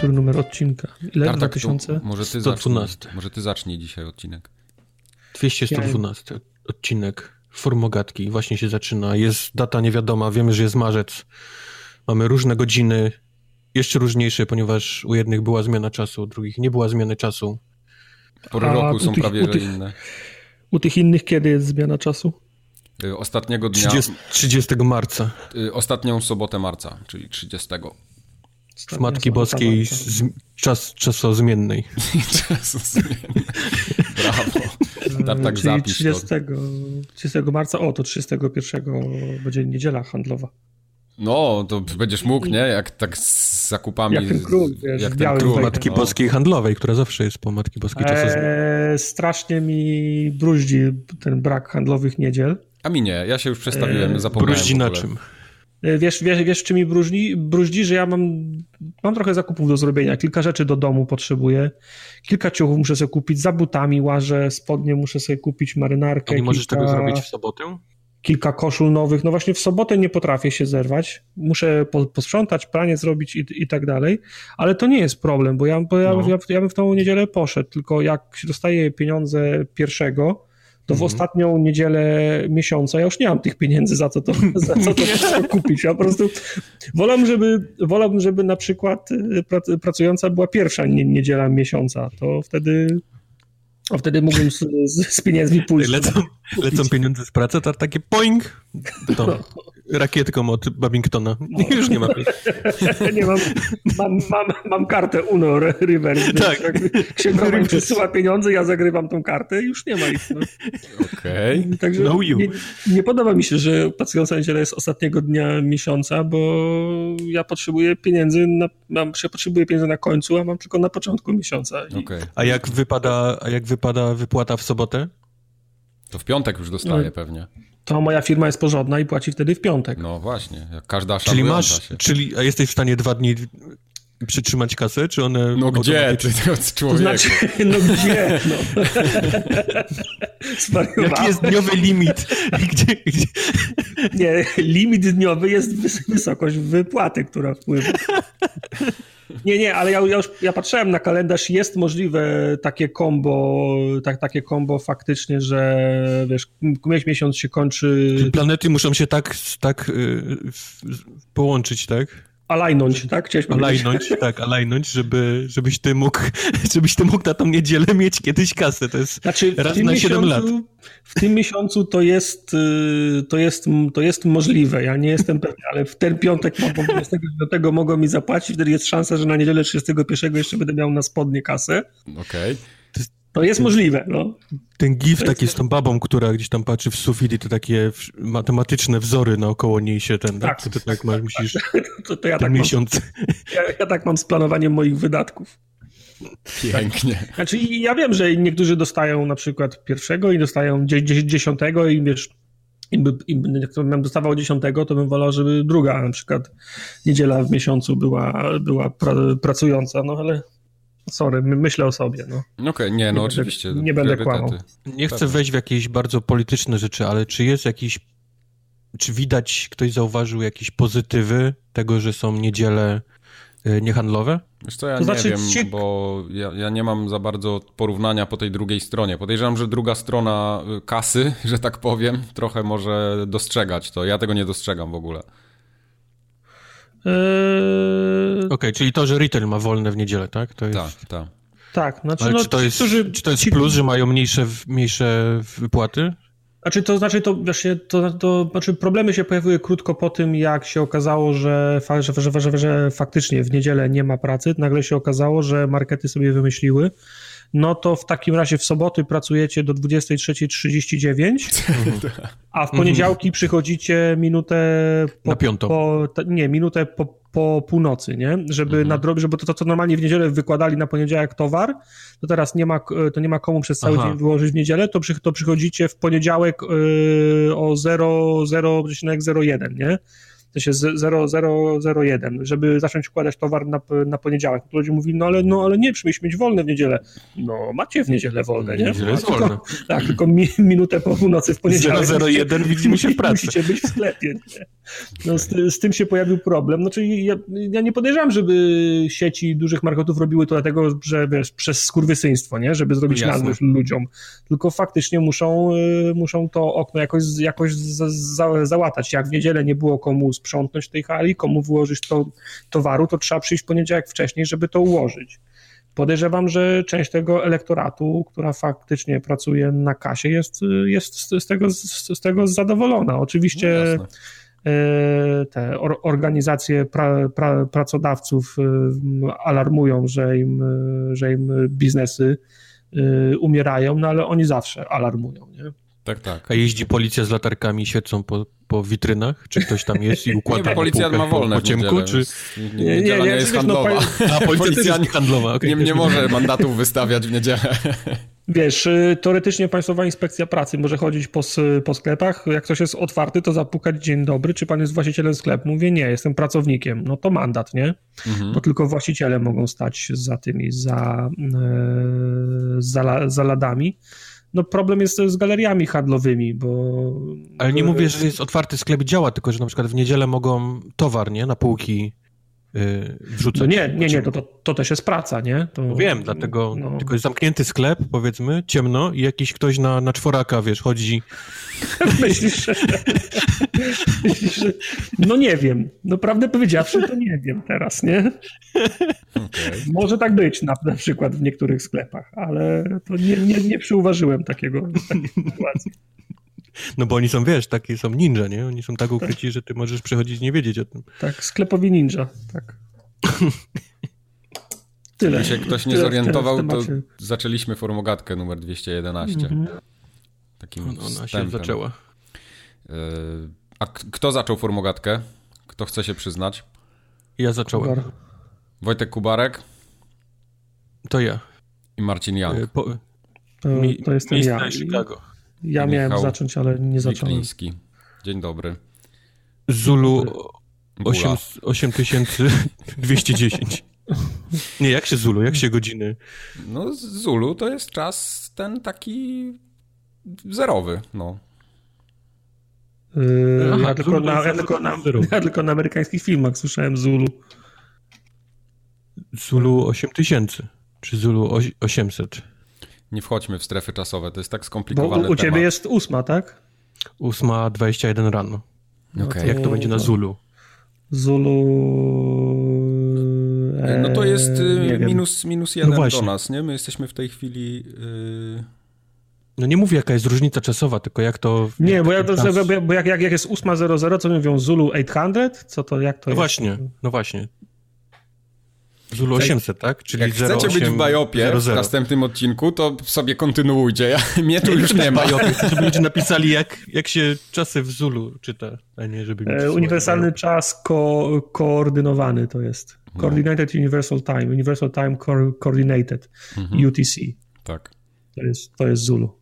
który numer odcinka. Ile? Tartak, 2000? to Może ty, 112. zacznij, może ty zacznij dzisiaj odcinek. 212 odcinek Formogatki właśnie się zaczyna. Jest data niewiadoma, wiemy, że jest marzec. Mamy różne godziny, jeszcze różniejsze, ponieważ u jednych była zmiana czasu, u drugich nie była zmiany czasu. Pory A roku są tych- prawie tych- inne. U tych innych kiedy jest zmiana czasu? Y, Ostatniego dnia, 30, 30 marca. y, ostatnią sobotę marca, czyli 30. Matki Boskiej z, z, czas czasozmiennej. Czasu zmienny. Brawo. Tartak Czyli zapisz 30, to. 30 marca, o to 31 będzie niedziela handlowa. No, to będziesz mógł, nie? Jak tak z zakupami. Jak ten król, wiesz, jak ten białym król. Matki no. Boskiej Handlowej, która zawsze jest po Matki Boskiej czasozmiennej. Eee, strasznie mi bruździ ten brak handlowych niedziel. A mi nie, ja się już przestawiłem, Eee, zapomniałem Bruździ na czym? E, Wiesz, wiesz, wiesz czy mi bruździ? Bruździ, że ja mam, mam trochę zakupów do zrobienia, kilka rzeczy do domu potrzebuję, kilka ciuchów muszę sobie kupić, za butami łażę, spodnie muszę sobie kupić, marynarkę, A nie możesz kilka, tego zrobić w sobotę? kilka koszul nowych, no właśnie w sobotę nie potrafię się zerwać, muszę po, posprzątać, pranie zrobić i, i tak dalej, ale to nie jest problem, bo ja, bo ja, No. ja, ja bym w tą niedzielę poszedł, tylko jak się dostaje pieniądze pierwszego, to w Mhm. ostatnią niedzielę miesiąca ja już nie mam tych pieniędzy za co to, za co to kupić. Ja po prostu wolałbym, żeby, wolałbym, żeby na przykład y, prac- pracująca była pierwsza nie, niedziela miesiąca. To wtedy, a wtedy mógłbym z, z, z pieniędzmi pójść. Lecą, lecą pieniądze z pracy, to takie poing, to rakietką od Babingtona. Już nie ma nie mam, mam, mam, mam kartę Uno River. Tak. Księgowa mi przesyła pieniądze, ja zagrywam tą kartę i już nie ma ich. No. Okej. Także No you. nie, nie podoba mi się, że pracująca niedziela jest ostatniego dnia miesiąca, bo ja potrzebuję pieniędzy, na, mam, ja potrzebuję pieniędzy na końcu, a mam tylko na początku miesiąca. I Okej. A jak wypada, a jak wypada wypłata w sobotę? To w piątek już dostaję No. pewnie. To moja firma jest porządna i płaci wtedy w piątek. No właśnie, jak każda Czyli masz, się. czyli, a jesteś w stanie dwa dni przytrzymać kasę, czy one... No gdzie, ty, od To człowieku? znaczy, no gdzie? No. Jaki jest dniowy limit? Gdzie, gdzie? Nie, limit dniowy jest wys- wysokość wypłaty, która wpływa. Nie, nie, ale ja, ja już ja patrzyłem na kalendarz, jest możliwe takie kombo, tak, takie kombo faktycznie, że wiesz, miesiąc się kończy, Planety muszą się tak, tak y, połączyć, tak? Alajnąć, tak? Chciałeś powiedzieć? Alajnąć, tak, alajnąć, żeby, żebyś ty mógł, żebyś ty mógł na tą niedzielę mieć kiedyś kasę. To jest Znaczy, w raz tym na 7 lat. miesiącu, w tym miesiącu to jest, y, to jest, to jest możliwe. Ja nie jestem pewny, ale w ten piątek mogą, 25 mogą mi zapłacić, wtedy jest szansa, że na niedzielę 31 jeszcze będę miał na spodnie kasę. Okej. To jest możliwe, no. Ten gif To taki jest- z tą babą, która gdzieś tam patrzy w sufit i te takie matematyczne wzory naokoło niej się ten, tak? Tak. To ty tak masz, musisz To, to ja, ten tak mam, miesiąc. ja, ja tak mam z planowaniem moich wydatków. Pięknie. Znaczy, i ja wiem, że niektórzy dostają na przykład pierwszego i dostają dzie- dzie- dziesiątego i wiesz, im, by- im, jak to bym dostawał dziesiątego, to bym wolał, żeby druga na przykład niedziela w miesiącu była, była pra, pracująca, no ale sorry, my, myślę o sobie, no. Okej, nie, no będę- oczywiście. nie będę kłamał. Nie chcę wejść w jakieś bardzo polityczne rzeczy, ale czy jest jakiś, czy widać, ktoś zauważył jakieś pozytywy tego, że są niedziele y, niehandlowe? Wiesz co, ja To nie znaczy, wiem, ci- bo ja, ja nie mam za bardzo porównania po tej drugiej stronie. Podejrzewam, że druga strona y, kasy, że tak powiem, trochę może dostrzegać to. Ja tego nie dostrzegam w ogóle. Eee, Okej, czyli to, że retail ma wolne w niedzielę, tak? To jest... Tak, tak. tak, znaczy, Ale no, czy to jest, którzy- czy to jest ci- plus, że mają mniejsze, mniejsze wypłaty? Znaczy to znaczy to właśnie to, to znaczy problemy się pojawiły krótko po tym, jak się okazało, że, fa, że, że, że, że faktycznie w niedzielę nie ma pracy. Nagle się okazało, że markety sobie wymyśliły. No to w takim razie w soboty pracujecie do 23.39, a w poniedziałki przychodzicie minutę po, Na piątą. Po, nie, minutę po, po północy, nie? Żeby nadrobić, żeby to, to, co normalnie w niedzielę wykładali na poniedziałek towar, to teraz nie ma, to nie ma komu przez cały Aha. dzień wyłożyć w niedzielę, to, przy, to przychodzicie w poniedziałek yy, o 0, 0,01, nie? To się 001, żeby zacząć wkładać towar na, na poniedziałek. To ludzie mówili, no ale, no ale nie, przymyś mieć wolne w niedzielę. No macie w niedzielę wolne, nie? Niedzielę jest wolne. Tak, tylko mi, minutę po północy w poniedziałek. 001 widzimy się w pracy. Musicie być w sklepie. Nie? No, z, z, tym się pojawił problem. Znaczy ja, ja nie podejrzewam, żeby sieci dużych marketów robiły to dlatego, że wiesz, przez skurwysyństwo, nie? Żeby zrobić nazwę ludziom. Tylko faktycznie muszą, y, muszą to okno jakoś, jakoś za, za, załatać. Jak w niedzielę nie było komu sprzątnąć tej hali, komu włożyć to towaru, to trzeba przyjść poniedziałek wcześniej, żeby to ułożyć. Podejrzewam, że część tego elektoratu, która faktycznie pracuje na kasie, jest, jest z, tego, z, z tego zadowolona. Oczywiście no te organizacje pra, pra, pracodawców alarmują, że im, że im biznesy umierają, no ale oni zawsze alarmują. Nie? Tak, tak. A jeździ policja z latarkami, świecą po, po witrynach? Czy ktoś tam jest i układa nie, policja ma wolne po, ciemku? Czy... Nie, nie, nie, nie, nie jest no, handlowa. No, a policja jest handlowa. Okay. Nie, nie może mandatów wystawiać w niedzielę. Wiesz, y, teoretycznie Państwowa Inspekcja Pracy może chodzić po, po sklepach. Jak ktoś jest otwarty, to zapukać dzień dobry, czy pan jest właścicielem sklepu? Mówię, nie, jestem pracownikiem. No to mandat, nie? Mhm. Bo tylko właściciele mogą stać za tymi, za, e, za, za ladami. No problem jest z galeriami handlowymi, bo... Ale nie mówię, że jest otwarty sklep działa, tylko że na przykład w niedzielę mogą towar, nie, na półki wrzucać. No nie, nie, nie, to, to, to też jest praca, nie? To, no wiem, dlatego no. tylko jest zamknięty sklep, powiedzmy, ciemno i jakiś ktoś na, na czworaka, wiesz, chodzi... Myślisz, że... Myślisz, że... No nie wiem. No prawdę powiedziawszy, to nie wiem teraz, nie? Okay. Może tak być na, na przykład w niektórych sklepach, ale to nie, nie, nie przyuważyłem takiego, takiej sytuacji. No bo oni są, wiesz, takie są ninja, nie? Oni są tak ukryci, tak. że ty możesz przechodzić nie wiedzieć o tym. Tak, sklepowi ninja, tak. Tyle. Jeśli się ktoś nie tyle, zorientował, tyle to zaczęliśmy formogatkę numer 211. Mm -hmm. Takim Ona wstępem. się zaczęła. E, a kto zaczął formogatkę? Kto chce się przyznać? Ja zacząłem. Kubar. Wojtek Kubarek? To ja. I Marcin Young. E, po, to, to jestem ja. Chicago. Ja miałem Michał zacząć, ale nie zacząłem. Wikliński. Dzień dobry. Zulu 8, 8210. Nie, jak się Zulu, jak się godziny? No Zulu to jest czas ten taki zerowy, no. Yy, Aha, ja, tylko na, ja, tylko na, ja tylko na amerykańskich filmach słyszałem Zulu. Zulu 8000 czy Zulu 800? Nie wchodźmy w strefy czasowe, to jest tak skomplikowane. Bo u, u ciebie jest ósma, tak? Ósma, 21 rano. No okay. Jak to będzie na Zulu? Zulu. no to jest e, minus, minus jeden no do nas, nie? My jesteśmy w tej chwili. Yy... No nie mówię, jaka jest różnica czasowa, tylko jak to... Nie, bo, ja to, czas... bo jak, jak, jak jest 8.00, co mówią Zulu 800? Co to, jak to no jest? Właśnie, no właśnie. Zulu 800, tak? Czyli Jak 08, chcecie być w Bajopie w następnym odcinku, to sobie kontynuujcie. Ja, mnie tu już nie ma. Bajopie, żeby ludzie napisali, jak, jak się czasy w Zulu czyta, a nie żeby... E, uniwersalny czas ko koordynowany to jest. No. Coordinated Universal Time. Universal Time co Coordinated. Mhm. UTC. Tak. To jest, to jest Zulu.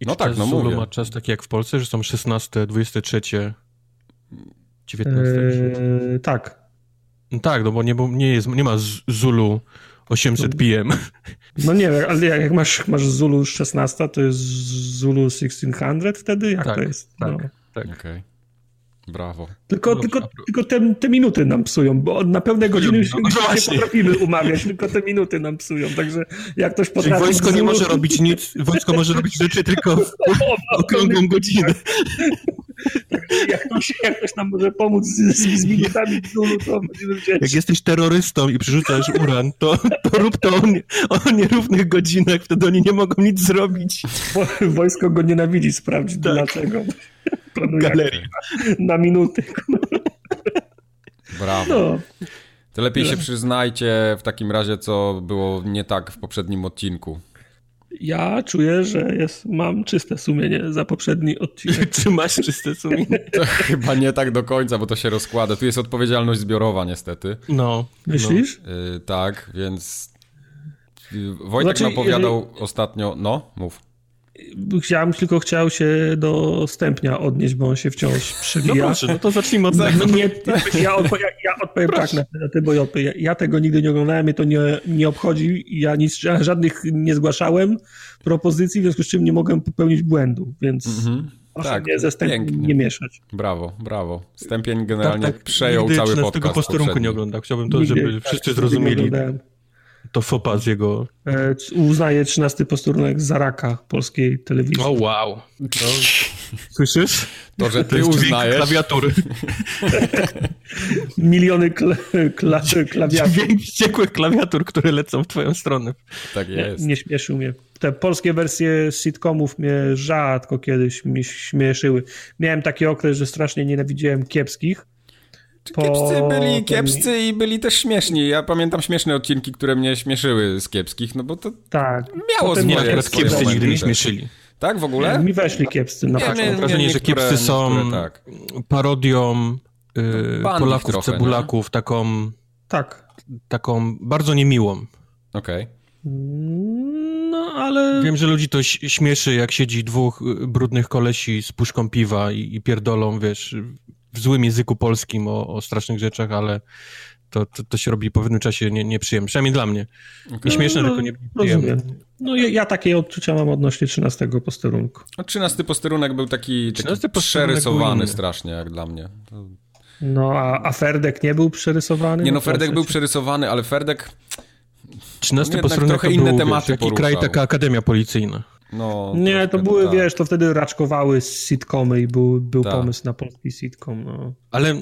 I no tak, no Zulu mówię. ma czas taki jak w Polsce, że są 16, 23, 19? Eee, tak, no tak, no bo nie, bo nie, jest, nie ma Zulu 800 PM. No nie, ale jak masz, masz Zulu 16, to jest Zulu 1600 wtedy? Jak tak, to jest? Tak, no. tak. Okej. Okay. Brawo. Tylko, tylko, tylko te, te, minuty nam psują, bo na pewne godziny już no, no nie potrafimy umawiać, tylko te minuty nam psują, także jak ktoś potrafi... Czyli wojsko nie może robić nic, wojsko może robić rzeczy tylko w okrągłą godzinę. jak, ktoś, jak ktoś nam może pomóc z, z, minutami Zulu, to będziemy wdzięczni. Jak jesteś terrorystą i przerzucasz uran, to, to rób to o, o nierównych godzinach, wtedy oni nie mogą nic zrobić. Wojsko go nienawidzi, sprawdź tak. dlaczego. Galerii. Na, na minuty. Brawo. No. To lepiej się przyznajcie w takim razie, co było nie tak w poprzednim odcinku. Ja czuję, że jest, mam czyste sumienie za poprzedni odcinek. Czy masz czyste sumienie? To chyba nie tak do końca, bo to się rozkłada. Tu jest odpowiedzialność zbiorowa niestety. No. Myślisz? No. Yy, tak, więc Wojtek znaczy, napowiadał jeżeli... ostatnio... No, mów. Chciałem, tylko chciał się do stępnia odnieść, bo on się wciąż przewija. No proszę, no to zacznijmy od tego. No nie, ja, odpo, ja, ja odpowiem proszę. tak na, na bo ja, ja tego nigdy nie oglądałem, mnie to nie, nie obchodzi, ja nic, żadnych nie zgłaszałem propozycji, w związku z czym nie mogłem popełnić błędu, więc mhm. proszę tak, mnie ze stępniem nie mieszać. Brawo, brawo. Stępień generalnie tak, tak, przejął cały podcast. tego posterunku nie oglądał. Chciałbym to, nigdy, żeby tak, wszyscy zrozumieli to fopa z jego... E, uznaje 13 posterunek za raka polskiej telewizji. O wow. To... Słyszysz? To, że ty to uznajesz. klawiatury. Miliony kla, kla, klawiatur. Dźwięk wściekłych klawiatur, które lecą w twoją stronę. Tak jest. Nie, nie śmieszył mnie. Te polskie wersje sitcomów mnie rzadko kiedyś mi śmieszyły. Miałem taki okres, że strasznie nienawidziłem kiepskich. Kiepscy byli kiepscy i byli też śmieszni. Ja pamiętam śmieszne odcinki, które mnie śmieszyły z kiepskich, no bo to tak. miało Potem swoje, swoje kiepscy nigdy nie śmieszyli. Tak, w ogóle? Nie, mi weszli kiepscy na nie, Mam wrażenie, że kiepscy są tak. parodią yy, Polaków, trochę, cebulaków, nie? taką... Tak. Taką bardzo niemiłą. Okej. Okay. No, ale... Wiem, że ludzi to śmieszy, jak siedzi dwóch y, brudnych kolesi z puszką piwa i, i pierdolą, wiesz, w złym języku polskim o, o strasznych rzeczach, ale to, to, to, się robi po pewnym czasie nie, nieprzyjemne. Przynajmniej dla mnie. Okay. śmieszne, no, tylko nie rozumiem. No ja, ja, takie odczucia mam odnośnie 13 posterunku. A 13 posterunek był taki, taki przerysowany strasznie, jak dla mnie. To... No, a, a Ferdek nie był przerysowany? Nie, no Ferdek był przerysowany, ale Ferdek... 13 posterunek trochę inne był, tematy wiesz, jaki kraj, taka akademia policyjna. No, nie, to były, tak. wiesz, to wtedy raczkowały sitcomy i był, był tak. pomysł na polski sitcom. No. Ale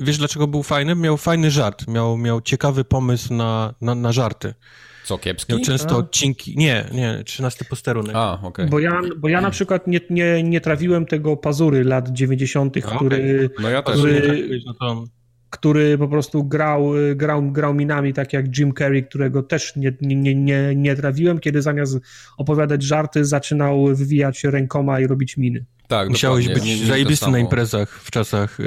wiesz, dlaczego był fajny? Miał fajny żart, miał, miał ciekawy pomysł na, na, na żarty. Co, kiepski? Miał często A? odcinki, nie, nie, 13 posterunek. A. Okay. Bo ja, bo ja na przykład nie, nie, nie trawiłem tego Pazury lat 90., który... No ja też. Który, no to który po prostu grał, grał, grał minami, tak jak Jim Carrey, którego też nie, nie, nie, nie trawiłem, kiedy zamiast opowiadać żarty, zaczynał wywijać rękoma i robić miny. Tak, Musiałeś być nie, nie zajebisty na imprezach w czasach eee,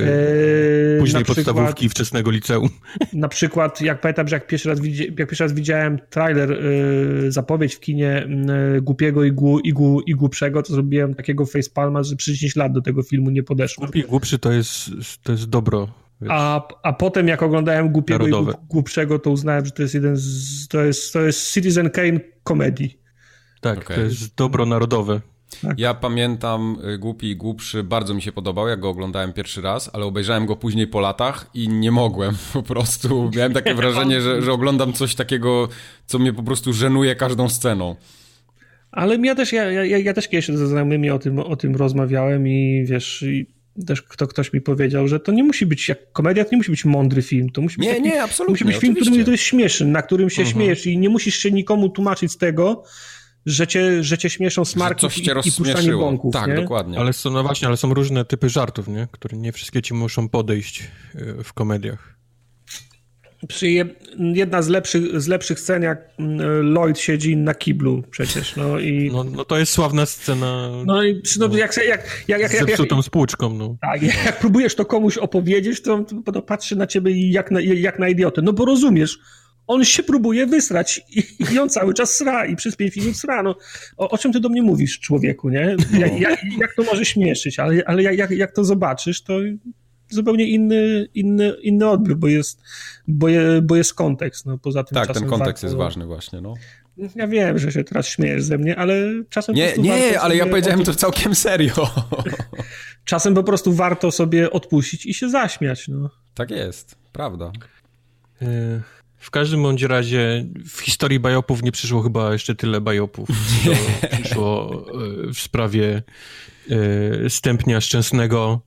późnej przykład, podstawówki wczesnego liceum. Na przykład, jak pamiętam, że jak pierwszy raz, jak pierwszy raz widziałem trailer, yy, zapowiedź w kinie yy, Głupiego i, gł, i, gł, i Głupszego, to zrobiłem takiego facepalma, że przez 10 lat do tego filmu nie podeszło. Głupi i Głupszy to jest, to jest dobro a, a potem jak oglądałem Głupiego narodowe. i Głupszego, to uznałem, że to jest jeden z, to jest, to jest Citizen Kane komedii. Tak, okay. to jest dobro narodowe. Tak. Ja pamiętam y, Głupi i Głupszy, bardzo mi się podobał, jak go oglądałem pierwszy raz, ale obejrzałem go później po latach i nie mogłem po prostu. Miałem takie wrażenie, że, że oglądam coś takiego, co mnie po prostu żenuje każdą sceną. Ale ja też, ja, ja, ja też kiedyś ze znajomymi o tym, o tym rozmawiałem i wiesz, i też kto, ktoś mi powiedział, że to nie musi być, jak komedia to nie musi być mądry film, to musi być, nie, taki, nie, absolutnie, musi być film, który to jest śmieszny, na którym się uh mhm. -huh. śmiejesz i nie musisz się nikomu tłumaczyć z tego, że cię, że cię śmieszą smarki i, i puszczanie bąków. Tak, nie? dokładnie. Ale są, no właśnie, ale są różne typy żartów, nie? które nie wszystkie ci muszą podejść e, w komediach. Jedna z lepszych, z lepszych scen, jak mm, Lloyd siedzi na kiblu przecież, no i... No, no to jest sławna scena... No i no, no, jak, jak, jak, jak, z zepsutą spłuczką, no. Tak, jak, jak próbujesz to komuś opowiedzieć, to, patrzy na ciebie jak na, jak na idiotę. No bo rozumiesz, on się próbuje wysrać i, i on cały czas sra i przez pięć minut sra. No, o, o czym ty do mnie mówisz, człowieku, nie? Jak, jak, jak to może śmieszyć, ale, ale jak, jak to zobaczysz, to zupełnie inny, inny, inny odbiór, bo jest, bo, je, bo jest kontekst. No, poza tym tak, ten kontekst jest ważny właśnie. No. Ja wiem, że się teraz śmiejesz ze mnie, ale czasem. Nie, nie, ale ja powiedziałem to całkiem serio. czasem po prostu warto sobie odpuścić i się zaśmiać. No. Tak jest, prawda. E, w każdym bądź razie w historii bajopów nie przyszło chyba jeszcze tyle bajopów, co przyszło e, w sprawie e, stępnia szczęsnego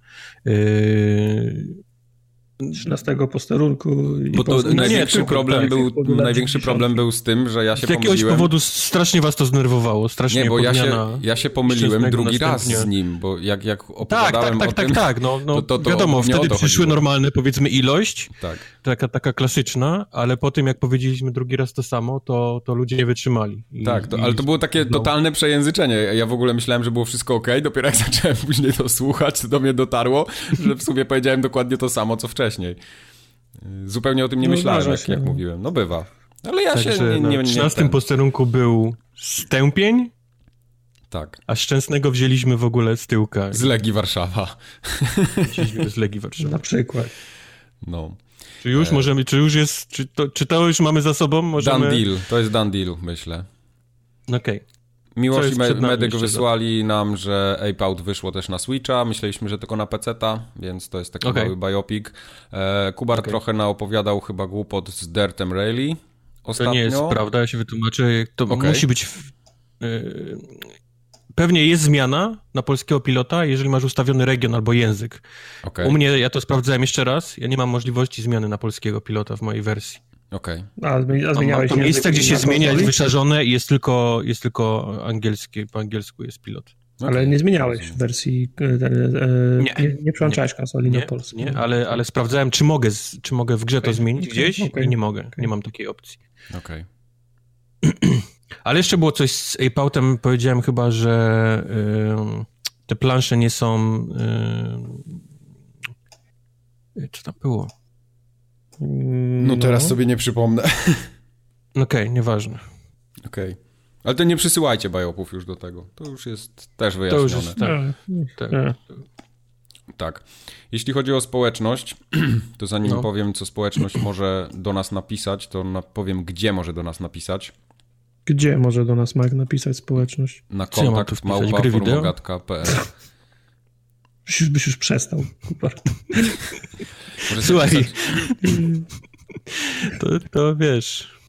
13 posterunku. Bo to no największy, nie, problem, był, największy problem był z tym, że ja się Z jakiegoś pomyliłem. powodu strasznie was to zdenerwowało, strasznie Nie, bo ja się, ja się pomyliłem drugi raz z nim, bo jak, jak opowiadałem tak, tak, tak, tak, tak, no, no to, to, to wiadomo, wtedy przyszły normalne, powiedzmy, ilość, tak. taka, taka klasyczna, ale po tym, jak powiedzieliśmy drugi raz to samo, to, to ludzie nie wytrzymali. I, tak, to, ale to było takie no. totalne przejęzyczenie. Ja w ogóle myślałem, że było wszystko ok, dopiero jak zacząłem później to słuchać, to do mnie dotarło, że w sumie powiedziałem dokładnie to samo, co wcześniej wcześniej. Zupełnie o tym nie no myślałem, jak, jak, mówiłem. No bywa. Ale ja Także się nie, nie, Na 13 posterunku był stępień. Tak. A Szczęsnego wzięliśmy w ogóle z tyłka. Z Legii Warszawa. Wzięliśmy z Legii Warszawa. Na przykład. No. Czy już możemy, czy już jest, czy to, czy to już mamy za sobą? Możemy... Done deal, to jest done deal, myślę. Okej. Okay. Miłość i me Medyk wysłali nam, że Ape Out wyszło też na Switcha. Myśleliśmy, że tylko na PC-ta, więc to jest taki okay. mały biopic. E, Kubar okay. trochę naopowiadał chyba głupot z Dirtem Rally. Ostatnio. To nie jest prawda, ja się wytłumaczę. To okay. musi być... W, yy, pewnie jest zmiana na polskiego pilota, jeżeli masz ustawiony region albo język. U mnie, ja to sprawdzałem jeszcze raz, ja nie mam możliwości zmiany na polskiego pilota w mojej wersji. Okej. Okay. A, zmieni, a to miejsce, gdzie się zmienia, jest wyszarzone i jest tylko, jest tylko angielskie, po angielsku jest pilot. Okay. Ale nie zmieniałeś w wersji, e, e, nie, nie, nie przełączałeś konsoli na polską. Nie, ale, ale sprawdzałem, czy mogę, czy mogę w grze okay. to zmienić gdzieś i nie mogę, nie mam takiej opcji. Okej. Ale jeszcze było coś z Apeoutem, powiedziałem chyba, że y, te plansze nie są... Y, co tam było? No teraz no. sobie nie przypomnę. Okej, okay, nieważne. Okej. Okay. Ale to nie przysyłajcie bajopów już do tego. To już jest też wyjaśnione. To już jest, tak. tak. tak. tak. Jeśli chodzi o społeczność, to zanim no. powiem, co społeczność może do nas napisać, to na, powiem, gdzie może do nas napisać. Gdzie może do nas Mark napisać społeczność? Na kontakt ja małpa.formogatka.pl Byś, byś już przestał, Kupar. Słuchaj, to, to wiesz...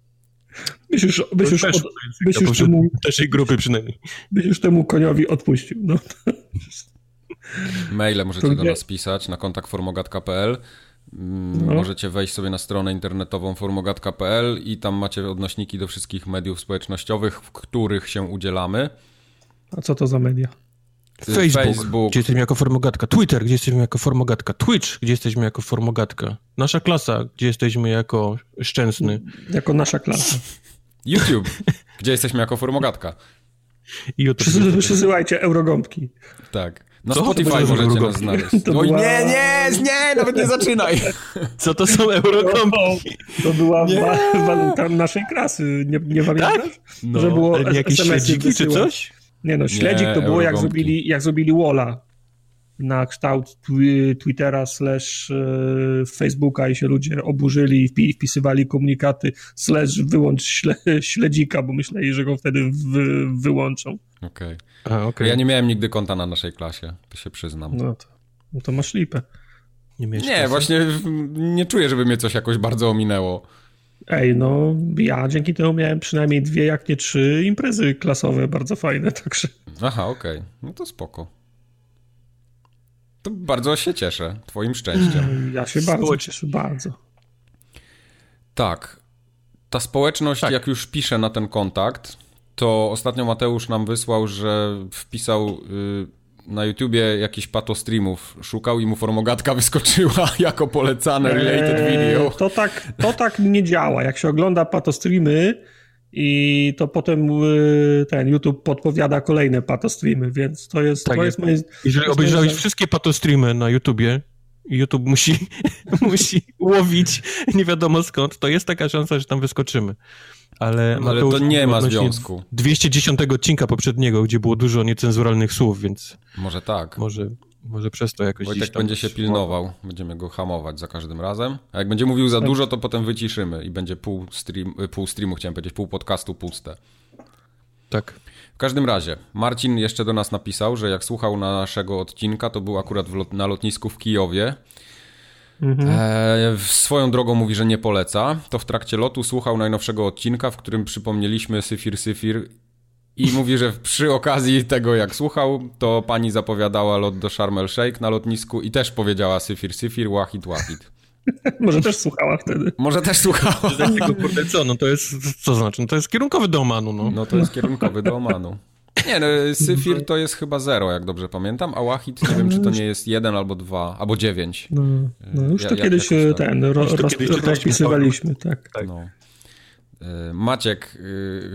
Byś już, byś już, od, byś już temu, naszej grupy przynajmniej. Byś już temu koniowi odpuścił. No. Maile możecie do nas pisać na kontakt formogatka.pl mm, no. Możecie wejść sobie na stronę internetową formogatka.pl i tam macie odnośniki do wszystkich mediów społecznościowych, w których się udzielamy. A co to za media? Facebook, Facebook, gdzie jesteśmy jako formogatka, Twitter, gdzie jesteśmy jako formogatka, Twitch, gdzie jesteśmy jako formogatka, nasza klasa, gdzie jesteśmy jako szczęsny. Jako nasza klasa. YouTube, gdzie jesteśmy jako formogatka. YouTube. Przysyłajcie eurogąbki. Tak. Na Co? Spotify możecie nas znaleźć. To Oj, była... nie, nie, nie, nawet nie zaczynaj. Co to są eurogąbki? To była waluta naszej klasy, nie, nie pamiętasz? Tak? No, że było jakieś śledziki czy coś? Nie no, śledzik nie, to było jak zrobili, jak zrobili Walla na kształt Twittera slash e, Facebooka i się ludzie oburzyli i wpisywali komunikaty slash wyłącz śle, śledzika, bo myśleli, że go wtedy wy, wyłączą. Okej. Okay. okay. Ja nie miałem nigdy konta na naszej klasie, to się przyznam. No to, no to masz lipę. Nie, nie właśnie nie czuję, żeby mnie coś jakoś bardzo ominęło. Ej, no ja dzięki temu miałem przynajmniej dwie, jak nie trzy imprezy klasowe bardzo fajne, także... Aha, okej. Okay. No to spoko. To bardzo się cieszę, twoim szczęściem. Ja się bardzo cieszę, bardzo. Tak. Ta społeczność, tak. jak już pisze na ten kontakt, to ostatnio Mateusz nam wysłał, że wpisał... Y, na YouTubie jakiś pato streamów szukał i mu formogatka wyskoczyła jako polecane related eee, video. To tak, to tak nie działa. Jak się ogląda pato streamy i to potem y, ten YouTube podpowiada kolejne pato streamy, więc to jest... Tak to jest, jest Jeżeli obejrzałeś moje... wszystkie pato streamy na YouTubie, YouTube musi, musi łowić nie wiadomo skąd, to jest taka szansa, że tam wyskoczymy. Ale, no, ale to nie ma związku. 210 odcinka poprzedniego, gdzie było dużo niecenzuralnych słów, więc... Może tak. Może, może przez to jakoś Wojtek będzie się pilnował, będziemy go hamować za każdym razem. A jak będzie mówił za tak. dużo, to potem wyciszymy i będzie pół, stream, pół streamu, chciałem powiedzieć, pół podcastu puste. Tak. W każdym razie, Marcin jeszcze do nas napisał, że jak słuchał naszego odcinka, to był akurat lot, na lotnisku w Kijowie Mhm. E, swoją drogą mówi, że nie poleca. To w trakcie lotu słuchał najnowszego odcinka, w którym przypomnieliśmy Syfir Syfir i mówi, że przy okazji tego jak słuchał, to pani zapowiadała lot do Sharm el Sheikh na lotnisku i też powiedziała Syfir Syfir, Wahid Wahid. Może też słuchała wtedy. Może też słuchała. Kurde, co, no to jest, co znaczy? No to jest kierunkowy do Omanu, no. No to jest kierunkowy do Omanu. Nie, no, Syfir to jest chyba zero, jak dobrze pamiętam, a Wahid nie wiem, czy to nie jest jeden albo dwa, albo dziewięć. No, no już to ja, kiedyś tak. ten, ro, roz, kiedyś rozpisywaliśmy, tak. tak. No. E, Maciek,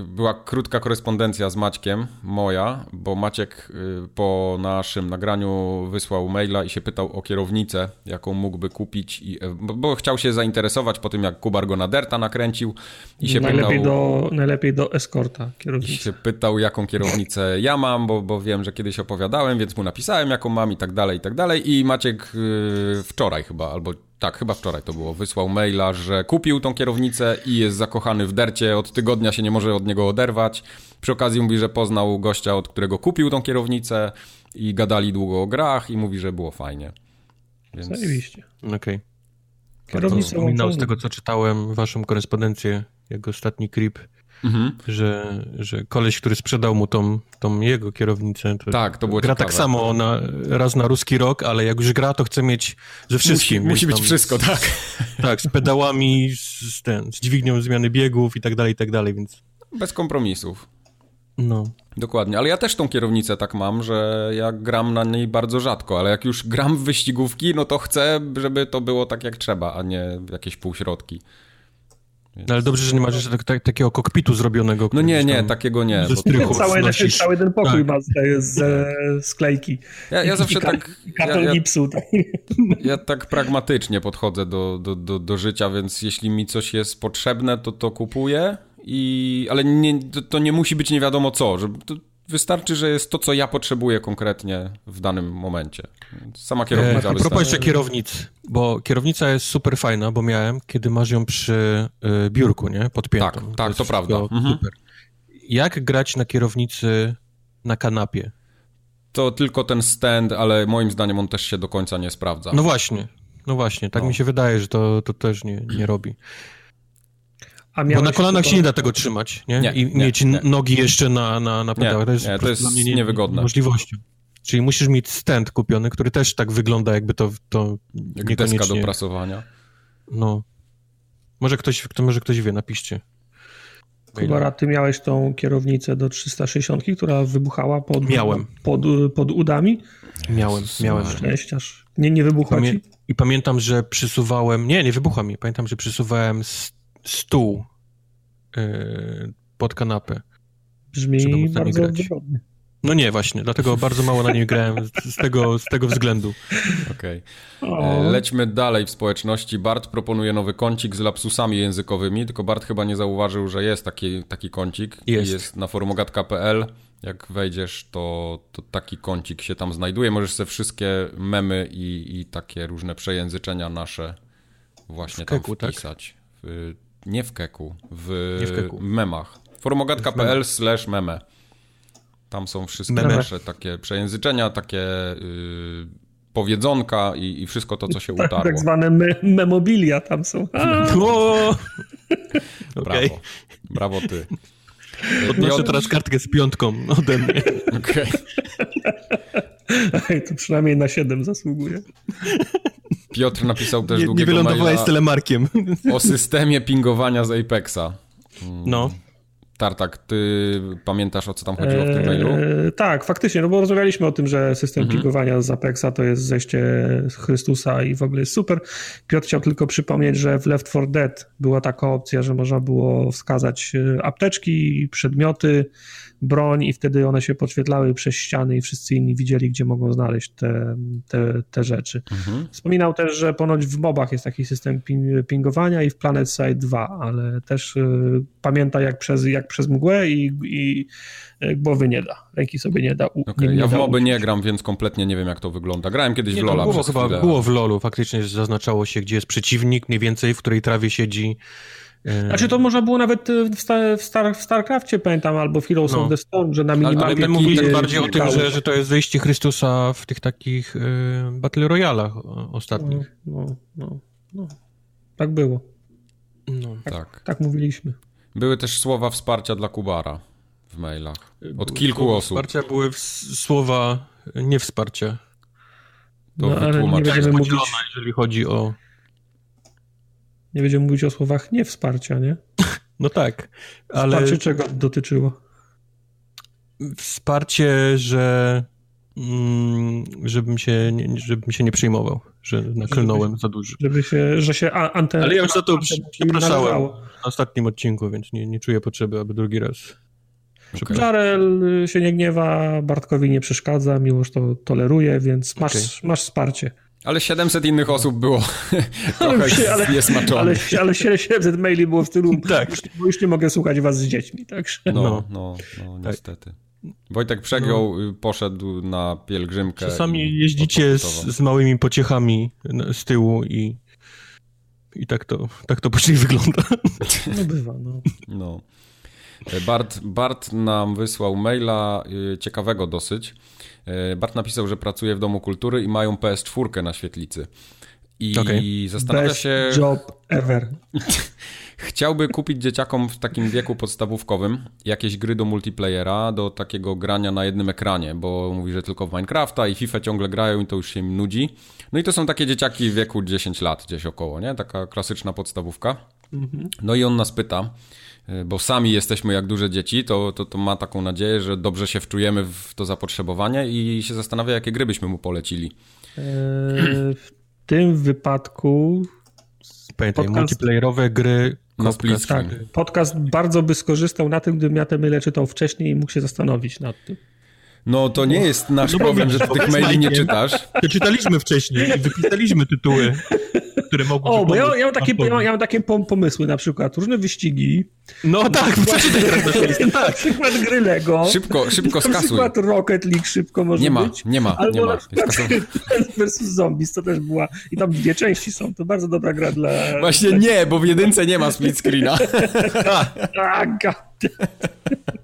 e, była krótka korespondencja z Maćkiem, moja, bo Maciek e, po naszym nagraniu wysłał maila i się pytał o kierownicę, jaką mógłby kupić, i, bo, bo chciał się zainteresować po tym, jak Kubar go na Derta nakręcił i się najlepiej pytał... Do, najlepiej do eskorta I kierownicy. się pytał, jaką kierownicę ja mam, bo, bo wiem, że kiedyś opowiadałem, więc mu napisałem, jaką mam i tak dalej, i tak dalej. I Maciek wczoraj chyba, albo tak, chyba wczoraj to było, wysłał maila, że kupił tą kierownicę i jest zakochany w dercie, od tygodnia się nie może od niego oderwać. Przy okazji mówi, że poznał gościa, od którego kupił tą kierownicę i gadali długo o grach i mówi, że było fajnie. Więc... Zajebiście. Okej. Okay. Kierownicę Wspominał z tego, co czytałem, waszą korespondencję, jego ostatni creep, mhm. że, że koleś, który sprzedał mu tą, tą jego kierownicę, to tak, to było gra ciekawe. tak samo na, raz na ruski rok, ale jak już gra, to chce mieć ze wszystkim. Musi, musi być wszystko, tak. Tak, z pedałami, z, ten, z dźwignią zmiany biegów i tak dalej, i tak dalej, więc... Bez kompromisów. No. Dokładnie, ale ja też tą kierownicę tak mam, że ja gram na niej bardzo rzadko, ale jak już gram w wyścigówki, no to chcę, żeby to było tak jak trzeba, a nie jakieś półśrodki. Więc... No ale dobrze, że nie masz jeszcze tak, tak, takiego kokpitu zrobionego. No nie, nie, takiego nie. Ze strychu cały, cały ten pokój tak. ma z, z sklejki. Ja, ja zawsze tak... Karton ja, gipsu. Tak. Ja tak pragmatycznie podchodzę do, do, do, do życia, więc jeśli mi coś jest potrzebne, to to kupuję, i, ale nie, to, to, nie musi być nie wiadomo co, że wystarczy, że jest to, co ja potrzebuję konkretnie w danym momencie. Sama kierownica e, A propos jeszcze kierownic, bo kierownica jest super fajna, bo miałem, kiedy masz ją przy y, biurku, nie? Podpiętą. Tak, tak, to, to prawda. Mhm. Super. Jak grać na kierownicy na kanapie? To tylko ten stand, ale moim zdaniem on też się do końca nie sprawdza. No właśnie, no właśnie, tak no. mi się wydaje, że to, to też nie, nie robi. Bo na kolanach to... się nie da tego trzymać, nie? nie I nie, mieć nie. nogi jeszcze na, na, na pedałach. To jest, nie, to jest nie, niewygodne. Możliwością. Czyli musisz mieć stand kupiony, który też tak wygląda, jakby to, to Jak niekoniecznie... deska do prasowania. No. Może ktoś, kto, może ktoś wie, napiszcie. Kubara, ty miałeś tą kierownicę do 360, która wybuchała pod, miałem. pod, pod udami? Miałem, miałem. Szczęściarz. Nie, nie wybuchła Pamię- ci? I pamiętam, że przysuwałem, nie, nie wybuchła mi, pamiętam, że przysuwałem stół yy, pod kanapę. Brzmi bardzo wygodnie. No nie, właśnie, dlatego bardzo mało na niej grałem z tego, z tego względu. Okej. Okay. Lećmy dalej w społeczności. Bart proponuje nowy kącik z lapsusami językowymi, tylko Bart chyba nie zauważył, że jest taki, taki kącik. Jest. Jest na forumogat.pl. Jak wejdziesz, to, to taki kącik się tam znajduje. Możesz sobie wszystkie memy i, i takie różne przejęzyczenia nasze właśnie w keku, tam wpisać. Tak? Nie w keku, w, nie w keku. memach. forumogat.pl slash meme. Tam są wszystkie Meme. nasze takie przejęzyczenia, takie yy, powiedzonka i, i, wszystko to, co się tak, utarło. Tak zwane me memobilia tam są. Brawo. Okay. Brawo ty. Podnoszę teraz kartkę z piątką ode mnie. Okej. Okay. To przynajmniej na 7 zasługuje. Piotr napisał też nie, długiego nie wylądowałeś z telemarkiem. O systemie pingowania z Apexa. No. Tartak, ty pamiętasz o co tam chodziło w tym mailu? Eee, tak, faktycznie, no bo rozmawialiśmy o tym, że system mhm. pingowania z Apexa to jest zejście Chrystusa i w ogóle jest super. Piotr chciał tylko przypomnieć, że w Left 4 Dead była taka opcja, że można było wskazać e, apteczki, przedmioty, broń i wtedy one się podświetlały przez ściany i wszyscy inni widzieli, gdzie mogą znaleźć te, te, te rzeczy. Mhm. Wspominał też, że ponoć w mobach jest taki system pingowania i w Planet Side 2, ale też y, pamięta jak przez, jak przez mgłę i, i głowy nie da, ręki sobie nie da. U, okay, nie, ja nie w da moby nie gram, więc kompletnie nie wiem jak to wygląda. Grałem kiedyś nie, w Lola było, chyba chwilę. Było w Lolu, faktycznie zaznaczało się, gdzie jest przeciwnik, mniej więcej, w której trawie siedzi znaczy to można było nawet w, Star, w, Star, w StarCraftie, pamiętam, albo w Heroes no. of the Storm, że na minimapie... Ale my mówimy bardziej o tym, że, że to jest wejście Chrystusa w tych takich y, Battle Royalach ostatnich. No, no, no, no. Tak było. No. Tak, tak. tak mówiliśmy. Były też słowa wsparcia dla Kubara w mailach. Od były kilku osób. Wsparcia były słowa nie wsparcia. To no, ale nie będziemy mówić... jeżeli chodzi o nie będziemy mówić o słowach nie wsparcia, nie? No tak, ale... Wsparcie czego dotyczyło? Wsparcie, że mm, żebym się, nie, żebym się nie przejmował, że naklnąłem żeby, za dużo. Żeby się, że się antena... Ale ja już za to przepraszałem na ostatnim odcinku, więc nie, nie czuję potrzeby, aby drugi raz... Okay. Jarel się nie gniewa, Bartkowi nie przeszkadza, Miłosz to toleruje, więc masz, okay. masz wsparcie. Ale 700 innych osób było trochę się, ale, ale, ale 700 maili było w stylu, tak. już, już nie mogę słuchać was z dziećmi, także. No, no, no, no tak. niestety. Wojtek przegiął, no. poszedł na pielgrzymkę. Czasami jeździcie z, z, małymi pociechami z tyłu i, i tak to, tak to później wygląda. No bywa, no. no. Bart, Bart nam wysłał maila y, ciekawego dosyć. Y, Bart napisał, że pracuje w Domu Kultury i mają PS4 na świetlicy. I okay. zastanawia Best się. job ever. Chciałby kupić dzieciakom w takim wieku podstawówkowym jakieś gry do multiplayera, do takiego grania na jednym ekranie, bo mówi, że tylko w Minecrafta i FIFA ciągle grają i to już się im nudzi. No i to są takie dzieciaki w wieku 10 lat gdzieś około, nie? Taka klasyczna podstawówka. Mhm. No i on nas pyta, bo sami jesteśmy jak duże dzieci, to, to, to ma taką nadzieję, że dobrze się wczujemy w to zapotrzebowanie i się zastanawia, jakie gry byśmy mu polecili. Eee, w tym wypadku Pamiętaj, podcast... multiplayerowe gry na split tak, podcast bardzo by skorzystał na tym, gdybym ja te maile czytał wcześniej i mógł się zastanowić nad tym. No to nie jest nasz no, problem, że ty tych maili nie czytasz. czytaliśmy wcześniej i wypisaliśmy tytuły które mogą... O, bo ja, ja, mam takie, ja, ja mam takie pomysły na przykład, różne wyścigi. No tak, przykład, na przykład gry Lego. Szybko, szybko skasuj. Na przykład Rocket League szybko może nie ma, być. Nie ma, Albo nie ma. przykład versus Zombies, to też była. I tam dwie części są, to bardzo dobra gra dla... Właśnie nie, bo w jedynce nie ma split screena. Tak,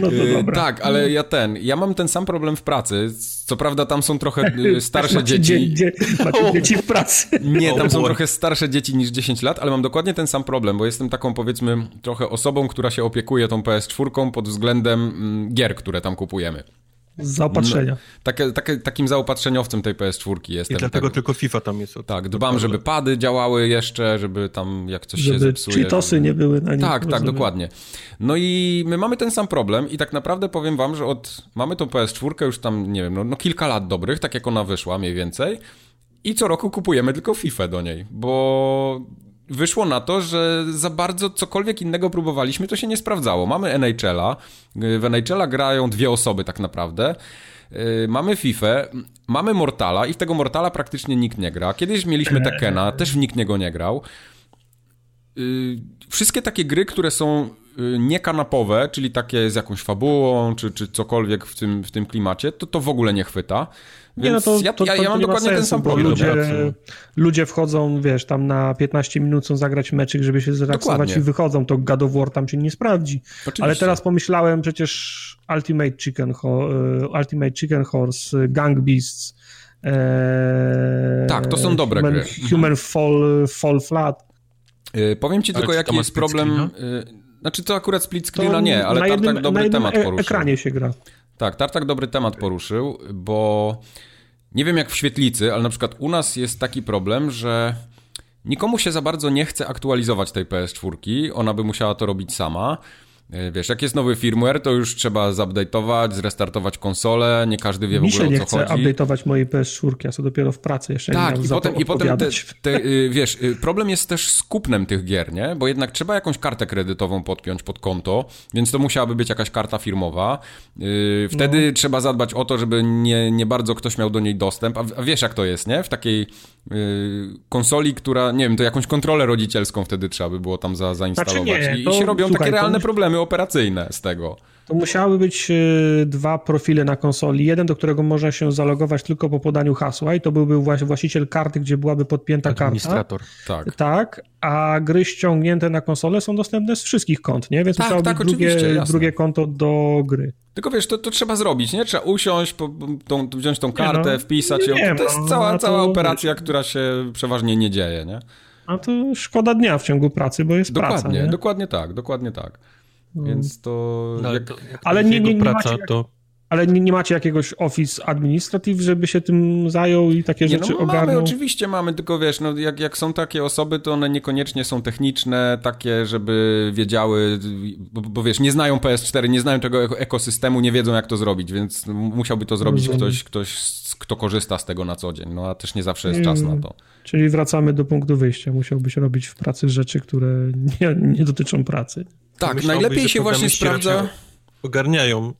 no to dobra. Tak, ale ja ten, ja mam ten sam problem w pracy. Co prawda tam są trochę y, starsze dzieci. Dzie, macie dzieci w pracy. Nie, tam są trochę starsze dzieci niż 10 lat, ale mam dokładnie ten sam problem, bo jestem taką powiedzmy trochę osobą, która się opiekuje tą PS4 pod względem mm, gier, które tam kupujemy. Zaopatrzenia. No, takie, takie, takim zaopatrzeniowcem tej PS4 jestem. I dlatego tak, tylko FIFA tam jest. Tak, dbam, żeby pady działały jeszcze, żeby tam jak coś żeby się zepsuje. Cheatosy żeby... nie były na nich. Tak, tak, dokładnie. No i my mamy ten sam problem i tak naprawdę powiem wam, że od mamy tą PS4 już tam, nie wiem, no, no kilka lat dobrych, tak jak ona wyszła mniej więcej. I co roku kupujemy tylko FIFA do niej, bo wyszło na to, że za bardzo cokolwiek innego próbowaliśmy, to się nie sprawdzało. Mamy NHL-a, w NHL-a grają dwie osoby tak naprawdę. Y, mamy FIFA, mamy Mortala i w tego Mortala praktycznie nikt nie gra. Kiedyś mieliśmy Tekena, też nikt niego nie grał. Y, wszystkie takie gry, które są niekanapowe, czyli takie z jakąś fabułą, czy, czy cokolwiek w tym, w tym klimacie, to to w ogóle nie chwyta. Nie, no to, ja, to, to, ja, ja mam dokładnie sensu, ten sam problem. Ludzie, ludzie wchodzą, wiesz, tam na 15 minut chcą zagrać meczyk, żeby się zrelaksować i wychodzą, to God of War tam się nie sprawdzi. Oczywiście. Ale teraz pomyślałem, przecież Ultimate Chicken, e, Ultimate Chicken Horse, Gang Beasts, e, tak, to są dobre Human, gry. Human Fall, Fall Flat. Yy, powiem ci ale tylko, jaki jest problem... Yy, znaczy to akurat split screena nie, ale Tartak dobry temat e- poruszył. ekranie się gra. Tak, Tartak dobry temat poruszył, bo nie wiem jak w świetlicy, ale na przykład u nas jest taki problem, że nikomu się za bardzo nie chce aktualizować tej PS4. Ona by musiała to robić sama. E, wiesz, jak jest nowy firmware, to już trzeba zupdate'ować, zrestartować konsolę, nie każdy wie w ogóle o co chodzi. nie chcę update'ować mojej PS4, ja są dopiero w pracy jeszcze. Tak, i potem, i potem te, te, y, wiesz, y, problem jest też z kupnem tych gier, nie? Bo jednak trzeba jakąś kartę kredytową podpiąć pod konto, więc to musiałaby być jakaś karta firmowa. Y, wtedy no. trzeba zadbać o to, żeby nie, nie bardzo ktoś miał do niej dostęp, a wiesz jak to jest, nie? W takiej konsoli, która, nie wiem, to jakąś kontrolę rodzicielską wtedy trzeba by było tam za, zainstalować. Znaczy nie, I, I się robią słuchaj, takie realne problemy operacyjne z tego. To musiały być e, dwa profile na konsoli. Jeden, do którego można się zalogować tylko po podaniu hasła i to byłby właściciel karty, gdzie byłaby podpięta Administrator. karta. Tak. Tak, a gry ściągnięte na konsolę są dostępne z wszystkich kont, nie? Więc tak, musiało tak, być drugie, drugie konto do gry. Tylko wiesz, to, to trzeba zrobić, nie? Trzeba usiąść, po, tą, wziąć tą kartę, no, wpisać ją. To, to jest cała, cała operacja, która się przeważnie nie dzieje, nie? A to szkoda dnia w ciągu pracy, bo jest dokładnie, praca. Dokładnie, dokładnie tak, dokładnie tak. Więc to. No, jak... To, jak ale nie, nie, nie praca, macie... to Ale nie, nie, macie jakiegoś office administrative, żeby się tym zajął i takie nie, rzeczy no, ogarnął? Mamy, oczywiście mamy, tylko wiesz, no, jak, jak są takie osoby, to one niekoniecznie są techniczne, takie, żeby wiedziały, bo, bo wiesz, nie znają PS4, nie znają tego ekosystemu, nie wiedzą jak to zrobić, więc musiałby to zrobić ktoś, ktoś, kto korzysta z tego na co dzień, no a też nie zawsze jest czas na to. Czyli wracamy do punktu wyjścia. Musiałbyś robić w pracy rzeczy, które nie, nie dotyczą pracy. Tak, najlepiej się właśnie sprawdza... Ogarniają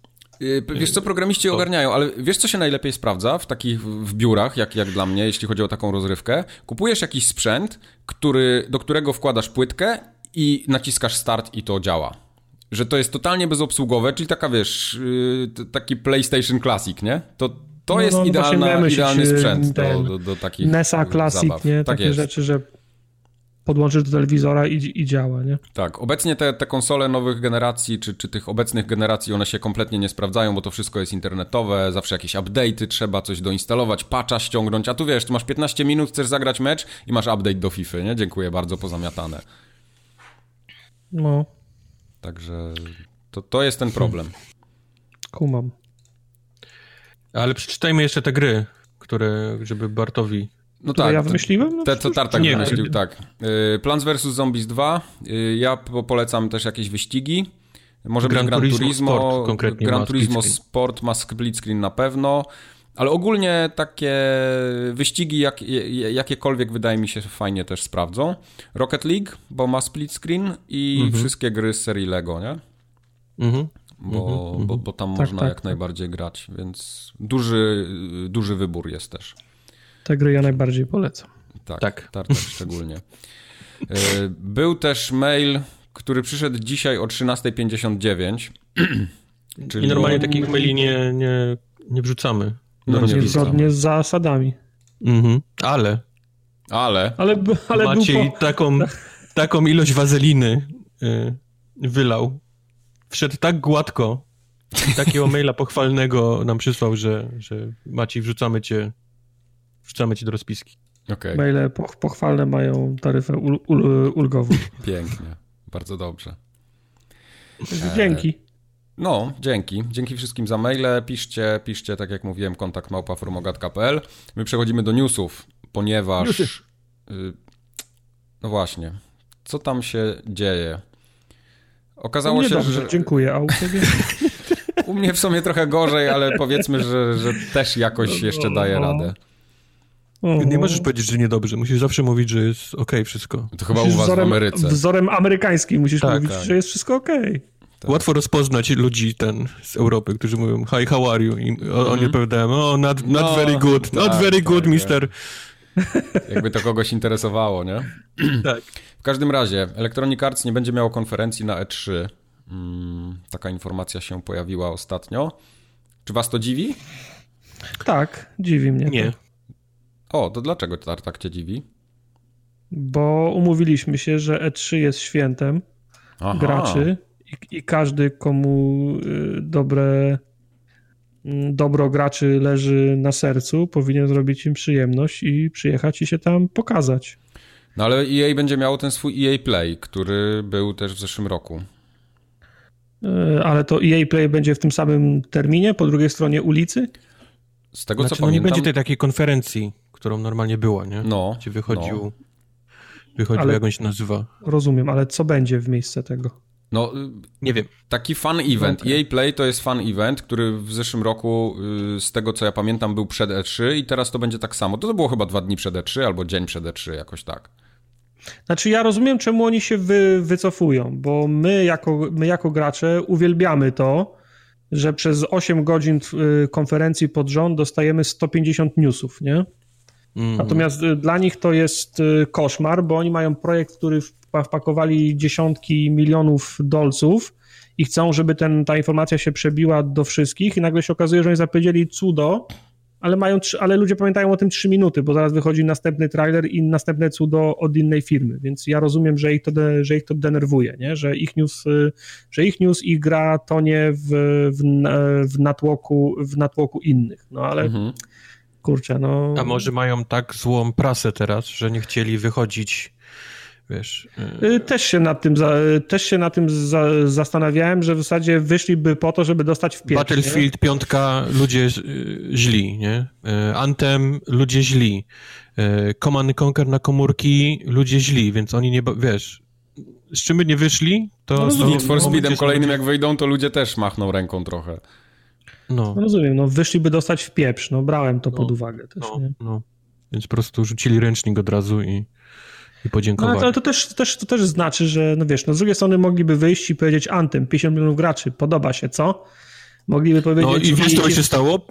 wiesz co, programiści to... ogarniają, ale wiesz co się najlepiej sprawdza w takich w biurach, jak, jak dla mnie, jeśli chodzi o taką rozrywkę? Kupujesz jakiś sprzęt, który, do którego wkładasz płytkę i naciskasz start i to działa. Że to jest totalnie bezobsługowe, czyli taka wiesz, yy, taki PlayStation Classic, nie? To, to no, jest no, idealna, idealny sprzęt do, do, do, takich NESa Classic, zabaw. nie? Tak Takie jest. rzeczy, że podłączysz do telewizora i, i działa, nie? Tak, obecnie te, te konsole nowych generacji, czy, czy tych obecnych generacji, one się kompletnie nie sprawdzają, bo to wszystko jest internetowe, zawsze jakieś update'y, trzeba coś doinstalować, patcha ściągnąć, a tu wiesz, tu masz 15 minut, chcesz zagrać mecz i masz update do FIFA, nie? Dziękuję bardzo, pozamiatane. No. Także to, to jest ten problem. Kumam. Ale przeczytajmy jeszcze te gry, które, żeby Bartowi no tak. ja wymyśliłem? No te, co Tartak nie, wymyślił, tak. Y, Plants vs. Zombies 2. Y, ja polecam też jakieś wyścigi. Może Gran, Gran Turismo, Turismo Sport, konkretnie Gran Turismo Sport ma split screen na pewno. Ale ogólnie takie wyścigi jak, jakiekolwiek wydaje mi się fajnie też sprawdzą. Rocket League, bo ma split screen i mhm. wszystkie gry z serii Lego, nie? Mhm. Bo, mhm. bo, bo tam tak, można tak, jak tak. najbardziej grać, więc duży, duży wybór jest też. Te gry ja najbardziej polecam. Tak, tak. Tartak szczególnie. E, był też mail, który przyszedł dzisiaj o 13.59. Czyli... I normalnie takich maili nie, nie, nie wrzucamy. No, nie zgodnie z zasadami. Mhm. Ale. Ale. Ale, ale Maciej po... taką, taką ilość wazeliny y, wylał. Wszedł tak gładko i takiego maila pochwalnego nam przysłał, że, że Maciej, wrzucamy cię wrzucamy ci do rozpiski. Okay. Maile pochwalne mają taryfę ul, ul, ulgową. Pięknie, bardzo dobrze. Dzięki. E, no, dzięki. Dzięki wszystkim za maile. Piszcie, piszcie, tak jak mówiłem, kontakt małpaformogat.pl. My przechodzimy do newsów, ponieważ... Newsy. Y, no właśnie. Co tam się dzieje? Okazało się, dobrze, że... Dziękuję, a u ciebie? u mnie w sumie trochę gorzej, ale powiedzmy, że, że też jakoś jeszcze daje radę. Nie możesz powiedzieć, że niedobrze. Musisz zawsze mówić, że jest ok wszystko. To chyba musisz u was wzorem, w Ameryce. Wzorem amerykańskim musisz tak, mówić, tak. że jest wszystko ok. Tak. Łatwo rozpoznać ludzi ten z Europy, którzy mówią hi, how are you? I mm -hmm. oni odpowiadają, oh, not, not no, very good, not tak, very good, tak, mister. Jakby to kogoś interesowało, nie? tak. W każdym razie, Electronic Arts nie będzie miało konferencji na E3. Hmm, taka informacja się pojawiła ostatnio. Czy was to dziwi? Tak, dziwi mnie. Nie. O, to dlaczego tak, tak cię dziwi? Bo umówiliśmy się, że E3 jest świętem Aha. graczy i, i, każdy, komu y, dobre mm, dobro graczy leży na sercu, powinien zrobić im przyjemność i przyjechać i się tam pokazać. No ale EA będzie miało ten swój EA Play, który był też w zeszłym roku. Y, ale to EA Play będzie w tym samym terminie, po drugiej stronie ulicy? Z tego znaczy, co no pamiętam... nie będzie tej takiej konferencji którą normalnie było, nie? No. Gdzie wychodził, no. wychodził ale, jak on się nazywa. Rozumiem, ale co będzie w miejsce tego? No, nie wiem. Taki fun event. Okay. EA Play to jest fun event, który w zeszłym roku, y, z tego co ja pamiętam, był przed E3 i teraz to będzie tak samo. To, to było chyba dwa dni przed E3 albo dzień przed E3, jakoś tak. Znaczy ja rozumiem, czemu oni się wy, wycofują, bo my jako, my jako gracze uwielbiamy to, że przez 8 godzin y, konferencji pod rząd dostajemy 150 newsów, nie? Mm. Natomiast y, dla nich to jest y, koszmar, bo oni mają projekt, który wpakowali dziesiątki milionów dolców i chcą, żeby ten, ta informacja się przebiła do wszystkich i nagle się okazuje, że oni zapowiedzieli cudo, ale, mają, ale ludzie pamiętają o tym trzy minuty, bo zaraz wychodzi następny trailer i następne cudo od innej firmy, więc ja rozumiem, że ich to, de, że ich to denerwuje, nie? Że, ich news, y, że ich news, ich gra tonie w, w, w, natłoku, w natłoku innych, no ale... Mhm kurczę, no... A może mają tak złą prasę teraz, że nie chcieli wychodzić wiesz. Y, też się nad tym, za, też się nad tym za, zastanawiałem, że w zasadzie wyszliby po to, żeby dostać w pierwszy. Battlefield, nie? piątka, ludzie źli, nie? Anthem, ludzie źli. Command Conquer na komórki, ludzie źli, więc oni nie, wiesz, z czym by nie wyszli, to... No, z Need for Speedem kolejnym jak wyjdą, to ludzie też machną ręką trochę. No. no rozumiem, no wyszliby dostać w pieprz, no brałem to no, pod uwagę też, no, no. Więc po prostu rzucili ręcznik od razu i, i podziękowali. No, ale to też, też, to też znaczy, że no wiesz, no z drugiej strony mogliby wyjść i powiedzieć Antem, 50 milionów graczy, podoba się, co? Mogliby powiedzieć... No i wiesz, co się stało?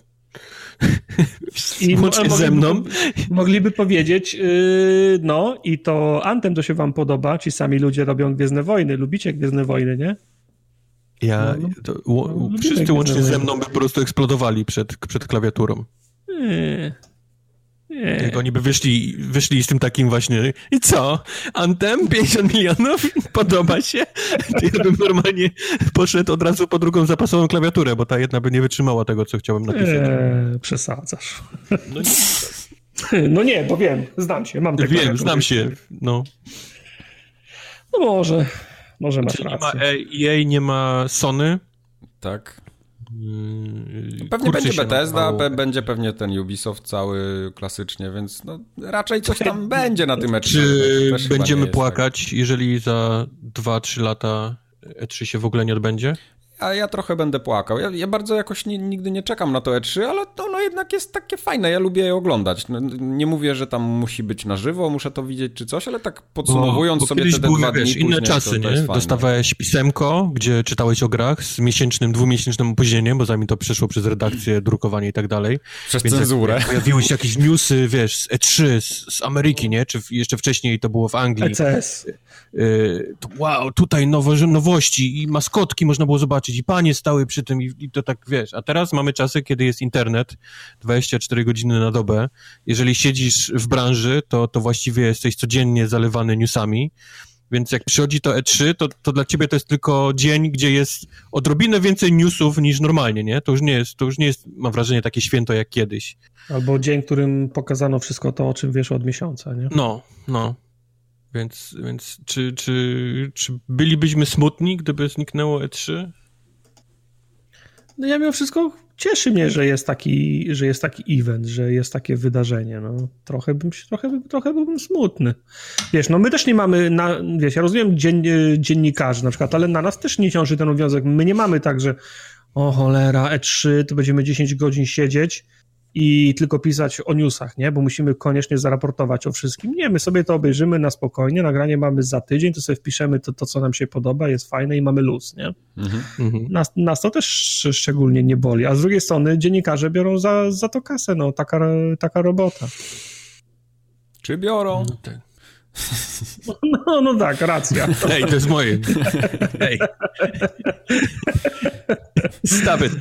I mogliby, ze mną. Mogliby powiedzieć, yy, no i to Antem to się wam podoba, ci sami ludzie robią Gwiezdne Wojny, lubicie Gwiezdne Wojny, nie? Ja, no, no. to, no, wszyscy łącznie ze mną by po prostu eksplodowali przed, przed klawiaturą. Nie. Nie. Jak oni by wyszli, wyszli z tym takim właśnie i co? Antem 50 milionów? Podoba się? To ja bym normalnie poszedł od razu po drugą zapasową klawiaturę, bo ta jedna by nie wytrzymała tego, co chciałem napisać. Eee, przesadzasz. No nie. no nie, bo wiem, znam się, mam. Wiem, znam się, no. No może, może masz rację. Nie ma EA, nie ma Sony. Tak. Yy, pewnie będzie Bethesda, pe będzie pewnie ten Ubisoft cały klasycznie, więc no, raczej coś tam będzie na tym E3. Czy będziemy płakać, tak. jeżeli za 2-3 lata E3 się w ogóle nie odbędzie? A ja trochę będę płakał. Ja, ja bardzo jakoś nie, nigdy nie czekam na to E3, ale to no jednak jest takie fajne, ja lubię je oglądać. No, nie mówię, że tam musi być na żywo, muszę to widzieć czy coś, ale tak podsumowując bo, bo sobie te, te były, dwa wiesz, dni inne czasy, to, to nie? Dostawałeś pisemko, gdzie czytałeś o grach z miesięcznym, dwumiesięcznym opóźnieniem, bo zanim to przeszło przez redakcję, drukowanie i tak dalej. Przez Więc cenzurę. Jak pojawiły się jakieś newsy, wiesz, z E3, z, z Ameryki, nie? Czy jeszcze wcześniej to było w Anglii. ECS. Y, to, wow, tutaj nowo, nowości i maskotki można było zobaczyć i panie stały przy tym i, i, to tak, wiesz, a teraz mamy czasy, kiedy jest internet 24 godziny na dobę. Jeżeli siedzisz w branży, to, to właściwie jesteś codziennie zalewany newsami, więc jak przychodzi to E3, to, to dla ciebie to jest tylko dzień, gdzie jest odrobinę więcej newsów niż normalnie, nie? To już nie jest, to już nie jest, mam wrażenie, takie święto jak kiedyś. Albo dzień, którym pokazano wszystko to, o czym wiesz od miesiąca, nie? No, no. Więc, więc czy, czy, czy bylibyśmy smutni, gdyby zniknęło E3? No ja mimo wszystko cieszy mnie, że jest taki, że jest taki event, że jest takie wydarzenie. No, trochę bym trochę, trochę byłbym smutny. Wiesz, no my też nie mamy, na, wiesz, ja rozumiem dzien, dziennikarzy na przykład, ale na nas też nie ciąży ten obowiązek. My nie mamy tak, że o cholera, E3, to będziemy 10 godzin siedzieć i tylko pisać o newsach, nie? Bo musimy koniecznie zaraportować o wszystkim. Nie, my sobie to obejrzymy na spokojnie, nagranie mamy za tydzień, to sobie wpiszemy to, to co nam się podoba, jest fajne i mamy luz, nie? Mhm. mhm. Nas, nas to też szczególnie nie boli, a z drugiej strony dziennikarze biorą za, za to kasę, no, taka, taka robota. Czy biorą? No, tak. No, no tak, racja. Ej, to jest moje. Ej. Stop it.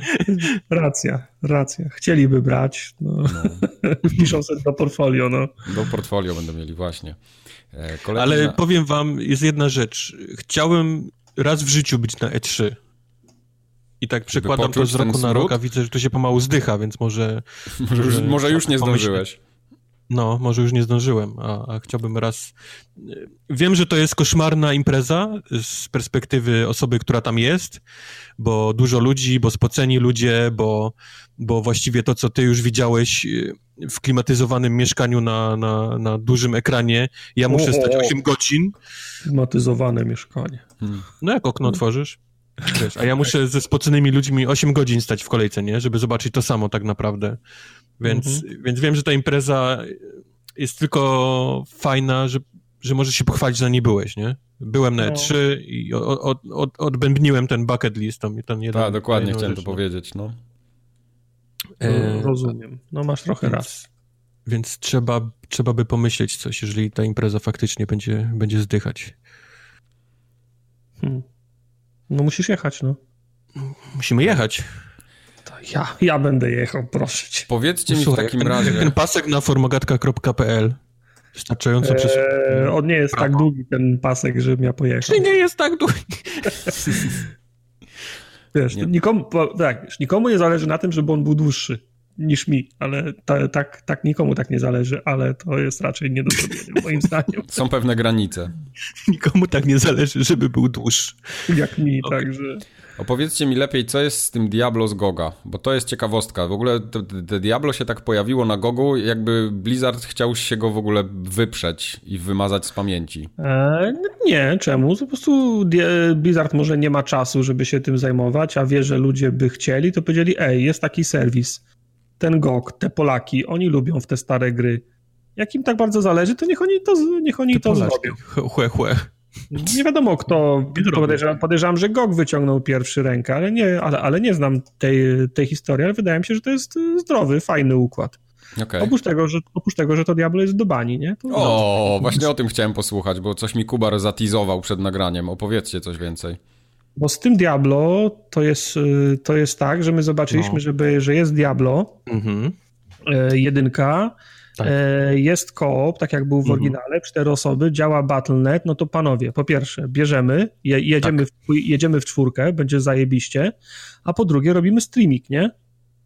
Racja, racja. Chcieliby brać, no. no. Piszą sobie do portfolio, no. Do portfolio będą mieli, właśnie. E, kolejna... Ale powiem wam, jest jedna rzecz. Chciałem raz w życiu być na E3. I tak przekładam to z roku na rok, a widzę, że to się pomału zdycha, więc może... Może, może już nie zdążyłeś. No, może już nie zdążyłem, a, a, chciałbym raz. Wiem, że to jest koszmarna impreza z perspektywy osoby, która tam jest, bo dużo ludzi, bo spoceni ludzie, bo, bo właściwie to, co ty już widziałeś y, w klimatyzowanym mieszkaniu na, na, na dużym ekranie, ja muszę o, stać 8 godzin. Klimatyzowane mieszkanie. Hmm. No jak okno otworzysz? Wiesz, a ja muszę ze spoconymi ludźmi 8 godzin stać w kolejce, nie? Żeby zobaczyć to samo tak naprawdę. Więc, mhm. więc wiem, że ta impreza jest tylko fajna, że, że możesz się pochwalić, że na niej byłeś, nie? Byłem na E3 no. i od, od, od, odbębniłem ten bucket list. Tam, tam jeden, tak, dokładnie chciałem rzecz, to no. powiedzieć, no. E, rozumiem. No masz trochę więc, raz. Więc trzeba, trzeba by pomyśleć coś, jeżeli ta impreza faktycznie będzie, będzie zdychać. Hmm. No musisz jechać, no. Musimy jechać. Ja, ja będę jechał, proszę cię. Powiedzcie mi Słuchaj, w takim razie... Ten pasek na formogatka.pl wystarczająco przez... Eee, on nie jest Prawo. tak długi, ten pasek, żebym ja pojechał. Czy nie jest tak długi? Wiesz, nie. Nikomu, tak, nikomu nie zależy na tym, żeby on był dłuższy. niż mi, ale ta, tak, tak nikomu tak nie zależy, ale to jest raczej nie do zrobienia, moim zdaniem. Są pewne granice. Nikomu tak nie zależy, żeby był dłuższy. Jak mi, okay. także... Opowiedzcie mi lepiej, co jest z tym Diablo z Goga, bo to jest ciekawostka. W ogóle te, te Diablo się tak pojawiło na Gogu, jakby Blizzard chciał się go w ogóle wyprzeć i wymazać z pamięci. E, nie, czemu? Po prostu Blizzard może nie ma czasu, żeby się tym zajmować, a wie, że ludzie by chcieli, to powiedzieli, ej, jest taki serwis, ten GOG, te Polaki, oni lubią w te stare gry. Jak im tak bardzo zależy, to niech oni to, niech oni to zrobią. Chłe, chłe. Nie wiadomo kto, podejrzewam, podejrzewam, że GOG wyciągnął pierwszy rękę, ale nie, ale, ale nie znam tej, tej historii, ale wydaje mi się, że to jest zdrowy, fajny układ. Okay. Oprócz, tego, że, oprócz tego, że to Diablo jest do bani, nie? To o, no. właśnie o tym chciałem posłuchać, bo coś mi Kubar zatizował przed nagraniem. Opowiedzcie coś więcej. Bo z tym Diablo to jest, to jest tak, że my zobaczyliśmy, no. żeby, że jest Diablo, mhm. E, jedynka, tak. E, jest koop, tak jak był w mhm. oryginale, cztery osoby, działa Battle.net, no to panowie, po pierwsze, bierzemy, je, jedziemy, tak. w, jedziemy w czwórkę, będzie zajebiście, a po drugie robimy streaming, nie?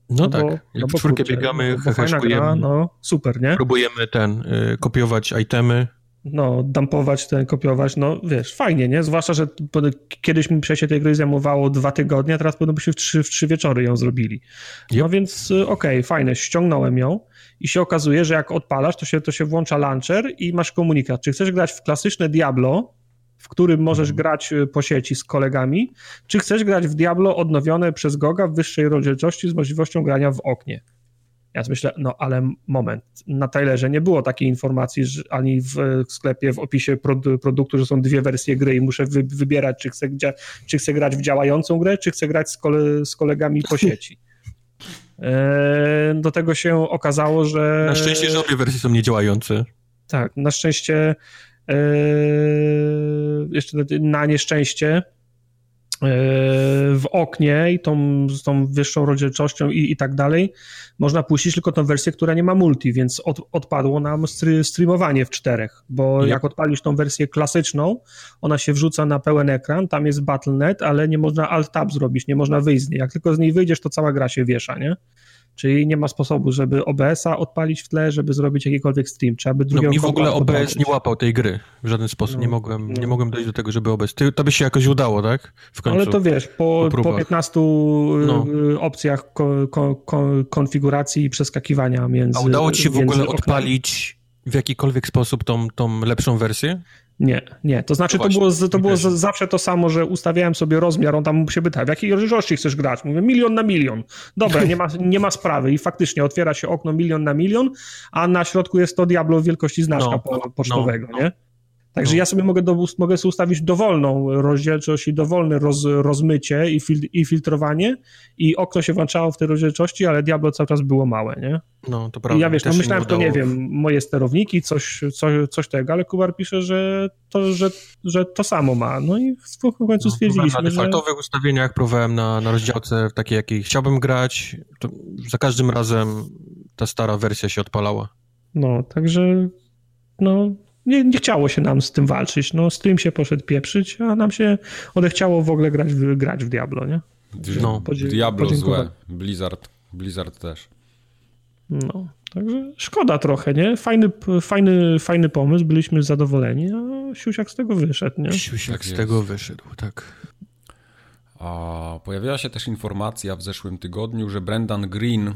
No, no tak, bo, jak no w czwórkę kurczę, biegamy, no, heheszkujemy, no super, nie? Próbujemy ten, y, kopiować itemy, no, dumpować ten, kopiować, no wiesz, fajnie, nie? Zwłaszcza, że kiedyś mi przejście tej gry zajmowało dwa tygodnie, a teraz pewno byśmy w trzy, w trzy wieczory ją zrobili. Yep. No więc y, okej, okay, fajne, ściągnąłem ją i się okazuje, że jak odpalasz, to się, to się włącza launcher i masz komunikat. Czy chcesz grać w klasyczne Diablo, w którym możesz mhm. grać y, po sieci z kolegami, czy chcesz grać w Diablo odnowione przez Goga w wyższej rozdzielczości z możliwością grania w oknie. Ja myślę, no ale moment, na Tylerze nie było takiej informacji, że ani w sklepie, w opisie produktu, że są dwie wersje gry i muszę wy, wybierać, czy chcę, czy chcę grać w działającą grę, czy chcę grać z, kole, z kolegami po sieci. E, do tego się okazało, że... Na szczęście, że obie wersje są niedziałające. Tak, na szczęście e, jeszcze na nieszczęście w oknie i tą, z tą wyższą rozdzielczością i, i tak dalej, można puścić tylko tą wersję, która nie ma multi, więc od, odpadło nam streamowanie w czterech, bo jak odpalisz tą wersję klasyczną, ona się wrzuca na pełen ekran, tam jest Battle.net, ale nie można alt-tab zrobić, nie można wyjść z niej. Jak tylko z niej wyjdziesz, to cała gra się wiesza, nie? Czyli nie ma sposobu, żeby OBS-a odpalić w tle, żeby zrobić jakikolwiek stream. Trzeba by drugiego no mi w ogóle OBS nie łapał tej gry w żaden sposób. No, nie, mogłem, no. nie mogłem dojść do tego, żeby OBS. Ty, to by się jakoś udało, tak? W końcu, Ale to wiesz, po, po, po 15 no. Y, opcjach ko, ko, ko, konfiguracji i przeskakiwania między. A udało ci się w ogóle odpalić w jakikolwiek sposób tą, tą lepszą wersję? Nie, nie. To znaczy, to, było, to było zawsze to samo, że ustawiałem sobie rozmiar, on tam się pyta, w jakiej rozdzielczości chcesz grać? Mówię, milion na milion. Dobra, nie ma, nie ma sprawy. I faktycznie otwiera się okno milion na milion, a na środku jest to Diablo wielkości znaczka no, po, pocztowego, no, nie? Także no. ja sobie mogę, do, mogę sobie ustawić dowolną rozdzielczość i dowolne roz, rozmycie i, fil, i filtrowanie i okno się włączało w tej rozdzielczości, ale Diablo cały czas było małe, nie? No, to prawda. I ja wiesz, no myślałem, to nie wiem, moje sterowniki, coś, coś, coś tego, ale Kubar pisze, że to, że, że to samo ma. No i w końcu no, stwierdziliśmy, na defaultowych że... ustawieniach próbowałem na, na rozdziałce takiej, jakiej chciałbym grać, to za każdym razem ta stara wersja się odpalała. No, także no, nie, nie chciało się nam z tym walczyć. No, stream się poszedł pieprzyć, a nam się odechciało w ogóle grać w, grać w Diablo, nie? No, Podzie Diablo złe, Blizzard, Blizzard też. No, także szkoda trochę, nie? Fajny, fajny, fajny pomysł, byliśmy zadowoleni, a Siusiak z tego wyszedł, nie? Siusiak tak z tego wyszedł, tak. A pojawiła się też informacja w zeszłym tygodniu, że Brendan Green y,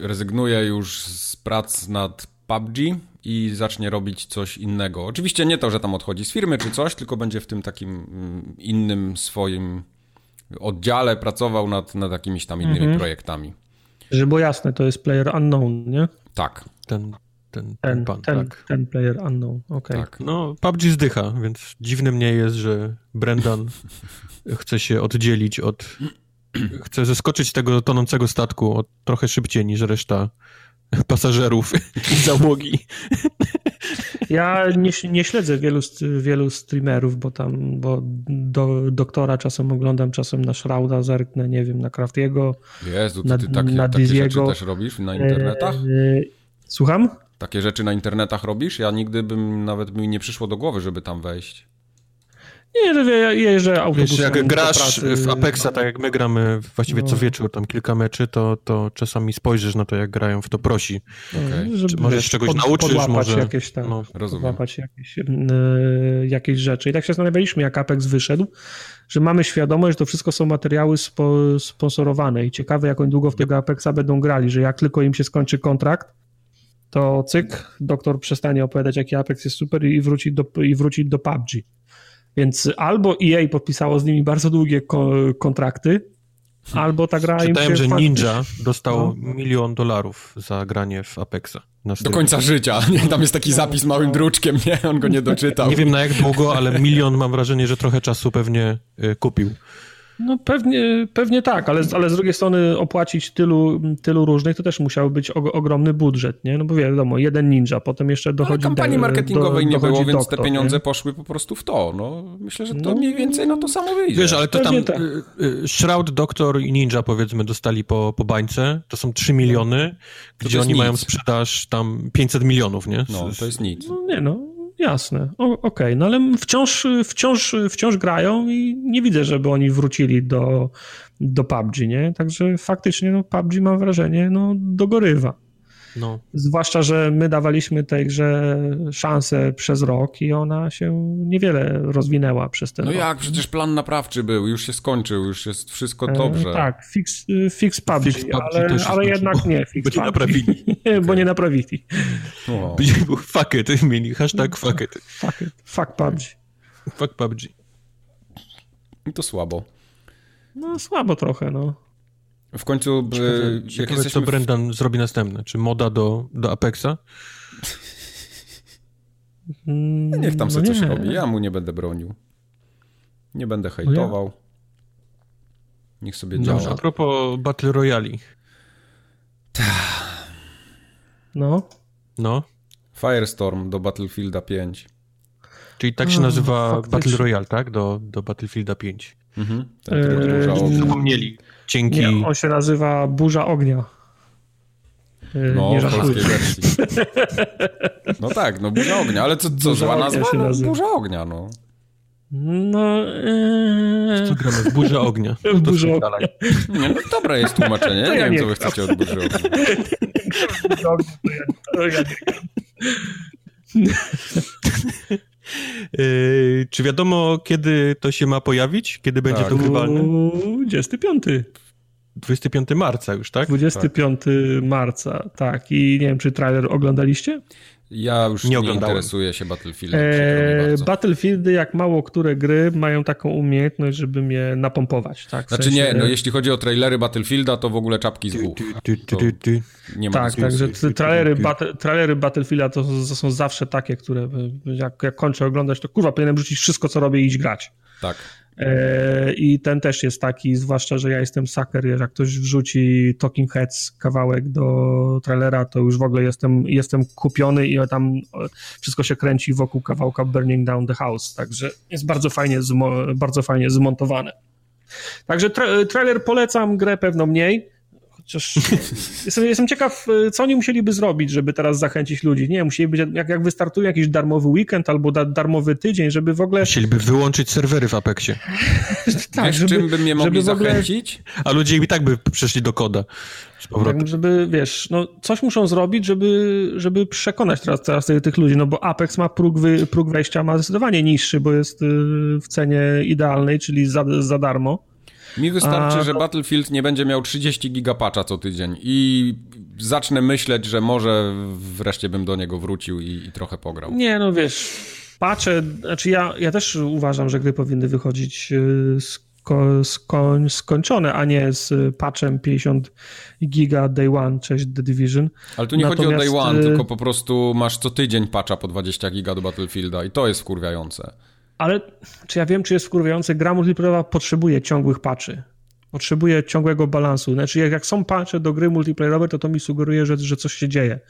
rezygnuje już z prac nad PUBG i zacznie robić coś innego. Oczywiście nie to, że tam odchodzi z firmy czy coś, tylko będzie w tym takim mm, innym swoim oddziale pracował nad, nad jakimiś tam innymi mhm. projektami. Żeby było jasne, to jest player unknown, nie? Tak. Ten, ten, ten, ten pan, ten, tak. ten player unknown, okej. Okay. Tak. No, PUBG zdycha, więc dziwnym nie jest, że Brendan chce się oddzielić od... chce zeskoczyć z tego tonącego statku trochę szybciej niż reszta pasażerów i załogi. Ja nie, nie, śledzę wielu, wielu streamerów, bo tam, bo do, doktora czasem oglądam, czasem na Shrouda zerknę, nie wiem, na Craftiego, Jezu, ty, na, ty takie, na takie rzeczy też robisz na internetach? E, słucham? Takie rzeczy na internetach robisz? Ja nigdy bym, nawet mi nie przyszło do głowy, żeby tam wejść. Nie, że ja jeżdżę autobusem. Wiesz, jak grasz w Apexa, tak jak my gramy właściwie no. co wieczór, tam kilka meczy, to, to czasami spojrzysz na to, jak grają w to prosi. Okay. Żeby, może wiesz, czegoś pod, nauczysz, może... Jakieś tam, no. podłapać jakieś, yy, jakieś rzeczy. I tak się zastanawialiśmy, jak Apex wyszedł, że mamy świadomość, że to wszystko są materiały spo, sponsorowane i ciekawe, jak oni długo w tego Apexa będą grali, że jak tylko im się skończy kontrakt, to cyk, doktor przestanie opowiadać, jaki Apex jest super i wróci do, i wróci do PUBG. Więc albo EA podpisało z nimi bardzo długie ko kontrakty, albo ta gra Czytałem, im się... że Ninja dostał no. milion dolarów za granie w Apexa. Do końca życia. Nie, tam jest taki zapis małym druczkiem, nie? On go nie doczytał. Nie wiem na jak długo, ale milion mam wrażenie, że trochę czasu pewnie y, kupił. No pewnie, pewnie tak, ale, ale z drugiej strony opłacić tylu, tylu różnych to też musiał być ogromny budżet, nie? No bo wiadomo, jeden ninja, potem jeszcze dochodzi... Ale kampanii marketingowej do, nie było, więc doktor, te pieniądze nie? poszły po prostu w to, no. Myślę, że to no, mniej więcej na to samo wyjdzie. Wiesz, ale to tam tak. Y, y, Shroud, Doktor i Ninja powiedzmy dostali po, po bańce, to są 3 miliony, gdzie oni nic. mają sprzedaż tam 500 milionów, nie? No, to jest nic. No nie no, Jasne, okej, okay. no ale wciąż, wciąż, wciąż grają i nie widzę, żeby oni wrócili do, do PUBG, nie? Także faktycznie no, PUBG mam wrażenie, no dogorywa. No. Zwłaszcza, że my dawaliśmy tej grze szansę przez rok i ona się niewiele rozwinęła przez ten no rok. No jak, przecież plan naprawczy był, już się skończył, już jest wszystko e, dobrze. E, tak, fix, fix PUBG, fix PUBG ale, ale jednak nie fix Bo nie naprawili. bo nie naprawili. Wow. Fuck it, mieli hashtag fuck it. Fuck it, fuck PUBG. Fuck PUBG. I to słabo. No słabo trochę, no. W końcu... Ciekawe, jak ciekawe co Brendan w... zrobi następne. Czy moda do, do Apexa? No niech tam sobie no coś robi. Ja mu nie będę bronił. Nie będę hejtował. No ja. Niech sobie działa. Dobrze, a propos Battle Royale. No. No. Firestorm do Battlefielda 5. Czyli tak się nazywa. Battle Royale, tak? Do, do Battlefielda 5. Mhm. Ten, eee, zapomnieli. Dzięki... Nie, on się nazywa Burza Ognia. Yy, no, nie w polskiej wersji. No tak, no Burza Ognia, ale co, co zła nazwa? No, Burza Ognia, no. No... Ee... Co gramy? Burza Ognia. W Burza Ognia. Nie, no dobre jest tłumaczenie, nie, ja wiem, co wy chcecie od Burzy Ognia. to ja nie Yy, czy wiadomo, kiedy to się ma pojawić? Kiedy będzie tak. to grywalne? 25. 25 marca już, tak? 25 tak. marca, tak. I nie wiem, czy trailer oglądaliście? Ja już nie, nie interesuję się Battlefieldem. Eee, Battlefieldy, jak mało które gry, mają taką umiejętność, żeby mnie napompować. Tak? W znaczy sensie... nie, no jeśli chodzi o trailery Battlefielda, to w ogóle czapki z głów. Nie ma tak, także trailery, battle, trailery Battlefielda to, to, są zawsze takie, które jak, jak kończę oglądać, to kurwa, powinienem rzucić wszystko, co robię i iść grać. Tak. I ten też jest taki, zwłaszcza, że ja jestem sucker, jak ktoś wrzuci Talking Heads kawałek do trailera, to już w ogóle jestem, jestem kupiony i tam wszystko się kręci wokół kawałka Burning Down the House, także jest bardzo fajnie, bardzo fajnie zmontowane. Także tra trailer polecam, grę pewno mniej, Chociaż jestem, jestem ciekaw, e, co oni musieliby zrobić, żeby teraz zachęcić ludzi. Nie, musieliby, jak, jak wystartuje jakiś darmowy weekend albo da, darmowy tydzień, żeby w ogóle... Musieliby wyłączyć serwery w Apexie. tak, Wiesz, żeby, czym by mnie mogli zachęcić? A ludzie i tak by przeszli do koda. Tak, żeby, wiesz, no coś muszą zrobić, żeby, żeby przekonać teraz, teraz tych ludzi, no bo Apex ma próg, wy, próg wejścia ma zdecydowanie niższy, bo jest y, w cenie idealnej, czyli za, za darmo. Mi wystarczy, A, że Battlefield nie będzie miał 30 gigapacza co tydzień i zacznę myśleć, że może wreszcie bym do niego wrócił i, i trochę pograł. Nie, no wiesz, patrzę, znaczy ja, ja też uważam, że gry powinny wychodzić y, sko, skoń, skończone, a nie z patchem 50 giga day one, cześć The Division. Ale tu nie Natomiast... chodzi o day one, y, tylko po prostu masz co tydzień patcha po 20 giga do Battlefielda i to jest wkurwiające. Ale czy ja wiem, czy jest wkurwiające? Gra multiplayerowa potrzebuje ciągłych patchy. Potrzebuję ciągłego balansu. Znaczy, jak, jak są patche do gry multiplayerowe, to to mi sugeruje, że, że coś się dzieje,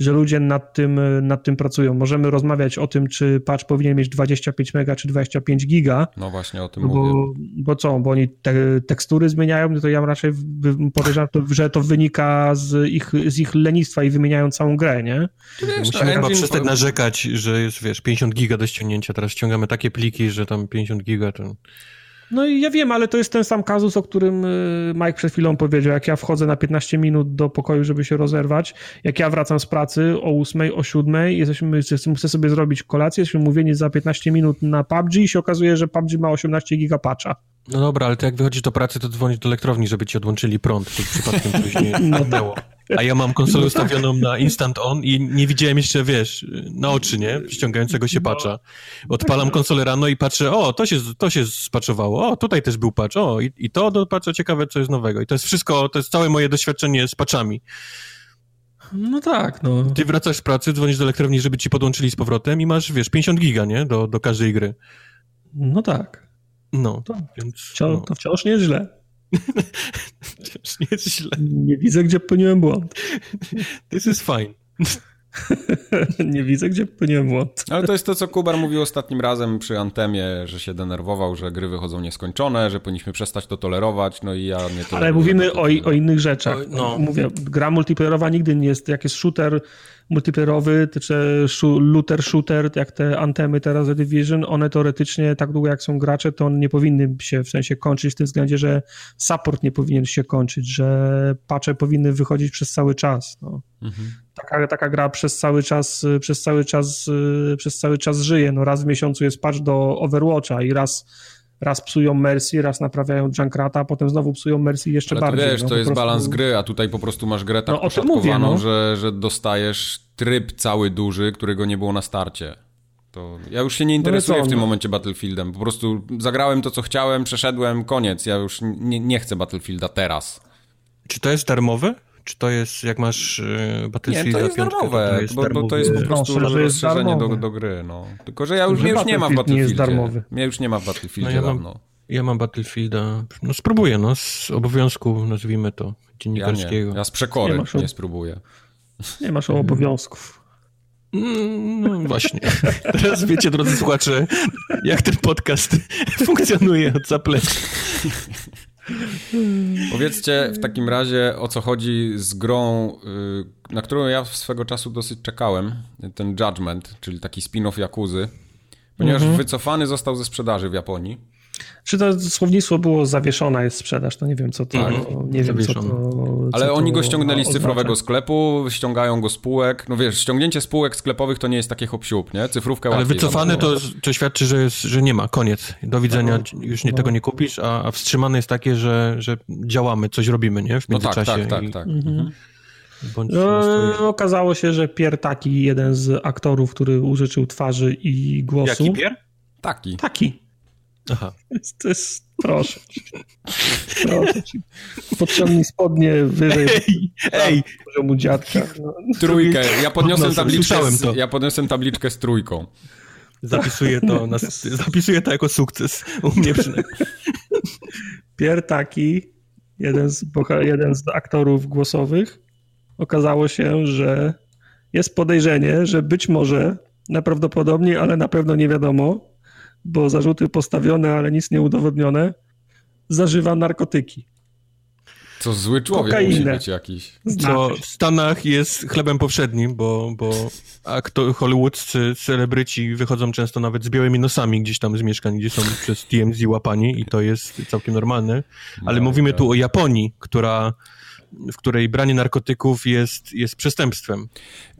że ludzie nad tym, nad tym pracują. Możemy rozmawiać o tym, czy patch powinien mieć 25 mega, czy 25 giga. No właśnie o tym bo, mówię. Bo co, bo oni te, tekstury zmieniają, no to ja raczej podejrzewam, że to wynika z ich, z ich lenistwa i wymieniają całą grę, nie? Wiesz, Musimy chyba przestać narzekać, że jest, wiesz, 50 giga do ściągnięcia, teraz ściągamy takie pliki, że tam 50 giga to... No i ja wiem, ale to jest ten sam kazus, o którym y, Mike przed chwilą powiedział. Jak ja wchodzę na 15 minut do pokoju, żeby się rozerwać, jak ja wracam z pracy o 8, o 7, jesteśmy, chcę sobie zrobić kolację, jesteśmy mówieni za 15 minut na PUBG i się okazuje, że PUBG ma 18 giga patcha. No dobra, ale to jak wychodzisz do pracy, to dzwonisz do elektrowni, żeby ci odłączyli prąd, to przypadkiem coś nie no było. A ja mam konsolę no tak. ustawioną na instant on i nie widziałem jeszcze, wiesz, na oczy, nie? Ściągającego się no. patcha. Odpalam konsolę rano i patrzę, o, to się, to się spaczowało, o, tutaj też był patch, o, i, i to do patcha ciekawe, co jest nowego. I to jest wszystko, to jest całe moje doświadczenie z patchami. No tak, no. Ty wracasz z pracy, dzwonisz do elektrowni, żeby ci podłączyli z powrotem i masz, wiesz, 50 giga, nie? Do, do każdej gry. No tak. No, to, więc... Wciąż, no. To wciąż nie jest źle. wciąż nie jest źle. Nie widzę, gdzie popełniłem błąd. This is fine. nie widzę, gdzie popełniłem błąd. Ale to jest to, co Kubar mówił ostatnim razem przy Antemie, że się denerwował, że gry wychodzą nieskończone, że powinniśmy przestać to tolerować, no i ja nie Ale mówimy o, o innych rzeczach. no. Mówię, gra multiplayerowa nigdy nie jest, jak jest shooter multiplayerowy, czy looter shooter, jak te antemy teraz The Division, one teoretycznie tak długo jak są gracze, to one nie powinny się w sensie kończyć w tym względzie, że support nie powinien się kończyć, że patche powinny wychodzić przez cały czas. No. Mhm. Taka, taka gra przez cały czas, przez cały czas, przez cały czas żyje. No raz w miesiącu jest patch do Overwatcha i raz raz psują Mercy, raz naprawiają Junkrata, a potem znowu psują Mercy jeszcze Ale bardziej. wiesz, no, to jest prostu... balans gry, a tutaj po prostu masz grę tak no, mówię, no. że, że dostajesz tryb cały duży, którego nie było na starcie. To ja już się nie no interesuję no w tym no. momencie Battlefieldem. Po prostu zagrałem to, co chciałem, przeszedłem, koniec. Ja już nie, nie chcę Battlefielda teraz. Czy to jest darmowe? Czy to jest, jak masz yy, Battlefield Nie, to jest darmowe, to jest bo, bo, to jest po prostu no, rozszerzenie do, do, gry, no. Tylko, że ja już, mnie już nie ma w Battlefieldzie. Nie jest darmowy. Mnie już nie ma w Battlefieldzie no, ja mam, Ja mam Battlefielda, no spróbuję, no, z obowiązku, nazwijmy to, dziennikarskiego. Ja, nie. ja z przekory nie, nie spróbuję. Nie masz obowiązków. Mm, no właśnie. Teraz wiecie, drodzy słuchacze, jak ten podcast funkcjonuje od zaplecza. Powiedzcie w takim razie, o co chodzi z grą, y, na którą ja swego czasu dosyć czekałem, ten Judgment, czyli taki spin-off Jakuzy, ponieważ mhm. wycofany został ze sprzedaży w Japonii. Czy to słownictwo było zawieszona jest sprzedaż, to nie wiem co to, tak, nie wiem co to co Ale oni go ściągnęli z cyfrowego sklepu, ściągają go z spółek. No wiesz, ściągnięcie spółek sklepowych to nie jest takie hop nie? Cyfrówkę Ale wycofany to, to świadczy, że, jest, że nie ma, koniec. Do widzenia, no, już nie, no. tego nie kupisz, a, a wstrzymane jest takie, że, że działamy, coś robimy, nie? W międzyczasie. No tak, tak, tak. tak. Mhm. No, okazało się, że Pier Taki, jeden z aktorów, który użyczył twarzy i głosu. Jaki Pier? Taki. Taki. Aha. To jest, proszę. proszę ci. Podciągnij spodnie wyżej. Ej, ej. poziomu dziadka. No. Trójkę. Ja podniosłem, tabliczkę z, to. ja podniosłem tabliczkę z trójką. Zapisuję to, na, zapisuję to jako sukces. U mnie przynajmniej. Pier taki, jeden z, jeden z aktorów głosowych, okazało się, że jest podejrzenie, że być może, najprawdopodobniej, ale na pewno nie wiadomo, bo zarzuty postawione, ale nic nie udowodnione, zażywa narkotyki. Co zły człowiek Kokainę. musi być jakiś. Co w Stanach jest chlebem powszednim, bo, bo aktor, hollywoodzcy celebryci wychodzą często nawet z białymi nosami gdzieś tam z mieszkań, gdzie są przez TMZ łapani i to jest całkiem normalne. Ale no, mówimy tak. tu o Japonii, która w której branie narkotyków jest, jest przestępstwem.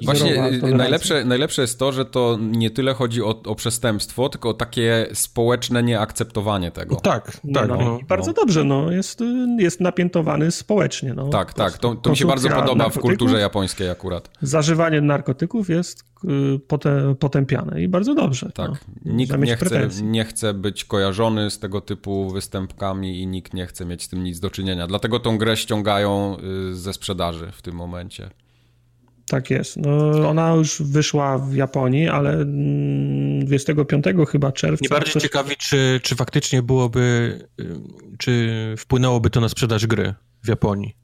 Właśnie y, najlepsze, najlepsze jest to, że to nie tyle chodzi o, o przestępstwo, tylko o takie społeczne nieakceptowanie tego. Tak, tak. No, no, bardzo no. dobrze, no, jest, jest napiętowany społecznie. No. Tak, tak, to, to mi się bardzo podoba w kulturze japońskiej akurat. Zażywanie narkotyków jest y, potępiane i bardzo dobrze. Tak, no. nikt nie chce, nie chce być kojarzony z tego typu występkami i nikt nie chce mieć z tym nic do czynienia. Dlatego tą grę ściągają Y, ze sprzedaży w tym momencie. Tak jest. No, ona już wyszła w Japonii, ale 25 mm, chyba czerwca. Nie bardziej coś... ciekawi, czy, czy faktycznie byłoby, y, czy wpłynęłoby to na sprzedaż gry w Japonii.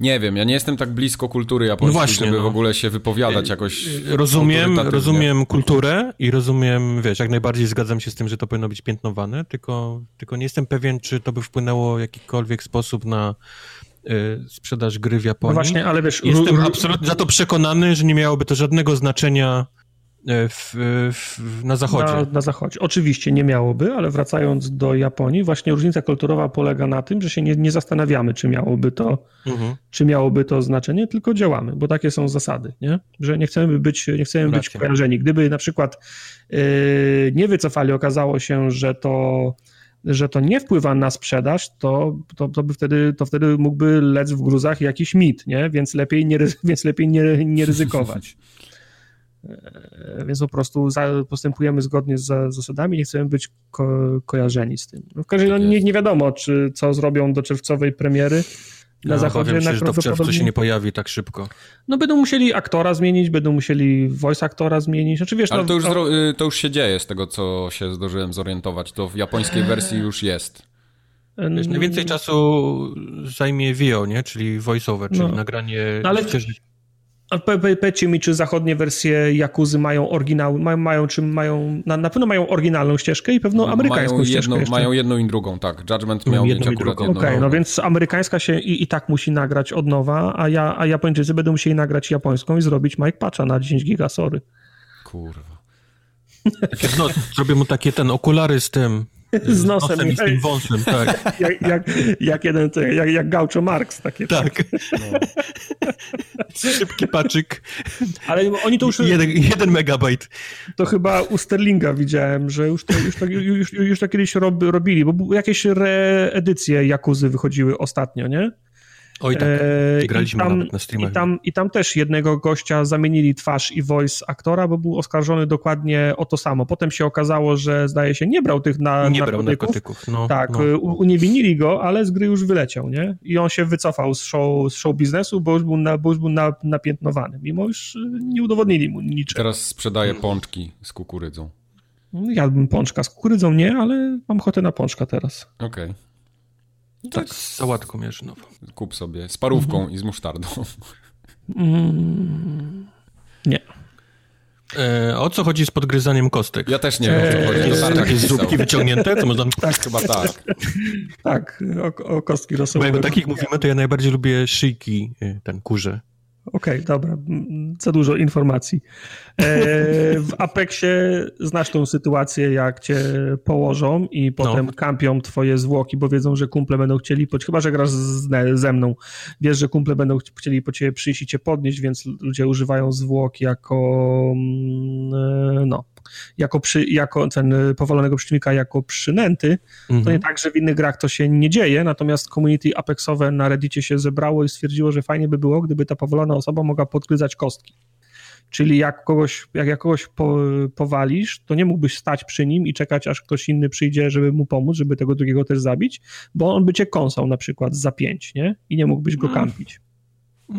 Nie wiem, ja nie jestem tak blisko kultury japońskiej, no właśnie, żeby no. w ogóle się wypowiadać y, jakoś. Rozumiem, rozumiem kulturę i rozumiem, wiesz, jak najbardziej zgadzam się z tym, że to powinno być piętnowane, tylko, tylko nie jestem pewien, czy to by wpłynęło w jakikolwiek sposób na sprzedaż gry w Japonii. No właśnie, ale wiesz... Jestem absolutnie za to przekonany, że nie miałoby to żadnego znaczenia y, w, w, na zachodzie. Na, na, zachodzie. Oczywiście nie miałoby, ale wracając do Japonii, właśnie różnica kulturowa polega na tym, że się nie, nie zastanawiamy, czy miałoby, to, mhm. czy miałoby to znaczenie, tylko działamy, bo takie są zasady, nie? że nie chcemy być, nie chcemy być kojarzeni. Gdyby na przykład yy, nie wycofali, okazało się, że to że to nie wpływa na sprzedaż, to, to, to, by wtedy, to wtedy mógłby lec w gruzach jakiś mit, nie? więc lepiej nie, więc lepiej nie, nie ryzykować. E, więc po prostu postępujemy zgodnie z zasadami, nie chcemy być ko kojarzeni z tym. No w każdym razie no, nie, nie wiadomo, czy co zrobią do czerwcowej premiery na no, zachodzie. Myślę, że to w czerwcu się nie pojawi tak szybko. No będą musieli aktora zmienić, będą musieli voice aktora zmienić. Znaczy, wiesz, Ale no, to, już, y, to już się dzieje z tego, co się zdążyłem zorientować. To w japońskiej wersji już jest. Wiesz, najwięcej czasu zajmie VO, nie? Czyli voiceover, czyli no. nagranie no, ale... A powiedzcie mi, czy zachodnie wersje Jakuzy mają oryginał, mają, mają czy mają, na, na pewno mają oryginalną ścieżkę i pewno amerykańską mają ścieżkę jedną, Mają jedną i drugą, tak. Judgment miał mieć akurat jedną. Okej, okay, no więc amerykańska się i, i tak musi nagrać od nowa, a, ja, a Japończycy będą musieli nagrać japońską i zrobić Mike Patcha na 10 giga, sorry. Kurwa. No, zrobię mu takie ten okulary z tym, z nosem. nosem i z tym wąsem, tak. jak, jak, jak, jeden, jak, jak Gaucho Marx, takie. Tak. No. Szybki paczyk. Ale oni to już... Jeden, jeden megabajt. To chyba u Sterlinga widziałem, że już to, już to, już, już to kiedyś rob, robili, bo jakieś reedycje Jakuzy wychodziły ostatnio, nie? Oj tak, e, graliśmy tam, nawet na streamach. I tam, I tam też jednego gościa zamienili twarz i voice aktora, bo był oskarżony dokładnie o to samo. Potem się okazało, że zdaje się nie brał tych na, nie narkotyków. Brał narkotyków. No, tak, no. uniewinili go, ale z gry już wyleciał, nie? I on się wycofał z show, z show biznesu, bo już był, na, bo już był na, napiętnowany, mimo już nie udowodnili mu niczego. Teraz sprzedaje pączki z kukurydzą. Jadłbym pączka z kukurydzą, nie, ale mam ochotę na pączka teraz. Okej. Okay. Tak, z sałatką jarzynową. Kup sobie, z parówką mhm. i z musztardą. Mm, nie. E, o co chodzi z podgryzaniem kostek? Ja też nie wiem, o co chodzi. Jest, tak, takie zupki wyciągnięte? To można... Tak, chyba tak. tak, o, o kostki rosołowe. Bo jak o takich mówimy, to ja najbardziej lubię szyjki, e, ten kurze. Okej, okay, dobra, za dużo informacji. E, w Apexie znasz tą sytuację, jak cię położą i potem no. kampią twoje zwłoki, bo wiedzą, że kumple będą chcieli, chyba że grasz ze mną, wiesz, że kumple będą chcieli po ciebie przyjść i cię podnieść, więc ludzie używają zwłok jako mm, e, no, jako, przy, jako ten y, powalonego przeciwnika jako przynęty, mhm. to nie tak, że w innych grach to się nie dzieje, natomiast community Apexowe na Reddicie się zebrało i stwierdziło, że fajnie by było, gdyby ta powalona osoba mogła podgryzać kostki. Czyli jak kogoś, jak, jak kogoś po, powalisz, to nie mógłbyś stać przy nim i czekać, aż ktoś inny przyjdzie, żeby mu pomóc, żeby tego drugiego też zabić, bo on by cię kąsał na przykład za pięć, nie? I nie mógłbyś go mm. kampić.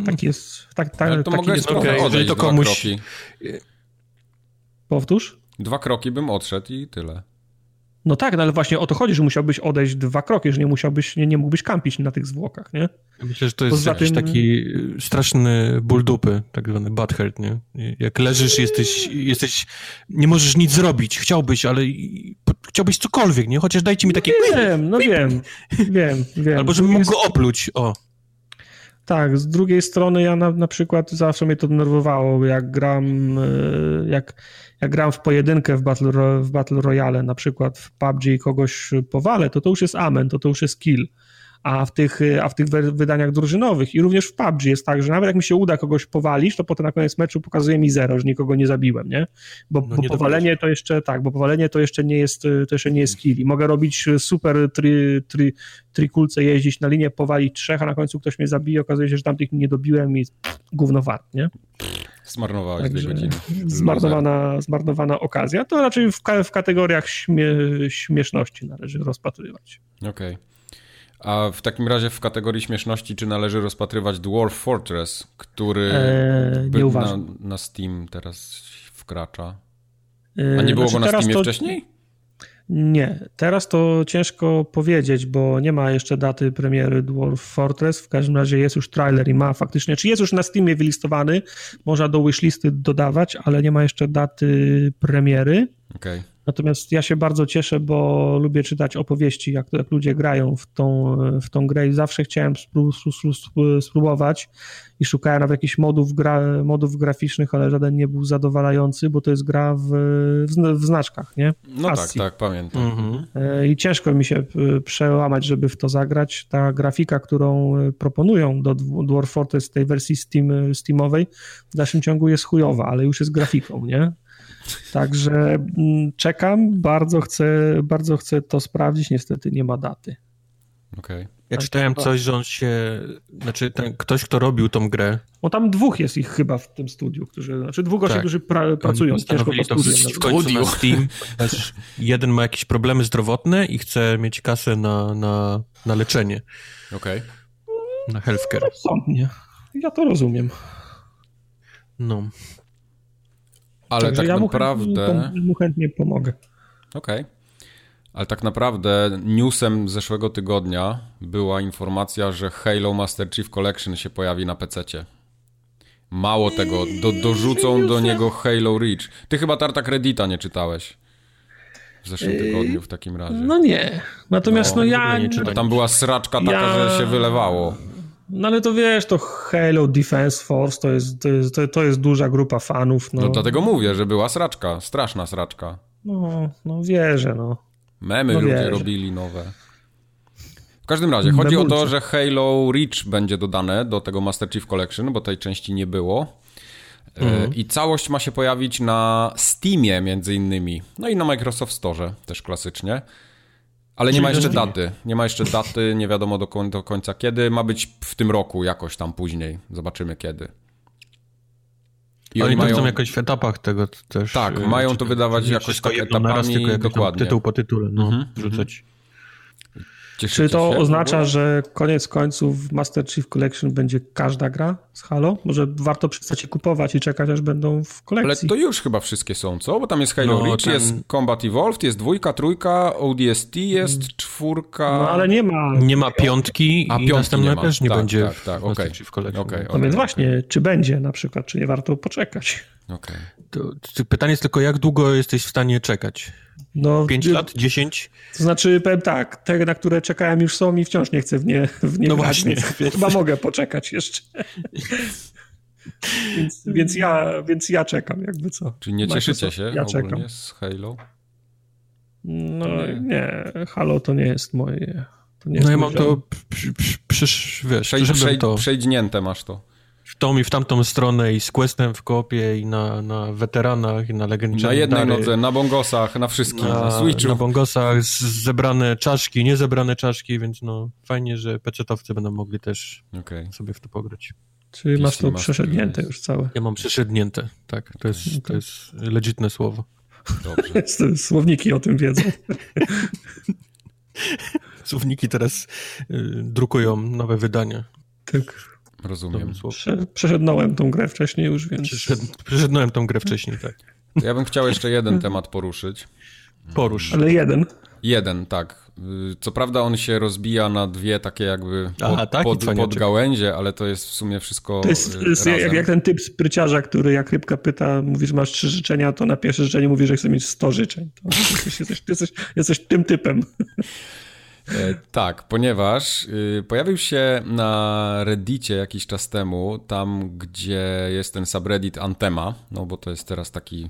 Tak jest. Tak, tak, to taki jest okay, jeżeli to komuś. Powtórz? Dwa kroki bym odszedł i tyle. No tak, no ale właśnie o to chodzi, że musiałbyś odejść dwa kroki, że nie musiałbyś, nie, nie mógłbyś kampić na tych zwłokach, nie? Myślę, że to jest Poza jakiś tym... taki straszny ból dupy, tak zwany butthurt, nie? Jak leżysz, jesteś, jesteś, nie możesz nic zrobić, chciałbyś, ale chciałbyś cokolwiek, nie? Chociaż dajcie mi takie... Wiem, no wiem, wiem, wiem. Albo żebym mógł go opluć, o. Tak, z drugiej strony ja na, na przykład zawsze mnie to denerwowało, jak gram, e, jak, jak gram w pojedynkę w Battle, w Battle Royale, na przykład w PUBG kogoś powalę, to to już jest amen, to to już jest kill a w tych, a w tych wydaniach drużynowych i również w PUBG jest tak, że nawet jak mi się uda kogoś powalić, to potem na koniec meczu pokazuje mi zero, że nikogo nie zabiłem, nie? Bo, no, bo powalenie to jeszcze, tak, bo powalenie to jeszcze nie jest, to jeszcze nie jest kill i mogę robić super tri, tri, trikulce, jeździć na linię, powalić trzech, a na końcu ktoś mnie zabije, okazuje się, że tamtych nie dobiłem i gówno wart, nie? Zmarnowałeś Także dwie godziny. Zmarnowana, zmarnowana okazja. To raczej w, w kategoriach śmie, śmieszności należy rozpatrywać. Okej. Okay. A w takim razie w kategorii śmieszności, czy należy rozpatrywać Dwarf Fortress, który eee, nie na, na Steam teraz wkracza? A nie było znaczy, go na Steamie to... wcześniej? Nie, teraz to ciężko powiedzieć, bo nie ma jeszcze daty premiery Dwarf Fortress. W każdym razie jest już trailer i ma faktycznie, czy jest już na Steamie wylistowany, można do wishlisty dodawać, ale nie ma jeszcze daty premiery. Okay. Natomiast ja się bardzo cieszę, bo lubię czytać opowieści, jak, jak ludzie grają w tą, w tą grę i zawsze chciałem spróbować i szukałem nawet jakichś modów, gra, modów graficznych, ale żaden nie był zadowalający, bo to jest gra w, w, w znaczkach, nie? No tak, tak, pamiętam. Mhm. E, I ciężko mi się e, przełamać, żeby w to zagrać. Ta grafika, którą e, proponują do Dwarf Fortress tej wersji Steam, Steamowej w dalszym ciągu jest chujowa, ale już jest grafiką, nie? Także mm, czekam, bardzo chcę, bardzo chcę to sprawdzić, niestety nie ma daty. Okej. Okay. Ja tak, czytałem coś, że on się, znaczy ten, ktoś, kto robił tą grę. Bo tam dwóch jest ich chyba w tym studiu, którzy, znaczy dwóch gości, tak. którzy pra, pracują ciężko po studiu. W, końcu na Steam, jeden ma jakieś problemy zdrowotne i chce mieć kasę na, na, na leczenie. Okej. Okay. Na healthcare. Rozsądnie. Ja to rozumiem. No. Ale Także tak ja naprawdę... Mu chętnie pomogę. Okej. Okay. Ale tak naprawdę newsem zeszłego tygodnia była informacja, że Halo Master Chief Collection się pojawi na PC-cie. Mało tego, do, dorzucą do niego Halo Reach. Ty chyba Tartak Reddita nie czytałeś w zeszłym tygodniu w takim razie. No nie. Natomiast no, no ja... Nie Tam była sraczka taka, ja... że się wylewało. No ale to wiesz, to Halo Defense Force to jest, to jest, to jest duża grupa fanów. No. no dlatego mówię, że była sraczka, straszna sraczka. No, no wierzę, no. Memy no ludzie wierzę. robili nowe. W każdym razie, chodzi Memulce. o to, że Halo Reach będzie dodane do tego Master Chief Collection, bo tej części nie było. E, mhm. I całość ma się pojawić na Steamie między innymi. No i na Microsoft Store też klasycznie. Ale nie ma jeszcze daty. Nie ma jeszcze daty, nie wiadomo do końca kiedy. Ma być w tym roku jakoś tam później. Zobaczymy kiedy. I oni, mają... jakoś w etapach tego też. Tak, e, mają to wydawać jakoś tak etapami, naraz, tylko dokładnie. Tytuł po tytule, no, mm -hmm, rzucać. Cieszycie Czy to się? oznacza, że koniec końców Master Chief Collection będzie każda gra z Halo? Może warto przestać je kupować i czekać, aż będą w kolekcji? Ale to już chyba wszystkie są, co? Bo tam jest Halo no, Reach, ten... jest Combat Evolved, jest dwójka, trójka, ODST jest, mm. czwórka... No ale nie ma... Nie ma piątki A, i piątki nie ma. też nie tak, będzie tak, tak, okay. Master Chief Collection. Okay, okay, no więc okay. właśnie, czy będzie na przykład, czy nie warto poczekać? Okay. Pytanie jest tylko, jak długo jesteś w stanie czekać? No, 5 lat? 10? To znaczy, powiem tak, te, na które czekałem już są i wciąż nie chcę w nie, w nie No grać, właśnie. Więc chyba mogę poczekać jeszcze. więc, więc, ja, więc ja czekam, jakby co. Czyli nie cieszycie się ja czekam. z Halo? No nie. nie, Halo to nie jest moje... To nie no ja mam to, przy, przy, przy, wiesz, Przejdź, przejdź, to... Przejdźnięte masz to w tą i w tamtą stronę i z Questem w kopie i na, na weteranach i na legendzie. Na jednej nodze, na bongosach, na wszystkim, na, na Switchu. Na bongosach, zebrane czaszki, niezebrane czaszki, więc no fajnie, że pecetowcy będą mogli też okay. sobie w to pograć. Czy masz to przeszednięte już całe? Ja mam przeszednięte, tak. To jest, okay. to jest legitne słowo. Dobrze. Słowniki o tym wiedzą. Słowniki teraz y, drukują nowe wydania. Tak. Rozumiem. Prze przeszednąłem tą grę wcześniej już, więc... Przeszed przeszedłem tą grę wcześniej, tak. Ja bym chciał jeszcze jeden temat poruszyć. Porusz. Ale jeden. Jeden, tak. Co prawda on się rozbija na dwie takie jakby pod, Aha, tak? pod, pod gałęzie, ale to jest w sumie wszystko To jest, to jest jak, jak, ten typ spryciarza, który jak rybka pyta, mówisz masz trzy życzenia, to na pierwsze życzenie mówi, że chce mieć sto życzeń. To jesteś, jesteś, jesteś, jesteś tym typem. E, tak, ponieważ y, pojawił się na Reddicie jakiś czas temu, tam gdzie jest ten subreddit Antema, no bo to jest teraz taki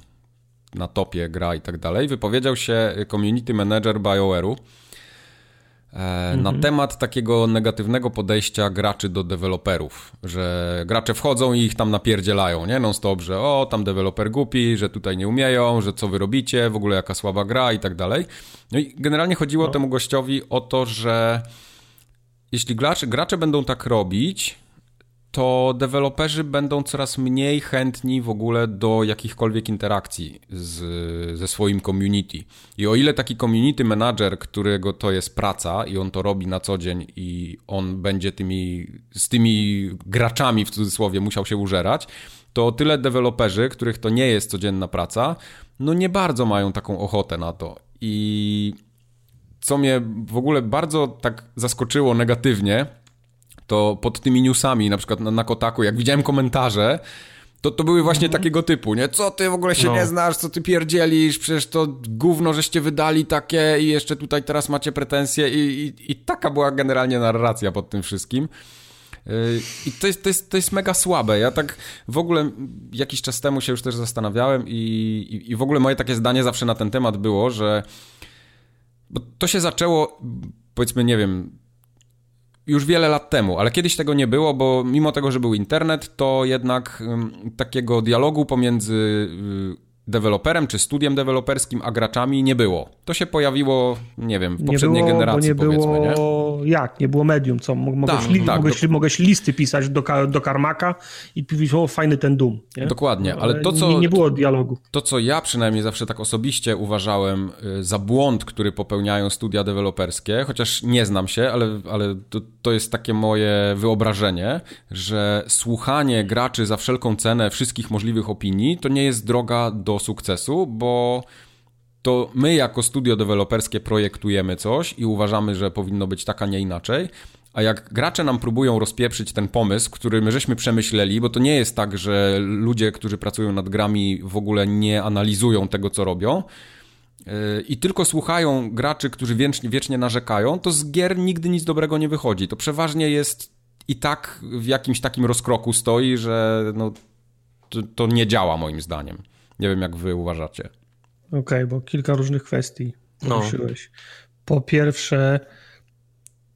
na topie gra i tak dalej, wypowiedział się community manager BioWare'u, na mhm. temat takiego negatywnego podejścia graczy do deweloperów, że gracze wchodzą i ich tam napierdzielają, nie? Non stop, że o, tam deweloper głupi, że tutaj nie umieją, że co wy robicie, w ogóle jaka słaba gra i tak dalej. No i generalnie chodziło no. temu gościowi o to, że jeśli gracze, gracze będą tak robić, to deweloperzy będą coraz mniej chętni w ogóle do jakichkolwiek interakcji z, ze swoim community. I o ile taki community manager, którego to jest praca i on to robi na co dzień i on będzie tymi, z tymi graczami w cudzysłowie musiał się użerać, to o tyle deweloperzy, których to nie jest codzienna praca, no nie bardzo mają taką ochotę na to. I co mnie w ogóle bardzo tak zaskoczyło negatywnie, to pod tymi newsami, na przykład na, na Kotaku, jak widziałem komentarze, to, to były właśnie mhm. takiego typu, nie? Co ty w ogóle się no. nie znasz, co ty pierdzielisz, przecież to gówno, żeście wydali takie i jeszcze tutaj teraz macie pretensje i, i, i taka była generalnie narracja pod tym wszystkim. Yy, I to jest, to, jest, to jest mega słabe. Ja tak w ogóle jakiś czas temu się już też zastanawiałem i, i, i w ogóle moje takie zdanie zawsze na ten temat było, że bo to się zaczęło, powiedzmy, nie wiem, już wiele lat temu, ale kiedyś tego nie było, bo mimo tego, że był internet, to jednak takiego dialogu pomiędzy y, deweloperem czy studiem deweloperskim, a graczami nie było. To się pojawiło, nie wiem, w poprzedniej było, generacji nie powiedzmy, było... nie? Jak? Nie było medium, co? Mogłeś, tak, li... tak, mogłeś, do... mogłeś listy pisać do, do Karmaka i powiedzieć, o fajny ten Doom. Nie? Dokładnie, ale to co... Nie, nie, było dialogu. To, co ja przynajmniej zawsze tak osobiście uważałem y, za błąd, który popełniają studia deweloperskie, chociaż nie znam się, ale, ale to, to jest takie moje wyobrażenie, że słuchanie graczy za wszelką cenę wszystkich możliwych opinii, to nie jest droga do sukcesu, bo to my jako studio deweloperskie projektujemy coś i uważamy, że powinno być tak, a nie inaczej. A jak gracze nam próbują rozpieprzyć ten pomysł, który my żeśmy przemyśleli, bo to nie jest tak, że ludzie, którzy pracują nad grami w ogóle nie analizują tego, co robią, yy, i tylko słuchają graczy, którzy wiecznie, wiecznie narzekają, to z gier nigdy nic dobrego nie wychodzi. To przeważnie jest i tak w jakimś takim rozkroku stoi, że no, to, to nie działa moim zdaniem. Nie wiem, jak wy uważacie. Okej, okay, bo kilka różnych kwestii poruszyłeś. No. Po pierwsze,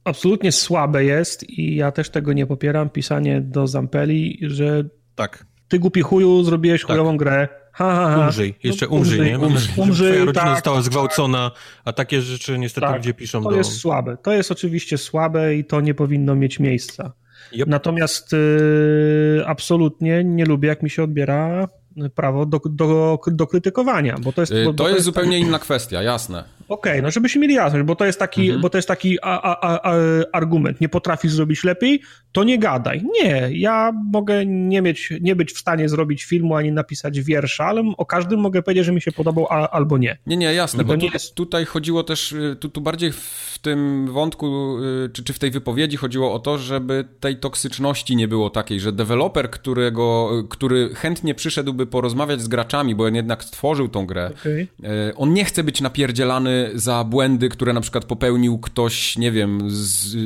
absolutnie słabe jest i ja też tego nie popieram, pisanie do Zampeli, że tak. ty głupi chuju zrobiłeś tak. chujową grę. Ha, ha, ha. Umrzyj, jeszcze no, umrzyj, umrzyj, nie? Umrzyj, umrzyj Twoja rodzina tak, została zgwałcona, a takie rzeczy niestety tak, ludzie piszą to do... jest słabe, to jest oczywiście słabe i to nie powinno mieć miejsca. Yep. Natomiast y, absolutnie nie lubię, jak mi się odbiera prawo do, do, do krytykowania, bo to jest... Y, to, to jest, zupełnie inna kwestia, jasne. Okej, okay, no żebyśmy mieli jasność, bo to jest taki, mhm. bo to jest taki a, a, a, argument, nie potrafisz zrobić lepiej, to nie gadaj. Nie, ja mogę nie mieć, nie być w stanie zrobić filmu, ani napisać wiersza, ale o każdym mogę powiedzieć, że mi się podobał albo nie. Nie, nie, jasne, bo tu, jest... tutaj chodziło też, y, tu, tu bardziej w tym wątku, y, czy, czy w tej wypowiedzi chodziło o to, żeby tej toksyczności nie było takiej, że deweloper, którego, który chętnie przyszedłby porozmawiać z graczami, bo on jednak stworzył tą grę, okay. on nie chce być napierdzielany za błędy, które na przykład popełnił ktoś, nie wiem, z,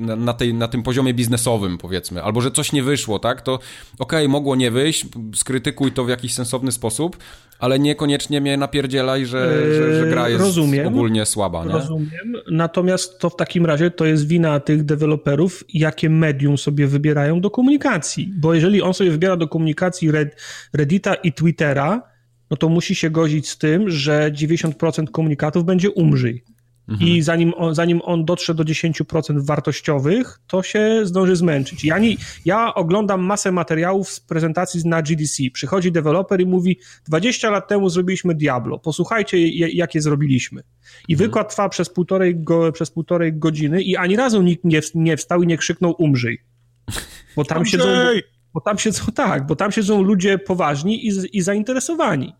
na, na, tej, na tym poziomie biznesowym, powiedzmy, albo że coś nie wyszło, tak? To okej, okay, mogło nie wyjść, skrytykuj to w jakiś sensowny sposób, ale niekoniecznie mnie napierdzielaj, że, że, że gra jest Rozumiem. ogólnie słaba, nie? Rozumiem, natomiast to w takim razie to jest wina tych deweloperów, jakie medium sobie wybierają do komunikacji, bo jeżeli on sobie wybiera do komunikacji Reddita i Twittera, no to musi się godzić z tym, że 90% komunikatów będzie umrzyj. Mhm. I zanim on, zanim on dotrze do 10% wartościowych, to się zdąży zmęczyć. Ja, nie, ja oglądam masę materiałów z prezentacji na GDC. Przychodzi deweloper i mówi: 20 lat temu zrobiliśmy Diablo, posłuchajcie, jakie zrobiliśmy. I mhm. wykład trwa przez półtorej, go, przez półtorej godziny, i ani razu nikt nie, nie wstał i nie krzyknął: umrzyj. Bo tam siedzą. Bo tam siedzą, tak, bo tam siedzą ludzie poważni i, i zainteresowani.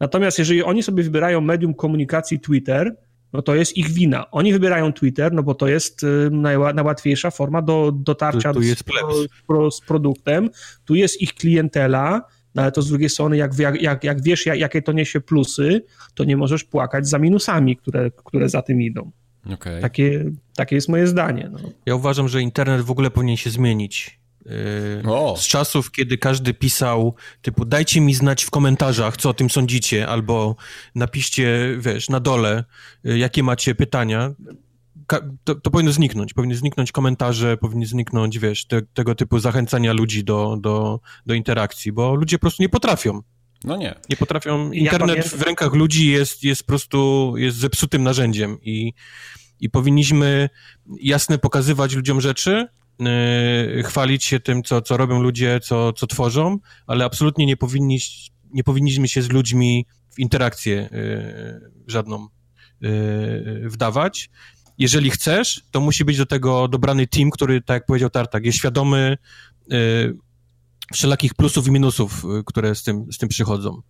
Natomiast jeżeli oni sobie wybierają medium komunikacji Twitter, no to jest ich wina. Oni wybierają Twitter, no bo to jest y, najłatwiejsza forma do dotarcia tu, tu z, pro, z, produktem. Tu jest ich klientela, no ale to z drugiej strony, jak, jak, jak wiesz, jak, jakie to niesie plusy, to nie możesz płakać za minusami, które, które za tym idą. Okay. Takie, takie jest moje zdanie. No. Ja uważam, że internet w ogóle powinien się zmienić. Yy, z czasów, kiedy każdy pisał typu dajcie mi znać w komentarzach, co o tym sądzicie, albo napiszcie, wiesz, na dole, yy, jakie macie pytania. To, to powinno zniknąć. Powinny zniknąć komentarze, powinny zniknąć, wiesz, te, tego typu zachęcania ludzi do, do, do interakcji, bo ludzie po prostu nie potrafią. No nie. Nie potrafią. Internet ja w rękach ludzi jest, jest po prostu jest zepsutym narzędziem i, i powinniśmy jasne pokazywać ludziom rzeczy, chwalić się tym, co, co robią ludzie, co, co tworzą, ale absolutnie nie, powinni, nie powinniśmy się z ludźmi w interakcję yy, żadną yy, wdawać. Jeżeli chcesz, to musi być do tego dobrany team, który, tak jak powiedział Tartak, jest świadomy wszelakich plusów i minusów, które z tym, z tym przychodzą.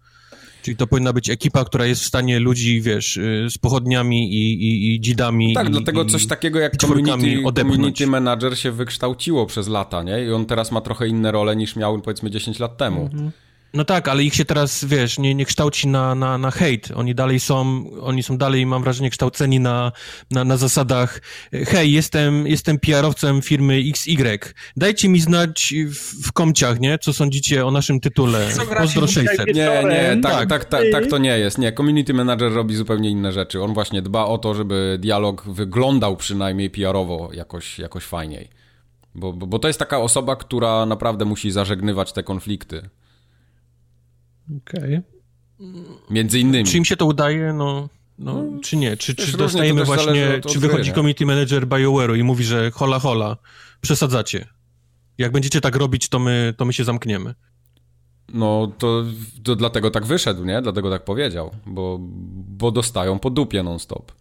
Czyli to powinna być ekipa, która jest w stanie ludzi, wiesz, y, z pochodniami i, i, i dzidami. Tak, i, dlatego i, coś takiego jak community, community manager się wykształciło przez lata, nie? I on teraz ma trochę inne role niż miał powiedzmy 10 lat temu. Mhm. No tak, ale ich się teraz, wiesz, nie, nie kształci na, na, na hejt. Oni dalej są, oni są dalej, mam wrażenie, kształceni na, na, na zasadach hej, jestem, jestem PR-owcem firmy XY. Dajcie mi znać w, w komciach, nie? Co sądzicie o naszym tytule. Pozdro 600. Nie, nie, tak, tak. Tak, tak, tak to nie jest. Nie, community manager robi zupełnie inne rzeczy. On właśnie dba o to, żeby dialog wyglądał przynajmniej PR-owo jakoś, jakoś fajniej. Bo, bo, bo to jest taka osoba, która naprawdę musi zażegnywać te konflikty. Okej. Okay. Między innymi. Czy im się to udaje? No, no, no czy nie? Czy, czy dostajemy właśnie, czy wychodzi community manager BioWare'u i mówi, że hola hola, przesadzacie. Jak będziecie tak robić, to my, to my się zamkniemy. No, to, to dlatego tak wyszedł, nie? Dlatego tak powiedział, bo, bo dostają po dupie non-stop.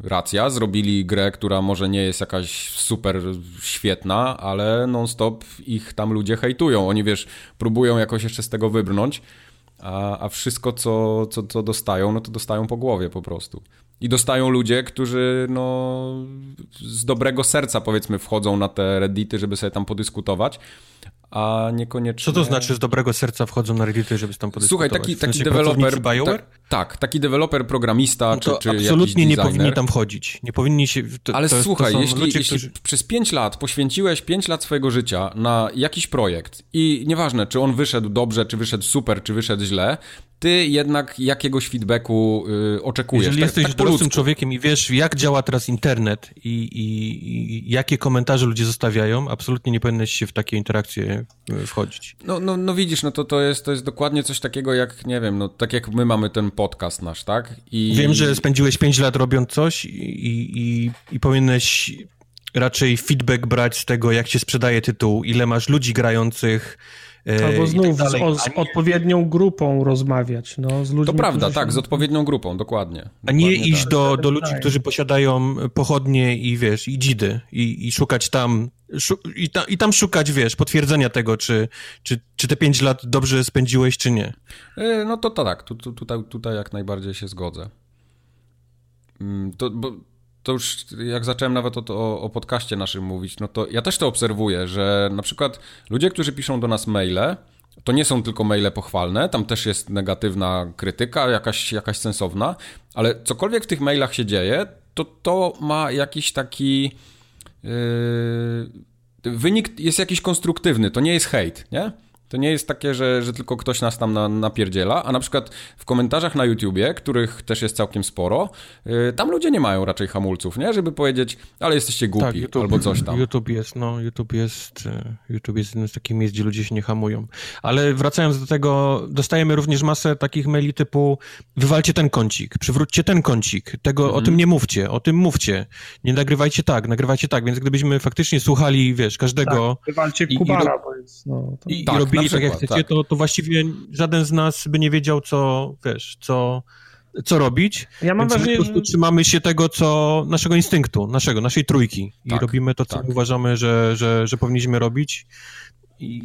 Racja, zrobili grę, która może nie jest jakaś super świetna, ale non-stop ich tam ludzie hejtują. Oni, wiesz, próbują jakoś jeszcze z tego wybrnąć, a, a wszystko, co, co, co dostają, no to dostają po głowie po prostu. I dostają ludzie, którzy no, z dobrego serca powiedzmy wchodzą na te reddity, żeby sobie tam podyskutować, a niekoniecznie... Co to znaczy z dobrego serca wchodzą na Reddity, żeby tam podyskutować? Słuchaj, taki, taki w sensie deweloper... BioWare? Tak, tak, taki deweloper, programista no czy, czy absolutnie nie powinni tam wchodzić. Nie powinni się... To, Ale to, słuchaj, to jeśli, ludzie, jeśli którzy... przez 5 lat poświęciłeś 5 lat swojego życia na jakiś projekt i nieważne, czy on wyszedł dobrze, czy wyszedł super, czy wyszedł źle, ty jednak jakiegoś feedbacku y, oczekujesz. Jeżeli tak, jesteś tak dorosłym człowiekiem i wiesz, jak działa teraz internet i, i, i, jakie komentarze ludzie zostawiają, absolutnie nie powinieneś się w takie interakcje y, wchodzić. No, no, no widzisz, no to, to, jest, to jest dokładnie coś takiego jak, nie wiem, no tak jak my mamy ten podcast nasz, tak? I... Wiem, że spędziłeś 5 lat robiąc coś i, i, i powinieneś raczej feedback brać z tego, jak się sprzedaje tytuł, ile masz ludzi grających, E, Albo znów tak z, o, z, odpowiednią grupą rozmawiać. No, z ludźmi, to prawda, tak, z odpowiednią grupą, dokładnie. dokładnie a nie iść tak. do, do ludzi, którzy posiadają pochodnie i wiesz, i dzidy, i, i szukać tam, szu, i, ta, i tam szukać, wiesz, potwierdzenia tego, czy, czy, czy te pięć lat dobrze spędziłeś, czy nie. E, no to, to tak, tu, tu, tutaj, tutaj jak najbardziej się zgodzę. Mm, to, bo to już jak zacząłem nawet o, o, o podcaście naszym mówić, no to ja też to obserwuję, że na przykład ludzie, którzy piszą do nas maile, to nie są tylko maile pochwalne, tam też jest negatywna krytyka, jakaś, jakaś sensowna, ale cokolwiek w tych mailach się dzieje, to to ma jakiś taki... Yy, wynik jest jakiś konstruktywny, to nie jest hejt, nie? To nie jest takie, że, że tylko ktoś nas tam na, napierdziela, a na przykład w komentarzach na YouTubie, których też jest całkiem sporo, yy, tam ludzie nie mają raczej hamulców, nie? Żeby powiedzieć, ale jesteście głupi, tak, YouTube, albo coś tam. YouTube jest, no, YouTube jest, e, YouTube jest jednym z takich miejsc, gdzie ludzie się nie hamują. Ale wracając do tego, dostajemy również masę takich maili typu wywalcie ten kącik, przywróćcie ten kącik, tego, mhm. o tym nie mówcie, o tym mówcie, nie nagrywajcie tak, nagrywajcie tak, więc gdybyśmy faktycznie słuchali, wiesz, każdego... Tak, wywalcie Kubara, i, bo jest, no, to... i, tak, i robili przykład, tak jak chcecie, tak. to, to właściwie żaden z nas by nie wiedział, co, wiesz, co, co robić. Ja mam Więc wrażenie, po prostu że... trzymamy się tego, co naszego instynktu, naszego, naszej trójki i tak, robimy to, co tak. uważamy, że, że, że powinniśmy robić i,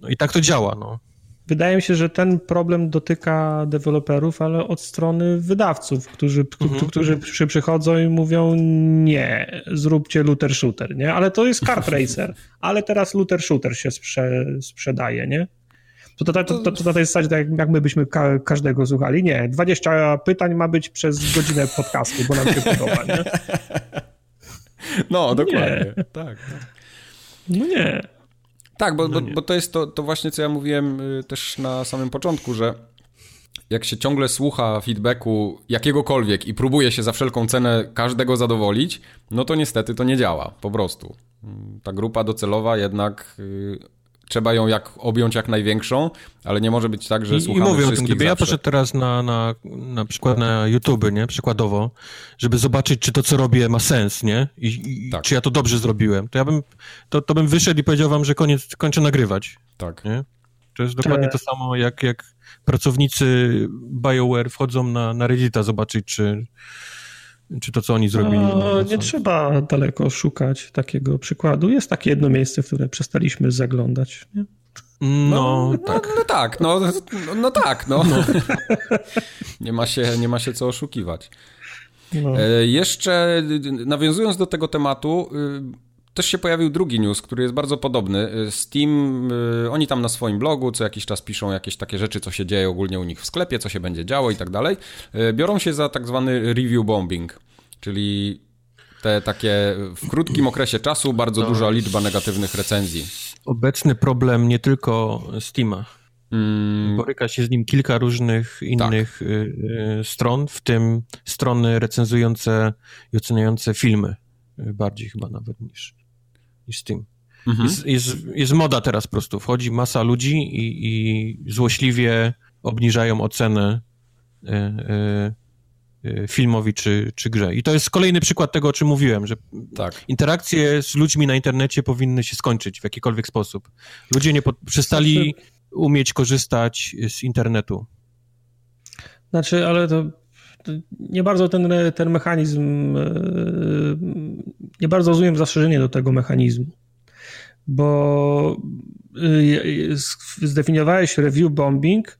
no i tak to działa, no. Wydaje mi się, że ten problem dotyka deweloperów, ale od strony wydawców, którzy, mhm. którzy przy, przychodzą i mówią nie, zróbcie looter shooter, nie? Ale to jest kart racer, ale teraz looter shooter się sprze, sprzedaje, nie? To, to, to, to, to na tej zasadzie, tak jak my byśmy ka każdego słuchali. Nie, 20 pytań ma być przez godzinę podcastu, bo nam się podoba, nie? No, dokładnie. Nie. Tak, tak. No nie. Tak, bo, no bo, bo, to jest to, to właśnie, co ja mówiłem y, też na samym początku, że jak się ciągle słucha feedbacku jakiegokolwiek i próbuje się za wszelką cenę każdego zadowolić, no to niestety to nie działa, po prostu. Ta grupa docelowa jednak y, trzeba ją jak, objąć jak największą, ale nie może być tak, że I, słuchamy I mówię o tym, gdyby ja poszedł teraz na, na, na przykład na YouTube, nie, przykładowo, żeby zobaczyć, czy to, co robię, ma sens, nie, i, i tak. czy ja to dobrze zrobiłem, to ja bym, to, to bym wyszedł i powiedział wam, że koniec, kończę nagrywać. Tak. Nie? To jest dokładnie to samo, jak, jak pracownicy BioWare wchodzą na, na Reddita zobaczyć, czy, czy to, co oni zrobili. No, nie trzeba daleko szukać takiego przykładu. Jest takie jedno miejsce, w które przestaliśmy zaglądać. Nie? No, no, tak. No, no, tak, no, no, no tak, no. no. nie, ma się, nie ma się co oszukiwać. No. E, jeszcze nawiązując do tego tematu, y, też się pojawił drugi news, który jest bardzo podobny. Y, Steam, y, oni tam na swoim blogu co jakiś czas piszą jakieś takie rzeczy, co się dzieje ogólnie u nich w sklepie, co się będzie działo i tak dalej. Y, biorą się za tak zwany review bombing, czyli te takie w krótkim okresie czasu bardzo duża liczba negatywnych recenzji. Obecny problem nie tylko Steama. Mm. Boryka się z nim kilka różnych innych tak. stron, w tym strony recenzujące i oceniające filmy bardziej chyba nawet niż niż Steam. Mhm. Jest, jest, jest, moda teraz po prostu. Wchodzi masa ludzi i, i złośliwie obniżają ocenę y, y, y, filmowi czy, czy grze. I to jest kolejny przykład tego, o czym mówiłem, że tak. interakcje z ludźmi na internecie powinny się skończyć w jakikolwiek sposób. Ludzie nie przestali znaczy... umieć korzystać z internetu. Znaczy, ale to nie bardzo ten, ten mechanizm, e, nie bardzo rozumiem zastrzeżenie do tego mechanizmu, bo e, zdefiniowałeś review bombing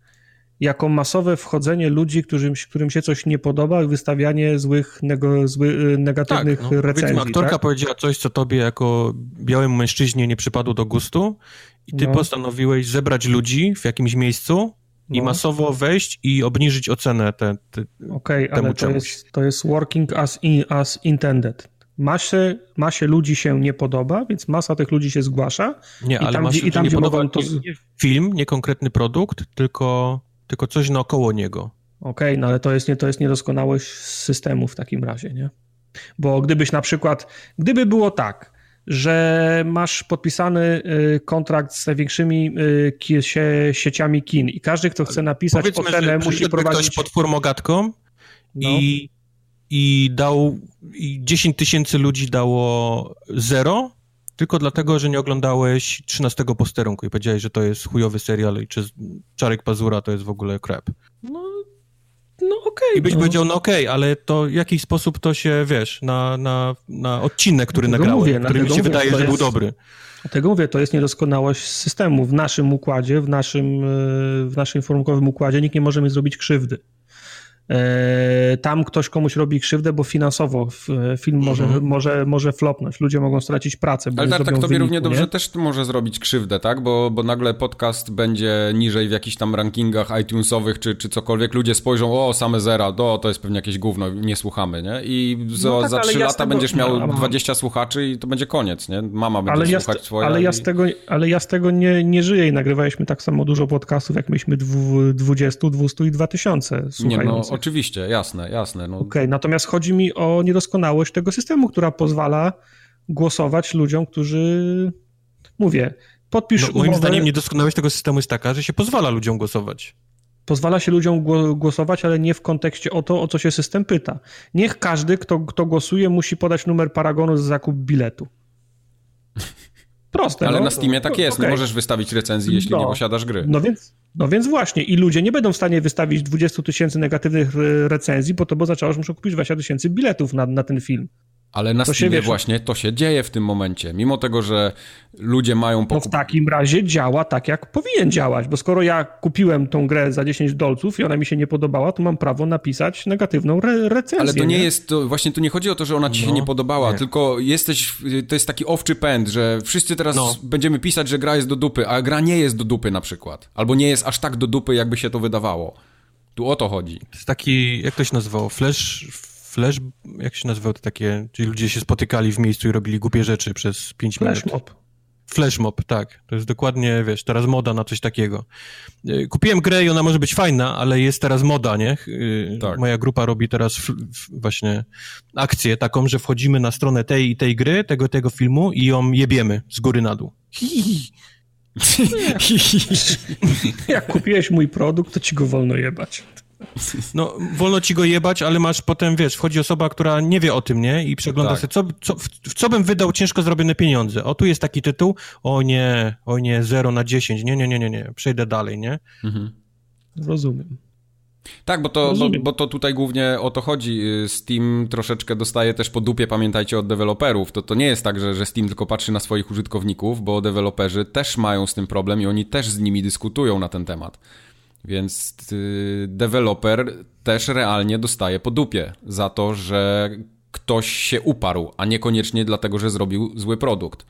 jako masowe wchodzenie ludzi, którym, którym się coś nie podoba i wystawianie złych, nego, zły, e, negatywnych tak, no, recenzji. Aktorka tak? powiedziała coś, co tobie jako białemu mężczyźnie nie przypadło do gustu i ty no. postanowiłeś zebrać ludzi w jakimś miejscu i no. masowo wejść i obniżyć ocenę te, te, okay, ale to jest, to jest working as, in, as intended. Masie, masie ludzi się nie podoba, więc masa tych ludzi się zgłasza. Nie, i ale tam, gdzie, i tam, nie mogą to... Nie, film, nie konkretny produkt, tylko, tylko coś naokoło niego. Okej, okay, no ale to jest, nie, to jest niedoskonałość systemu w takim razie, nie? Bo gdybyś na przykład, gdyby było tak, że masz podpisany y, kontrakt z największymi y, sieciami kin i każdy, kto chce napisać Powiedzmy, ocenę, musi prowadzić... ktoś pod formogatką no. i, i dał i 10 tysięcy ludzi dało zero, tylko dlatego, że nie oglądałeś 13 posterunku i powiedziałeś, że to jest chujowy serial i czy Czarek Pazura to jest w ogóle krep. No no okej. Okay, I byś no. powiedział, no okej, okay, ale to w jaki sposób to się, wiesz, na, na, na odcinek, który nagrałem, mówię, który mi się mówię, wydaje, że jest, był dobry. Dlatego mówię, to jest niedoskonałość systemu. W naszym układzie, w naszym, w naszym formułkowym układzie nikt nie może mi zrobić krzywdy. E, tam ktoś komuś robi krzywdę, bo finansowo film może, mhm. może, może flopnąć, ludzie mogą stracić pracę. Ale tak, tak tobie wyniku, równie dobrze też może zrobić krzywdę, tak? Bo, bo nagle podcast będzie niżej w jakichś tam rankingach iTunesowych czy, czy cokolwiek, ludzie spojrzą, o, same zera, do, to jest pewnie jakieś gówno, nie słuchamy, nie? I za, no tak, za 3 lata tego... będziesz miał no, 20 słuchaczy i to będzie koniec, nie? Mama będzie ale słuchać ja swoje. Ale, ja z tego, ale ja z tego nie, nie żyję i nagrywaliśmy tak samo dużo podcastów, jak mieliśmy 20, 200 i 2000 słuchających. Nie, no, Oczywiście, jasne, jasne. No. Okej, okay, natomiast chodzi mi o niedoskonałość tego systemu, która pozwala głosować ludziom, którzy, mówię, podpisz no, Moim umowę... zdaniem niedoskonałość tego systemu jest taka, że się pozwala ludziom głosować. Pozwala się ludziom głosować, ale nie w kontekście o to, o co się system pyta. Niech każdy, kto, kto głosuje, musi podać numer paragonu za zakup biletu. Proste. Ale no. na Steamie tak jest. Okay. Nie możesz wystawić recenzji, jeśli no. nie posiadasz gry. No więc, no więc właśnie. I ludzie nie będą w stanie wystawić 20 tysięcy negatywnych recenzji, bo to bo oznaczało, że muszą kupić 20 tysięcy biletów na, na ten film. Ale na to Steamie właśnie to się dzieje w tym momencie. Mimo tego, że ludzie mają... Pokup... No w takim razie działa tak, jak powinien działać, bo skoro ja kupiłem tą grę za 10 dolców i ona mi się nie podobała, to mam prawo napisać negatywną re recenzję. Ale to nie, nie, jest... To, właśnie tu nie chodzi o to, że ona ci no, się nie podobała, nie. tylko jesteś... To jest taki owczy pęd, że wszyscy teraz no. będziemy pisać, że gra jest do dupy, a gra nie jest do dupy na przykład. Albo nie jest aż tak do dupy, jakby się to wydawało. Tu o to chodzi. To jest taki, jak to się nazywało, flash flash, jak się nazywało to takie, czyli ludzie się spotykali w miejscu i robili głupie rzeczy przez 5 minut. Flashmob. Flashmob, tak. To jest dokładnie, wiesz, teraz moda na coś takiego. E, kupiłem grę i ona może być fajna, ale jest teraz moda, nie? E, tak. Moja grupa robi teraz właśnie akcję taką, że wchodzimy na stronę tej i tej gry, tego tego filmu i ją jebiemy z góry na dół. Hi, hi. Jak kupiłeś mój produkt, to ci go wolno jebać. No, wolno ci go jebać, ale masz potem, wiesz, wchodzi osoba, która nie wie o tym, nie? I przegląda tak. sobie, co, co, w, co bym wydał ciężko zrobione pieniądze. O, tu jest taki tytuł, o nie, o nie, 0 na 10, nie, nie, nie, nie, nie, przejdę dalej, nie? Mhm. Rozumiem. Tak, bo to, bo, bo, to tutaj głównie o to chodzi. Steam troszeczkę dostaje też po dupie, pamiętajcie, od deweloperów. To, to nie jest tak, że, że Steam tylko patrzy na swoich użytkowników, bo deweloperzy też mają z tym problem i oni też z nimi dyskutują na ten temat. Więc y, deweloper też realnie dostaje po dupie za to, że ktoś się uparł, a niekoniecznie dlatego, że zrobił zły produkt.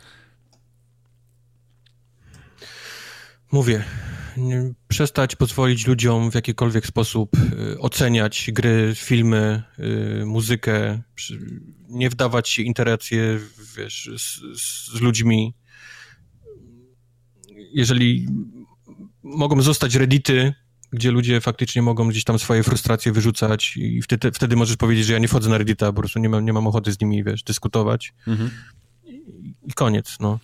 Mówię, przestać pozwolić ludziom w jakikolwiek sposób y, oceniać gry, filmy, y, muzykę, nie wdawać się interacje wiesz, z, z ludźmi. Jeżeli mogą zostać reddity, gdzie ludzie faktycznie mogą gdzieś tam swoje frustracje wyrzucać i wtedy, wtedy możesz powiedzieć, że ja nie wchodzę na reddita, po prostu nie mam, nie mam ochoty z nimi, wiesz, dyskutować. Mhm. I koniec, no.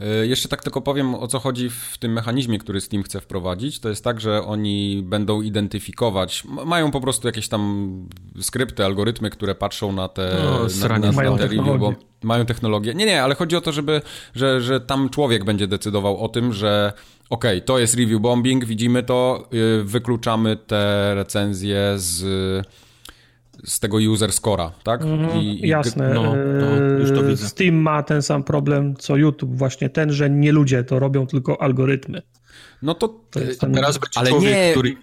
E, jeszcze tak tylko powiem, o co chodzi w tym mechanizmie, który Steam chce wprowadzić. To jest tak, że oni będą identyfikować, mają po prostu jakieś tam skrypty, algorytmy, które patrzą na te, no, na, na, mają te review, bo mają technologię. Nie, nie, ale chodzi o to, żeby, że, że tam człowiek będzie decydował o tym, że okej, okay, to jest review bombing, widzimy to, y, wykluczamy te recenzje z z tego user scora, tak? Mm, I, jasne. No, no, już to widzę. Steam ma ten sam problem co YouTube, właśnie ten, że nie ludzie to robią, tylko algorytmy. No to, to jest ten... teraz ale człowiek, nie... który,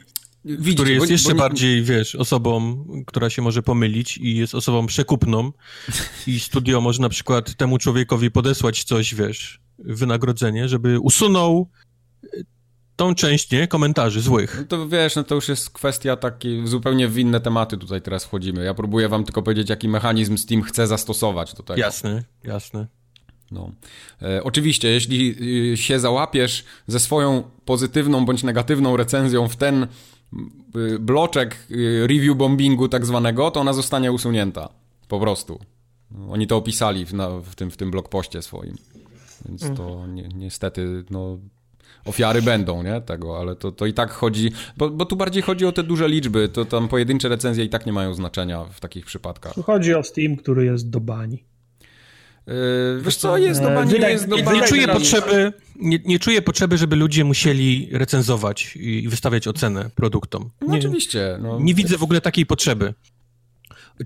Widzicie, który jest bo, jeszcze bo nie... bardziej, wiesz, osobą, która się może pomylić i jest osobą przekupną i studio może na przykład temu człowiekowi podesłać coś, wiesz, wynagrodzenie, żeby usunął tą część, nie? Komentarzy złych. No to wiesz, no to już jest kwestia takiej, zupełnie w inne tematy tutaj teraz wchodzimy. Ja próbuję wam tylko powiedzieć, jaki mechanizm Steam chce zastosować do tego. Jasne, jasne. No. E, oczywiście, jeśli y, się załapiesz ze swoją pozytywną bądź negatywną recenzją w ten y, bloczek y, review bombingu tak zwanego, to ona zostanie usunięta. Po prostu. Oni to opisali w, na, w tym, w tym blogpoście swoim. Więc to ni niestety, no, ofiary będą, nie, tego, ale to, to i tak chodzi, bo, bo tu bardziej chodzi o te duże liczby, to tam pojedyncze recenzje i tak nie mają znaczenia w takich przypadkach. Tu chodzi o Steam, który jest do bani. Yy, wiesz co, jest do bani, Wydaj, jest do bani. Nie, czuję potrzeby, nie, nie czuję potrzeby, żeby ludzie musieli recenzować i wystawiać ocenę produktom. Nie, no oczywiście. No. Nie widzę w ogóle takiej potrzeby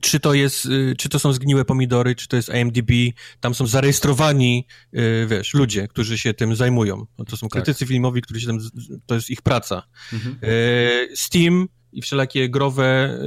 czy to jest, y, czy to są zgniłe pomidory, czy to jest IMDb, tam są zarejestrowani, y, wiesz, ludzie, którzy się tym zajmują. No, to są tak. krytycy tak. filmowi, którzy się tym, to jest ich praca. Mhm. Y, Steam i wszelakie growe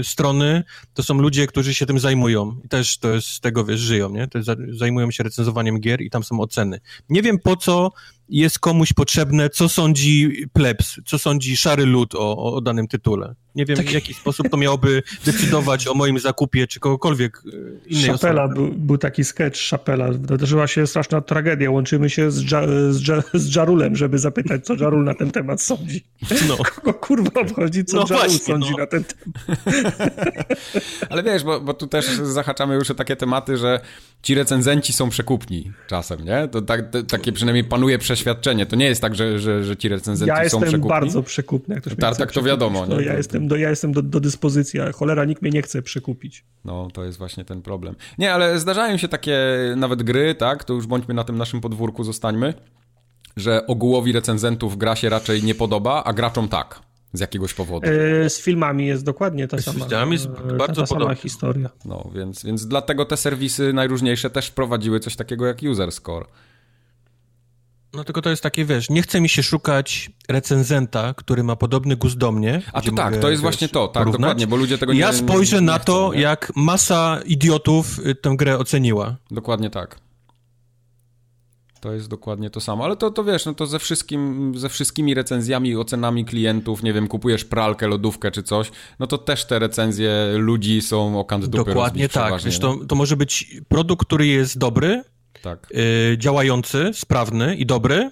y, strony, to są ludzie, którzy się tym zajmują i też to jest z tego, wiesz, żyją, nie? To jest, zajmują się recenzowaniem gier i tam są oceny. Nie wiem po co jest komuś potrzebne, co sądzi plebs, co sądzi szary lud o, o danym tytule. Nie wiem, tak. w jaki sposób to miałoby decydować o moim zakupie, czy kogokolwiek e, innej Chapela, był, był, taki sketch Chapela. Wydarzyła się straszna tragedia. Łączymy się z, dża, z, dża, z Jarulem, żeby zapytać, co Jarul na ten temat sądzi. No. Kogo kurwa obchodzi, co no Jarul właśnie, sądzi no. na ten temat. Ale wiesz, bo, bo tu też zahaczamy już o takie tematy, że ci recenzenci są przekupni czasem, nie? To tak, to, takie przynajmniej panuje przeświadczenie. To nie jest tak, że, że, że ci recenzenci ja są przekupni. Ja jestem bardzo przekupny. Jak ktoś tak, tak to wiadomo. Nie? ja jestem, do, ja jestem do, do dyspozycji, a cholera nikt mnie nie chce przekupić. No, to jest właśnie ten problem. Nie, ale zdarzają się takie nawet gry, tak? To już bądźmy na tym naszym podwórku, zostańmy, że ogółowi recenzentów gra się raczej nie podoba, a graczom tak z jakiegoś powodu. E, z filmami jest dokładnie ta sama, filmami jest bardzo ta, ta sama historia. No, więc, więc dlatego te serwisy najróżniejsze też wprowadziły coś takiego jak user score. No tylko to jest takie, wiesz, nie chce mi się szukać recenzenta, który ma podobny gust do mnie. A to tak, mogę, to jest wiesz, właśnie to, tak, porównać. dokładnie, bo ludzie tego nie Ja spojrzę nie, nie na to, jak masa idiotów y, tę grę oceniła. Dokładnie tak. To jest dokładnie to samo, ale to, to wiesz, no to ze, wszystkim, ze wszystkimi recenzjami i ocenami klientów, nie wiem, kupujesz pralkę, lodówkę czy coś, no to też te recenzje ludzi są o kant dupy Dokładnie tak, wiesz, to, to może być produkt, który jest dobry, tak. Y, działający, sprawny i dobry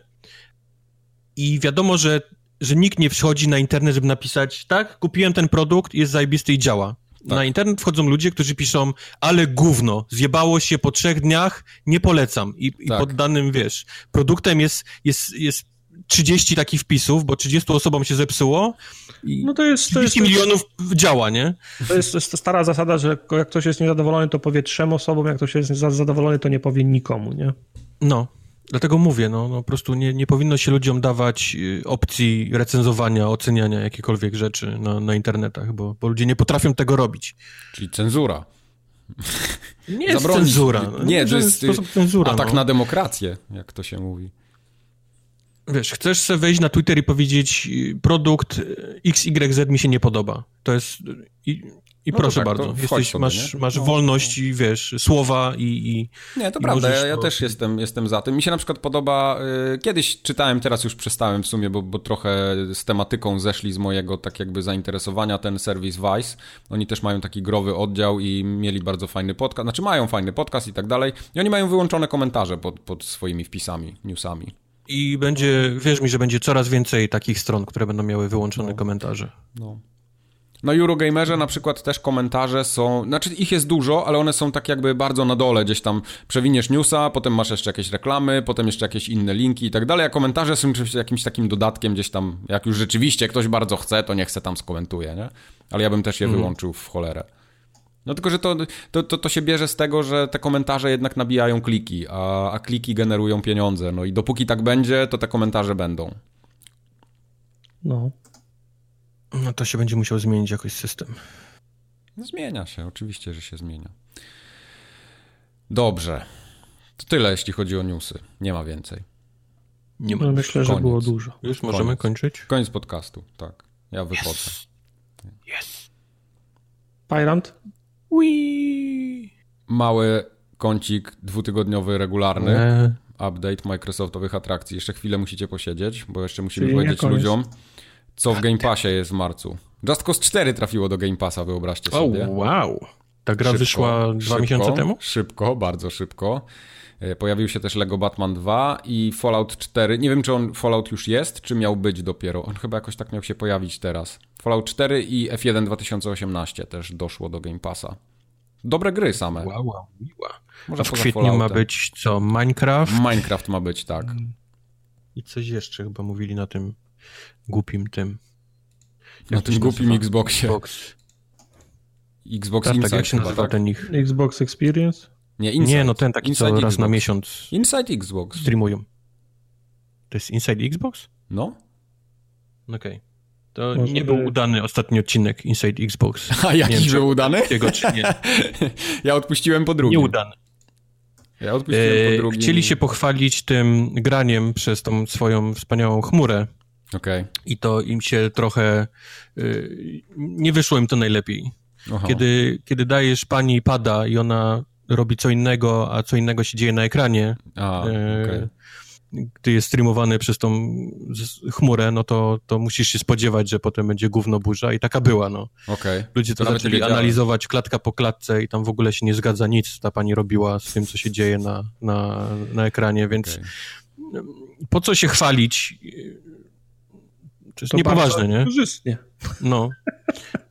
i wiadomo, że, że nikt nie wchodzi na internet, żeby napisać, tak, kupiłem ten produkt, jest zajebisty i działa. Tak. Na internet wchodzą ludzie, którzy piszą, ale gówno, zjebało się po trzech dniach, nie polecam. I, tak. i pod danym, wiesz, produktem jest, jest, jest 30 takich wpisów, bo 30 osobom się zepsuło i no to jest, 30 to jest, milionów działa, nie? To jest, to jest stara zasada, że jak ktoś jest niezadowolony, to powie trzem osobom, jak ktoś jest zadowolony, to nie powie nikomu, nie? No. Dlatego mówię, no, no po prostu nie, nie powinno się ludziom dawać y, opcji recenzowania, oceniania jakichkolwiek rzeczy na, na internetach, bo, bo ludzie nie potrafią tego robić. Czyli cenzura. Nie jest Zabronić. cenzura. No, nie, to jest cenzura, atak no. na demokrację, jak to się mówi. Wiesz, chcesz sobie wejść na Twitter i powiedzieć y, produkt XYZ mi się nie podoba. To jest... I, i no proszę tak, bardzo, jesteś, sobie, masz, masz no, wolność i wiesz, słowa i. i nie, to i prawda, ja, ja to... też jestem, jestem za tym. Mi się na przykład podoba. Y, kiedyś czytałem, teraz już przestałem w sumie, bo, bo trochę z tematyką zeszli z mojego tak jakby zainteresowania ten serwis Vice. Oni też mają taki growy oddział i mieli bardzo fajny podcast, znaczy mają fajny podcast i tak dalej. I oni mają wyłączone komentarze pod, pod swoimi wpisami, newsami. I będzie, wierz mi, że będzie coraz więcej takich stron, które będą miały wyłączone no. komentarze. No. Na Eurogamerze na przykład też komentarze są, znaczy ich jest dużo, ale one są tak jakby bardzo na dole, gdzieś tam przewiniesz newsa, potem masz jeszcze jakieś reklamy, potem jeszcze jakieś inne linki i tak dalej, a komentarze są jakimś takim dodatkiem gdzieś tam, jak już rzeczywiście ktoś bardzo chce, to niech se tam skomentuje, nie? Ale ja bym też je mm. wyłączył w cholerę. No tylko, że to, to, to, to, się bierze z tego, że te komentarze jednak nabijają kliki, a, a kliki generują pieniądze. No i dopóki tak będzie, to te komentarze będą. No. No to się będzie musiał zmienić jakoś system. No zmienia się, oczywiście, że się zmienia. Dobrze. To tyle, jeśli chodzi o newsy. Nie ma więcej. Nie ma. No, myślę, że było dużo. Już możemy Koniec. kończyć? Koniec podcastu, tak. Ja wychodzę. Yes. yes. Pyrant? Wii. Mały kącik dwutygodniowy, regularny. Nie. Update Microsoftowych atrakcji. Jeszcze chwilę musicie posiedzieć, bo jeszcze musimy Czyli powiedzieć ludziom, co w Game Passie jest w marcu. Just Cause 4 trafiło do Game Passa, wyobraźcie sobie. O, wow. Ta gra szybko, wyszła dwa szybko, miesiące temu? Szybko, bardzo szybko. E, pojawił się też Lego Batman 2 i Fallout 4. Nie wiem, czy on Fallout już jest, czy miał być dopiero. On chyba jakoś tak miał się pojawić teraz. Fallout 4 i F1 2018 też doszło do Game Passa. Dobre gry same. Wow, wow, miła. Może w kwietniu ma być co? Minecraft? Minecraft ma być, tak. I coś jeszcze chyba mówili na tym głupim tym. Na tym głupim nazywa? Xboxie. Xbox. Xbox tak, Inside. Tak, jak się nazywa tak? ten ich? Xbox Experience? Nie, Inside. Nie, no ten taki, Inside co Xbox. raz na miesiąc Inside Xbox. streamują. To jest Inside Xbox? No. Okej. Okay. To Może nie był udany ostatni odcinek Inside Xbox. A jaki był udany? Tego, czy nie. ja odpuściłem po drugim. Nieudany. Ja odpuściłem po e, drugim. Chcieli się pochwalić tym graniem przez tą swoją wspaniałą chmurę. Okay. I to im się trochę. Y, nie wyszło im to najlepiej. Kiedy, kiedy dajesz pani pada i ona robi co innego, a co innego się dzieje na ekranie. A, y, okay gdy jest streamowany przez tą chmurę, no to, to musisz się spodziewać, że potem będzie gówno burza i taka była, no. Okay. Ludzie to, to zaczęli analizować klatka po klatce i tam w ogóle się nie zgadza nic, ta pani robiła z tym, co się dzieje na, na, na ekranie, więc okay. po co się chwalić? To niepoważne, nie? Korzystnie. No.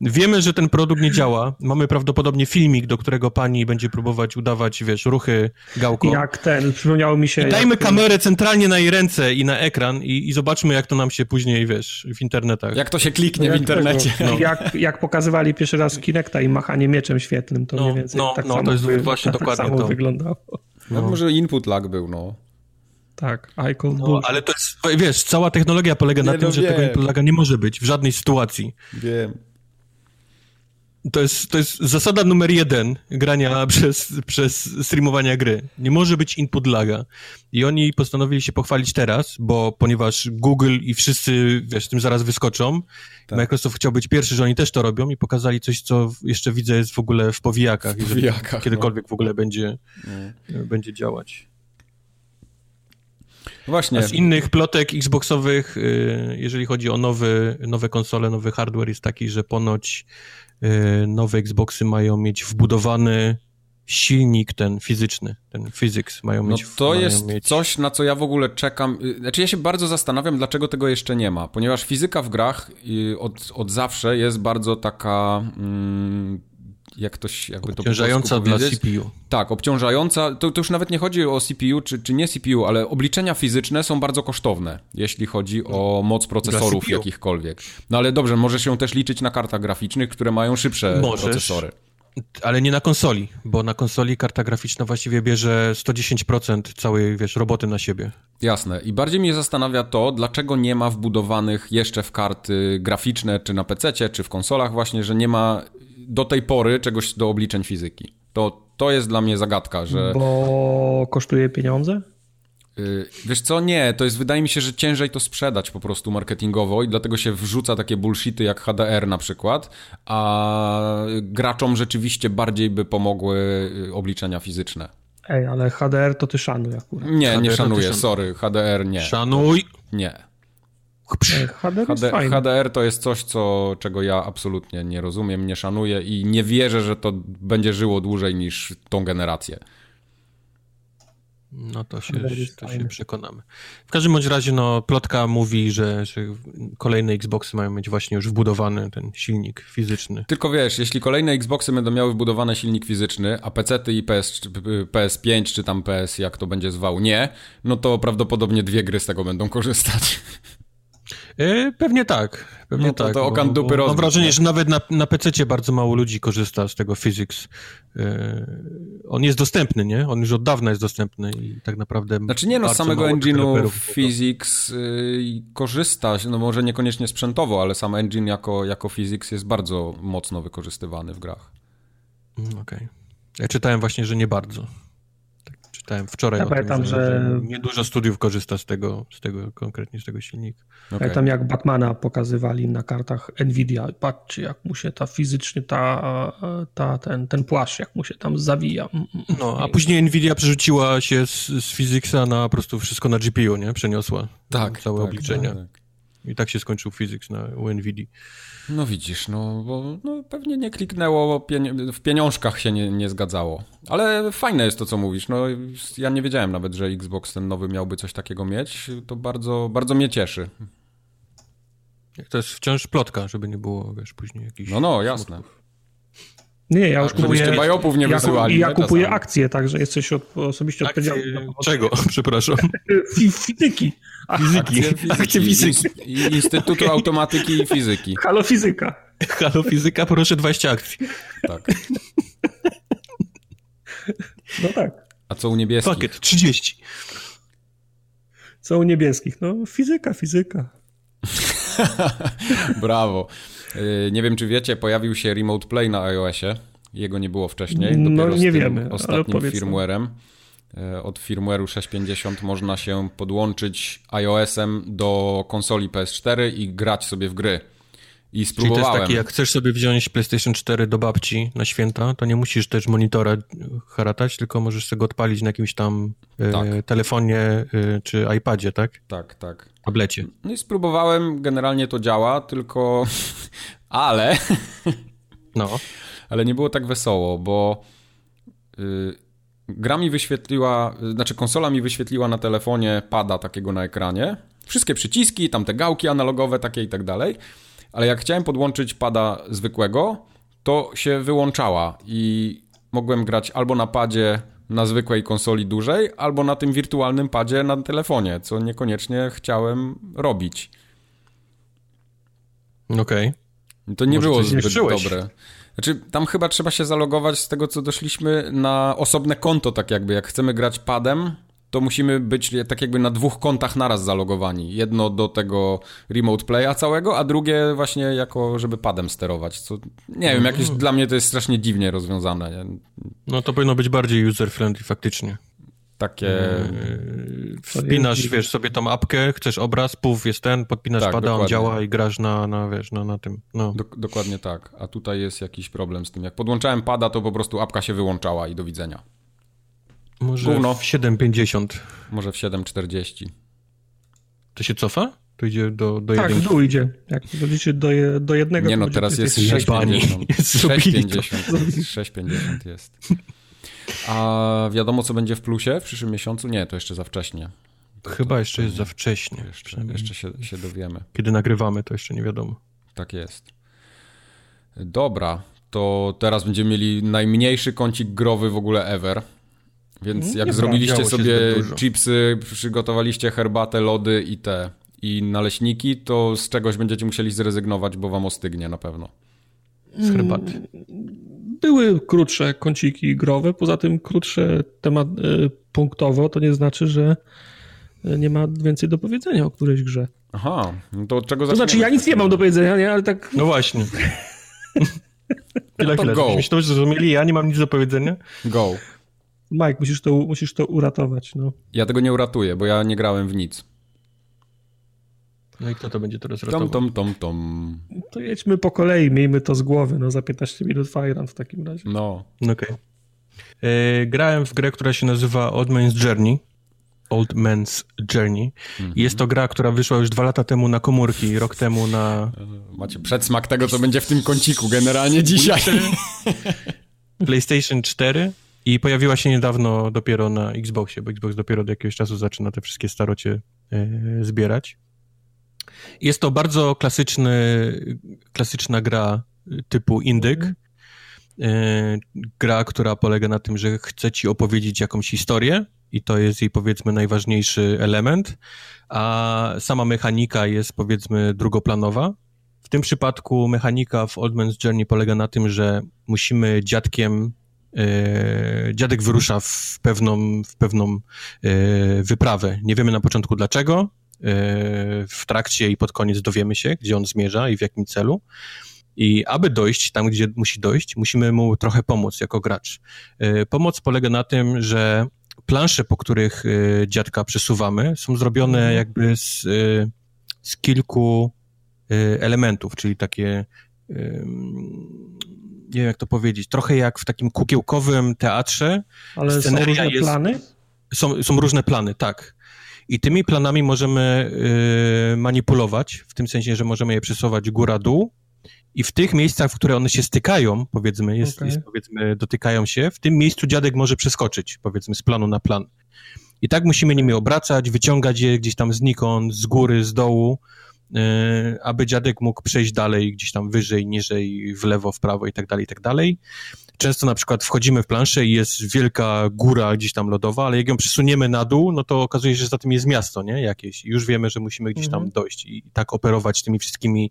Wiemy, że ten produkt nie działa. Mamy prawdopodobnie filmik, do którego pani będzie próbować udawać, wiesz, ruchy gałką. Jak ten, przypomniało mi się... I dajmy kamerę centralnie na jej ręce i na ekran i, i, zobaczmy, jak to nam się później, wiesz, w internetach. Jak to się kliknie w internecie. no. jak, jak pokazywali pierwszy raz Kinecta i machanie mieczem świetlnym, to no, mniej więcej no, tak no, samo to jest właśnie tak dokładnie samo to. wyglądało. No. może input lag był, no. Tak, Icon no, ale to jest, wiesz, cała technologia polega nie, na tym, no że wiem. tego input nie może być w żadnej sytuacji. Wiem. To jest, to jest zasada numer jeden grania przez, przez streamowania gry. Nie może być input laga. I oni postanowili się pochwalić teraz, bo ponieważ Google i wszyscy, wiesz, tym zaraz wyskoczą, tak. Microsoft chciał być pierwszy, że oni też to robią i pokazali coś, co jeszcze widzę jest w ogóle w powijakach. W powijakach no. kiedykolwiek no. w ogóle będzie, no. będzie działać. Właśnie. A z innych plotek Xboxowych, y, jeżeli chodzi o nowy, nowe konsole, nowy hardware, jest taki, że ponoć y, nowe Xboxy mają mieć wbudowany silnik ten fizyczny, ten physics mają mieć. No to jest mieć... coś, na co ja w ogóle czekam. Y, znaczy ja się bardzo zastanawiam, dlaczego tego jeszcze nie ma, ponieważ fizyka w grach od, od zawsze jest bardzo taka... Mm, jak ktoś jakby to Obciążająca dla CPU. Tak, obciążająca. To, to, już nawet nie chodzi o CPU czy, czy nie CPU, ale obliczenia fizyczne są bardzo kosztowne, jeśli chodzi o moc procesorów jakichkolwiek. No ale dobrze, może się też liczyć na kartach graficznych, które mają szybsze Możesz. procesory. Ale nie na konsoli, bo na konsoli karta graficzna właściwie bierze 110% całej, wiesz, roboty na siebie. Jasne. I bardziej mnie zastanawia to, dlaczego nie ma wbudowanych jeszcze w karty graficzne, czy na PC, czy w konsolach właśnie, że nie ma do tej pory czegoś do obliczeń fizyki. To, to jest dla mnie zagadka, że... Bo kosztuje pieniądze? Y, wiesz co, nie, to jest, wydaje mi się, że ciężej to sprzedać po prostu marketingowo i dlatego się wrzuca takie bullshity jak HDR na przykład, a graczom rzeczywiście bardziej by pomogły y, obliczenia fizyczne. Ej, ale HDR to ty szanuj akurat. Nie, HDR nie szanuję, sorry, HDR nie. Szanuj! Nie. HDR, HD, HDR to jest coś, co, czego ja absolutnie nie rozumiem, nie szanuję i nie wierzę, że to będzie żyło dłużej niż tą generację. No to się, to się przekonamy. W każdym bądź razie, no, plotka mówi, że, że kolejne Xboxy mają mieć właśnie już wbudowany ten silnik fizyczny. Tylko wiesz, jeśli kolejne Xboxy będą miały wbudowany silnik fizyczny, a PC i PS, PS5 czy tam PS, jak to będzie zwał, nie, no to prawdopodobnie dwie gry z tego będą korzystać. E, pewnie tak. Pewnie no to, tak. To okan dupy Mam wrażenie, że nawet na, na PC bardzo mało ludzi korzysta z tego Physics. E, on jest dostępny, nie? On już od dawna jest dostępny i tak naprawdę. Znaczy nie no, z samego engine'u Physics y, korzysta, no może niekoniecznie sprzętowo, ale sam engine jako, jako Physics jest bardzo mocno wykorzystywany w grach. Mm, okej. Okay. Ja czytałem właśnie, że nie bardzo czytałem wczoraj ja o pamiętam, tym, że, że niedużo studiów korzysta z tego, z tego konkretnie z tego silnika. Okay. Pamiętam jak Batmana pokazywali na kartach Nvidia. Patrzcie jak mu się ta fizycznie ta, ta, ten, ten płaszcz, jak mu się tam zawija. Mm, mm, no, a później Nvidia przerzuciła się z, z Physicsa na po prostu wszystko na GPU, nie? Przeniosła tak, całe tak, obliczenia. Tak. I tak się skończył Physics na u Nvidia. No widzisz, no bo no, pewnie nie kliknęło, w pieniążkach się nie, nie zgadzało. Ale fajne jest to, co mówisz. No ja nie wiedziałem nawet, że Xbox ten nowy miałby coś takiego mieć. To bardzo, bardzo mnie cieszy. To jest wciąż plotka, żeby nie było, wiesz, później jakichś... No, no, jasne. Nie, ja już kupuję... bajopów nie wysyłali. I ja, kupuję akcje, także jesteś od, osobiście odpowiedzialny. Czego? Przepraszam. Fizyki. Fizyki. Akcje fizyki. Instytutu Automatyki i Fizyki. Halo Fizyka. Halo Fizyka, proszę 20 akcji. Tak. No tak. A co u niebieskich? Pakiet 30. Co u niebieskich? No fizyka, fizyka. Brawo. Y, nie wiem, czy wiecie, pojawił się Remote Play na iOSie. Jego nie było wcześniej. No, Dopiero no nie wiemy. Ostatnim firmware'em. Y, od firmware'u 650 można się podłączyć iOS-em do konsoli PS4 i grać sobie w gry. I spróbowałem. Czyli to jest taki, jak chcesz sobie wziąć PlayStation 4 do babci na święta, to nie musisz też monitora haratać, tylko możesz sobie go odpalić na jakimś tam e, tak. telefonie e, czy iPadzie, tak? Tak, tak. Tablecie. No i spróbowałem, generalnie to działa, tylko... ale... no. Ale nie było tak wesoło, bo... Y, gra mi wyświetliła, znaczy konsola mi wyświetliła na telefonie pada takiego na ekranie. Wszystkie przyciski, tam te gałki analogowe takie i tak dalej ale jak chciałem podłączyć pada zwykłego, to się wyłączała i mogłem grać albo na padzie na zwykłej konsoli dużej, albo na tym wirtualnym padzie na telefonie, co niekoniecznie chciałem robić. Okej. Okay. To nie Może było zbyt dobre. Znaczy, tam chyba trzeba się zalogować z tego, co doszliśmy na osobne konto, tak jakby. Jak chcemy grać padem, to musimy być tak jakby na dwóch kontach naraz zalogowani. Jedno do tego remote playa całego, a drugie właśnie jako, żeby padem sterować. Co, nie wiem, jakieś mm. dla mnie to jest strasznie dziwnie rozwiązane. Nie? No to powinno być bardziej user-friendly faktycznie. Takie... Yy, wpinasz, wiesz, sobie tą apkę, chcesz obraz, puf, jest ten, podpinasz tak, pada, dokładnie. on działa i grasz na, na wiesz, na, na tym. No. Dok dokładnie tak. A tutaj jest jakiś problem z tym. Jak podłączałem pada, to po prostu apka się wyłączała i do widzenia. Może Gówno. w 7,50. Może w 7,40. To się cofa? To idzie do, do Tak, jedynki. w dół idzie. Jak doliczy do, do jednego... Nie no, teraz jest 6,50. 6,50 jest. A wiadomo, co będzie w plusie w przyszłym miesiącu? Nie, to jeszcze za wcześnie. To, Chyba to, jeszcze jest za wcześnie. Jeszcze, jeszcze się, się dowiemy. Kiedy nagrywamy, to jeszcze nie wiadomo. Tak jest. Dobra, to teraz będziemy mieli najmniejszy kącik growy w ogóle ever. Więc jak zrobiliście sobie chipsy, przygotowaliście herbatę, lody i te i naleśniki, to z czegoś będziecie musieli zrezygnować, bo wam ostygnie na pewno. Z herbaty. Były krótsze kąciki growe, poza tym krótsze temat y, punktowo, to nie znaczy, że nie ma więcej do powiedzenia o którejś grze. Aha, no to od czego To znaczy, ja nic nie mam do powiedzenia, nie? Ale tak... No właśnie. Chwila, chwila. go. Myśmy to zrozumieli, ja nie mam nic do powiedzenia. Go. Mike, musisz to, musisz to uratować, no. Ja tego nie uratuję, bo ja nie grałem w nic. No i kto to będzie teraz ratował? Tom, tom, tom, tom. To jedźmy po kolei, miejmy to z głowy, no za 15 minut Fire w takim razie. No. Okej. Okay. E, grałem w grę, która się nazywa Old Man's Journey. Old Man's Journey. Mhm. Jest to gra, która wyszła już dwa lata temu na komórki, rok temu na... Macie przedsmak tego, co będzie w tym kąciku generalnie dzisiaj. PlayStation 4 i pojawiła się niedawno dopiero na Xboxie, bo Xbox dopiero do jakiegoś czasu zaczyna te wszystkie starocie e, zbierać. Jest to bardzo klasyczny, klasyczna gra typu indyk. Mhm. E, gra, która polega na tym, że chce ci opowiedzieć jakąś historię i to jest jej powiedzmy najważniejszy element, a sama mechanika jest powiedzmy drugoplanowa. W tym przypadku mechanika w Old Man's Journey polega na tym, że musimy dziadkiem e, dziadek wyrusza w pewną, w pewną e, wyprawę. Nie wiemy na początku dlaczego, w trakcie i pod koniec dowiemy się, gdzie on zmierza i w jakim celu. I aby dojść tam, gdzie musi dojść, musimy mu trochę pomóc jako gracz. E, pomoc polega na tym, że plansze, po których e, dziadka przesuwamy, są zrobione mhm. jakby z, e, z kilku elementów, czyli takie nie wiem jak to powiedzieć, trochę jak w takim kukiełkowym teatrze. Ale są różne jest, plany? Są, są różne plany, tak. I tymi planami możemy y, manipulować, w tym sensie, że możemy je przesuwać góra-dół, i w tych miejscach, w które one się stykają, powiedzmy, jest, okay. jest, powiedzmy, dotykają się, w tym miejscu dziadek może przeskoczyć, powiedzmy, z planu na plan. I tak musimy nimi obracać, wyciągać je gdzieś tam znikąd, z góry, z dołu, aby dziadek mógł przejść dalej, gdzieś tam wyżej, niżej, w lewo, w prawo i tak dalej, i tak dalej. Często na przykład wchodzimy w planszę i jest wielka góra gdzieś tam lodowa, ale jak ją przesuniemy na dół, no to okazuje się, że za tym jest miasto, nie? Jakieś. I już wiemy, że musimy gdzieś tam mhm. dojść i tak operować tymi wszystkimi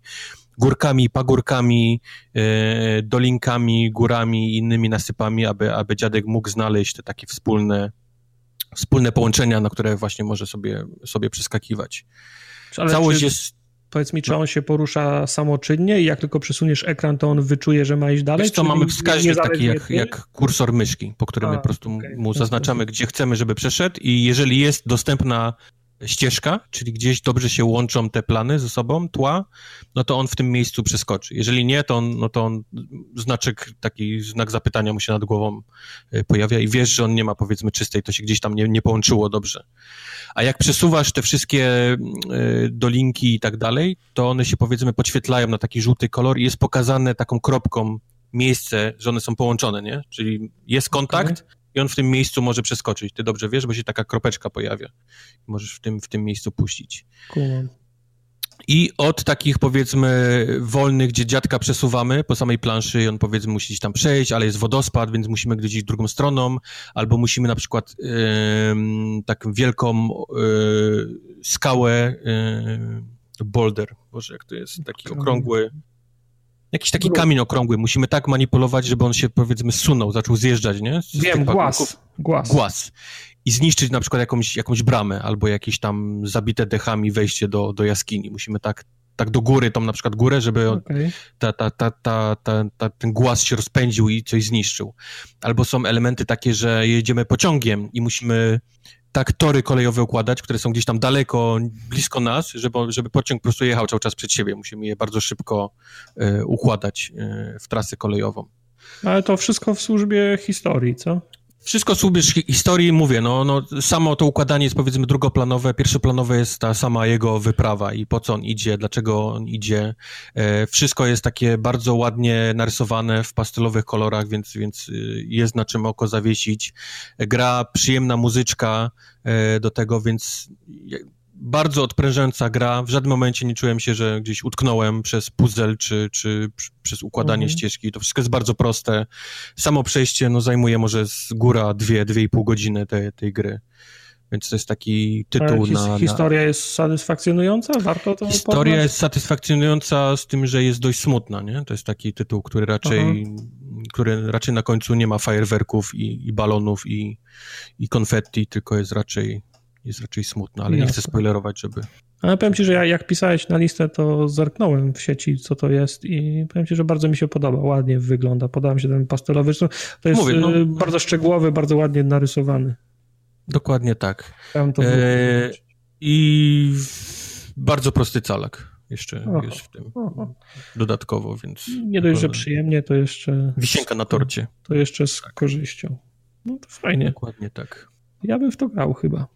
górkami, pagórkami, e, dolinkami, górami i innymi nasypami, aby, aby dziadek mógł znaleźć te takie wspólne, wspólne połączenia, na które właśnie może sobie, sobie przeskakiwać. Ale Całość czy... jest Powiedz mi, czy on się porusza samoczynnie i jak tylko przesuniesz ekran, to on wyczuje, że ma iść dalej? Wiesz co, mamy wskaźnik taki jak, jak kursor myszki, po którym A, my po prostu okay. mu zaznaczamy, gdzie chcemy, żeby przeszedł i jeżeli jest dostępna ścieżka, czyli gdzieś dobrze się łączą te plany ze sobą, tła, no to on w tym miejscu przeskoczy. Jeżeli nie, to on, no to on znaczek, taki znak zapytania mu się nad głową e, pojawia i wiesz, że on nie ma powiedzmy czystej, to się gdzieś tam nie, nie połączyło dobrze. A jak przesuwasz te wszystkie e, dolinki i tak dalej, to one się powiedzmy podświetlają na taki żółty kolor i jest pokazane taką kropką miejsce, że one są połączone, nie? Czyli jest kontakt, okay i on w tym miejscu może przeskoczyć. Ty dobrze wiesz, bo się taka kropeczka pojawia. Możesz w tym, w tym miejscu puścić. Cool. I od takich powiedzmy wolnych, gdzie dziadka przesuwamy po samej planszy i on powiedzmy musi gdzieś tam przejść, ale jest wodospad, więc musimy gdzieś drugą stroną, albo musimy na przykład yy, taką wielką yy, skałę, yy, boulder, boże jak to jest, taki okrągły, Jakiś taki kamień okrągły. Musimy tak manipulować, żeby on się, powiedzmy, sunął, zaczął zjeżdżać, nie? Z Wiem, głaz. głaz. Głaz. I zniszczyć na przykład jakąś, jakąś bramę albo jakieś tam zabite dechami wejście do, do jaskini. Musimy tak, tak do góry, tą na przykład górę, żeby okay. ta, ta, ta, ta, ta, ta, ten głaz się rozpędził i coś zniszczył. Albo są elementy takie, że jedziemy pociągiem i musimy tak tory kolejowe układać, które są gdzieś tam daleko, blisko nas, żeby, żeby pociąg po prostu jechał cały czas przed siebie. Musimy je bardzo szybko e, układać e, w trasę kolejową. Ale to wszystko w służbie historii, co? Wszystko słubie historii, mówię, no, no, samo to układanie jest powiedzmy drugoplanowe, pierwszoplanowe jest ta sama jego wyprawa i po co on idzie, dlaczego on idzie. E, wszystko jest takie bardzo ładnie narysowane w pastelowych kolorach, więc, więc y, jest na czym oko zawiesić. Gra przyjemna muzyczka e, do tego, więc bardzo odprężająca gra. W żadnym momencie nie czułem się, że gdzieś utknąłem przez puzzle czy, czy przez układanie mhm. ścieżki. To wszystko jest bardzo proste. Samo przejście no, zajmuje może z góra dwie, dwie i pół godziny tej, tej gry. Więc to jest taki tytuł his, na, Historia na... jest satysfakcjonująca? Warto to Historia poznać? jest satysfakcjonująca z tym, że jest dość smutna, nie? To jest taki tytuł, który raczej, który raczej na końcu nie ma fajerwerków i, i balonów i, i konfetti, tylko jest raczej, jest raczej smutna, ale Jasne. nie chcę spoilerować, żeby... Ale powiem ci, że ja, jak pisałeś na listę, to zerknąłem w sieci, co to jest i powiem ci, że bardzo mi się podoba, ładnie wygląda. Podoba mi się ten pastelowy, to jest Mówię, no... Y, bardzo szczegółowy, bardzo ładnie narysowany. Dokładnie tak. E, I bardzo prosty calak jeszcze jest w tym dodatkowo, więc... Nie dość, że przyjemnie, to jeszcze... Wisienka na torcie. To jeszcze z korzyścią. No to fajnie. Dokładnie tak. Ja bym w to grał chyba.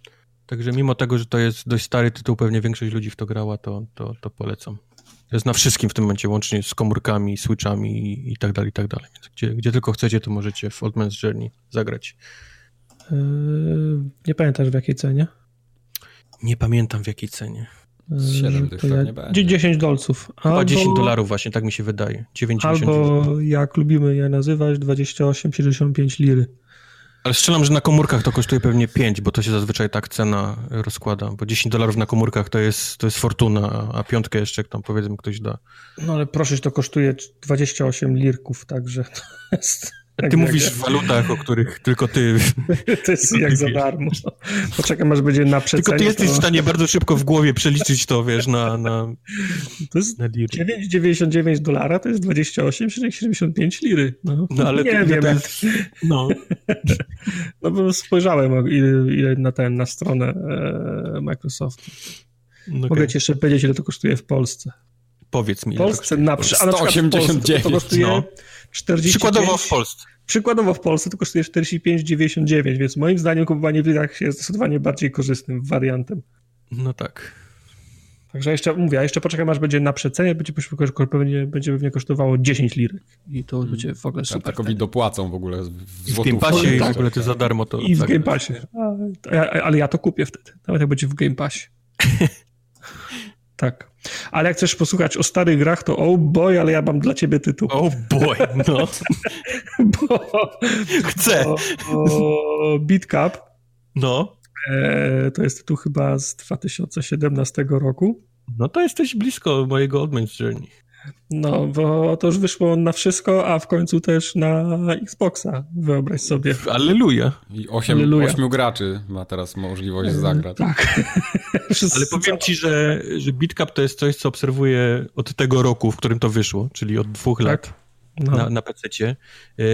Także mimo tego, że to jest dość stary tytuł, pewnie większość ludzi w to grała, to, to, to polecam. To jest na wszystkim w tym momencie, łącznie z komórkami, switchami i, i tak dalej, i tak dalej. Więc gdzie, gdzie tylko chcecie, to możecie w Old Man's Journey zagrać. Yy, nie pamiętasz w jakiej cenie? Nie pamiętam w jakiej cenie. 7 to ja, będzie. 10 dolców. Chyba albo, 10 dolarów właśnie, tak mi się wydaje. 9, albo jak lubimy je nazywać, 28,75 liry. Ale strzelam, że na komórkach to kosztuje pewnie 5, bo to się zazwyczaj tak cena rozkłada, bo 10 dolarów na komórkach to jest, to jest fortuna, a piątkę jeszcze tam powiedzmy ktoś da. No ale proszę, to kosztuje 28 lirków, także to jest... Tak ty mówisz w walutach, o których tylko ty... To jest jak za darmo. Poczekam, aż będzie na przecenie. Tylko ty jesteś to... w stanie bardzo szybko w głowie przeliczyć to, wiesz, na... na to jest 9,99 dolara, to jest 28,75 liry. No, no ale nie wiem. Jest... No. no bo spojrzałem ile, ile na ten, na stronę e, Microsoftu. Okay. Mogę ci jeszcze powiedzieć, ile to kosztuje w Polsce. Powiedz mi. W Polsce na, 189. To kosztuje no. 45, Przykładowo w Polsce. Przykładowo w Polsce to kosztuje 45,99, więc moim zdaniem kupowanie w lirach jest zdecydowanie bardziej korzystnym wariantem. No tak. Także jeszcze mówię, jeszcze poczekam aż będzie na przecenie, będzie, będzie, będzie pewnie kosztowało 10 lirek i to hmm. będzie w ogóle super. Takowi dopłacą w ogóle w, w Game Passie i w ogóle ty za darmo to... I w Game Passie, ale ja to kupię wtedy, nawet jak będzie w Game Passie. Tak. Ale jak chcesz posłuchać o starych grach, to oh boy, ale ja mam dla ciebie tytuł. Oh boy, no. bo, Chcę. Bo, Beat Cup. No. E, to jest tytuł chyba z 2017 roku. No to jesteś blisko mojego Old Man's Journey. No, bo to już wyszło na wszystko, a w końcu też na Xboxa, wyobraź sobie. Alleluja. I osiem, Alleluja. ośmiu graczy ma teraz możliwość zagrać. Tak. Ale powiem ci, że, że BitCup to jest coś, co obserwuję od tego roku, w którym to wyszło, czyli od dwóch tak. lat. No. Na, na PC-cie. E,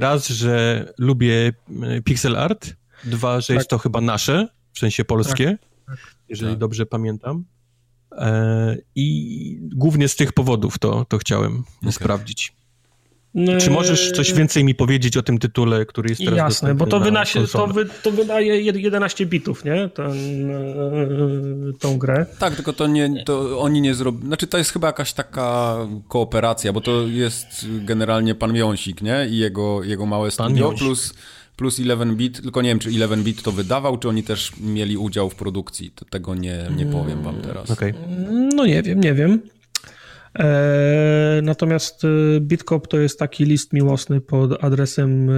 raz, że lubię e, pixel art, dwa, że tak. jest to chyba nasze, w sensie polskie, tak. jeżeli tak. dobrze pamiętam. E, I głównie z tych powodów to, to chciałem okay. sprawdzić. No, Czy możesz coś więcej mi powiedzieć o tym tytule, który jest teraz Jasne, bo to, wynasie, to, wy, to wydaje 11 bitów, nie? Ten, e, tą grę. Tak, tylko to nie, to oni nie zrobili. Znaczy, to jest chyba jakaś taka kooperacja, bo to jest generalnie pan Miąsik, nie? I jego, jego małe studio, plus plus 11-bit, tylko nie wiem, czy 11-bit to wydawał, czy oni też mieli udział w produkcji. Tego nie, nie powiem wam teraz. Okay. No nie wiem, nie wiem. E, natomiast e, Bitcop to jest taki list miłosny pod adresem e,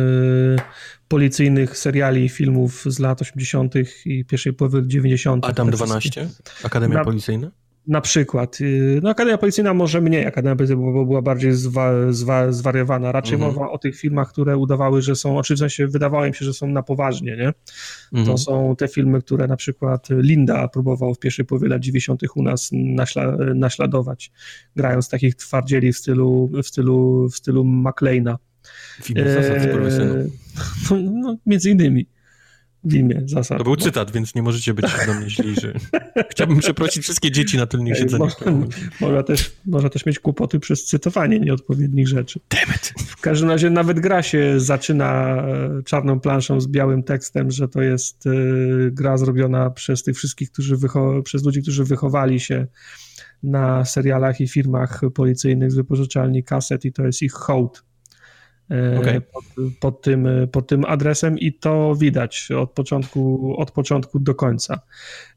policyjnych seriali i filmów z lat 80. i pierwszej połowy 90. Adam 12? Akademia Na... Policyjna? Na przykład. Y, no, Akademia Policyjna może mniej, Akademia Policyjna była bardziej zwa, zwa, zwariowana. Raczej mhm. mowa o tych filmach, które udawały, że są, oczywiście w sensie wydawało im się, że są na poważnie, nie? Mhm. To są te filmy, które na przykład Linda próbował w pierwszej połowie lat 90. u nas naśla, naśladować, grając takich twardzieli w stylu, w stylu, w stylu McLeana. Film eee, no, no, między innymi w imię zasad. To był cytat, więc nie możecie być do mnie źli, że chciałbym przeprosić wszystkie dzieci na tylnych siedzeniach. Można też, można też mieć kłopoty przez cytowanie nieodpowiednich rzeczy. Demet. W każdym razie nawet gra się zaczyna e, czarną planszą z białym tekstem, że to jest e, gra zrobiona przez tych wszystkich, którzy przez ludzi, którzy wychowali się na serialach i filmach policyjnych z wypożyczalni kaset i to jest ich hołd okay. pod, pod, tym, pod tym adresem i to widać od początku, od początku do końca.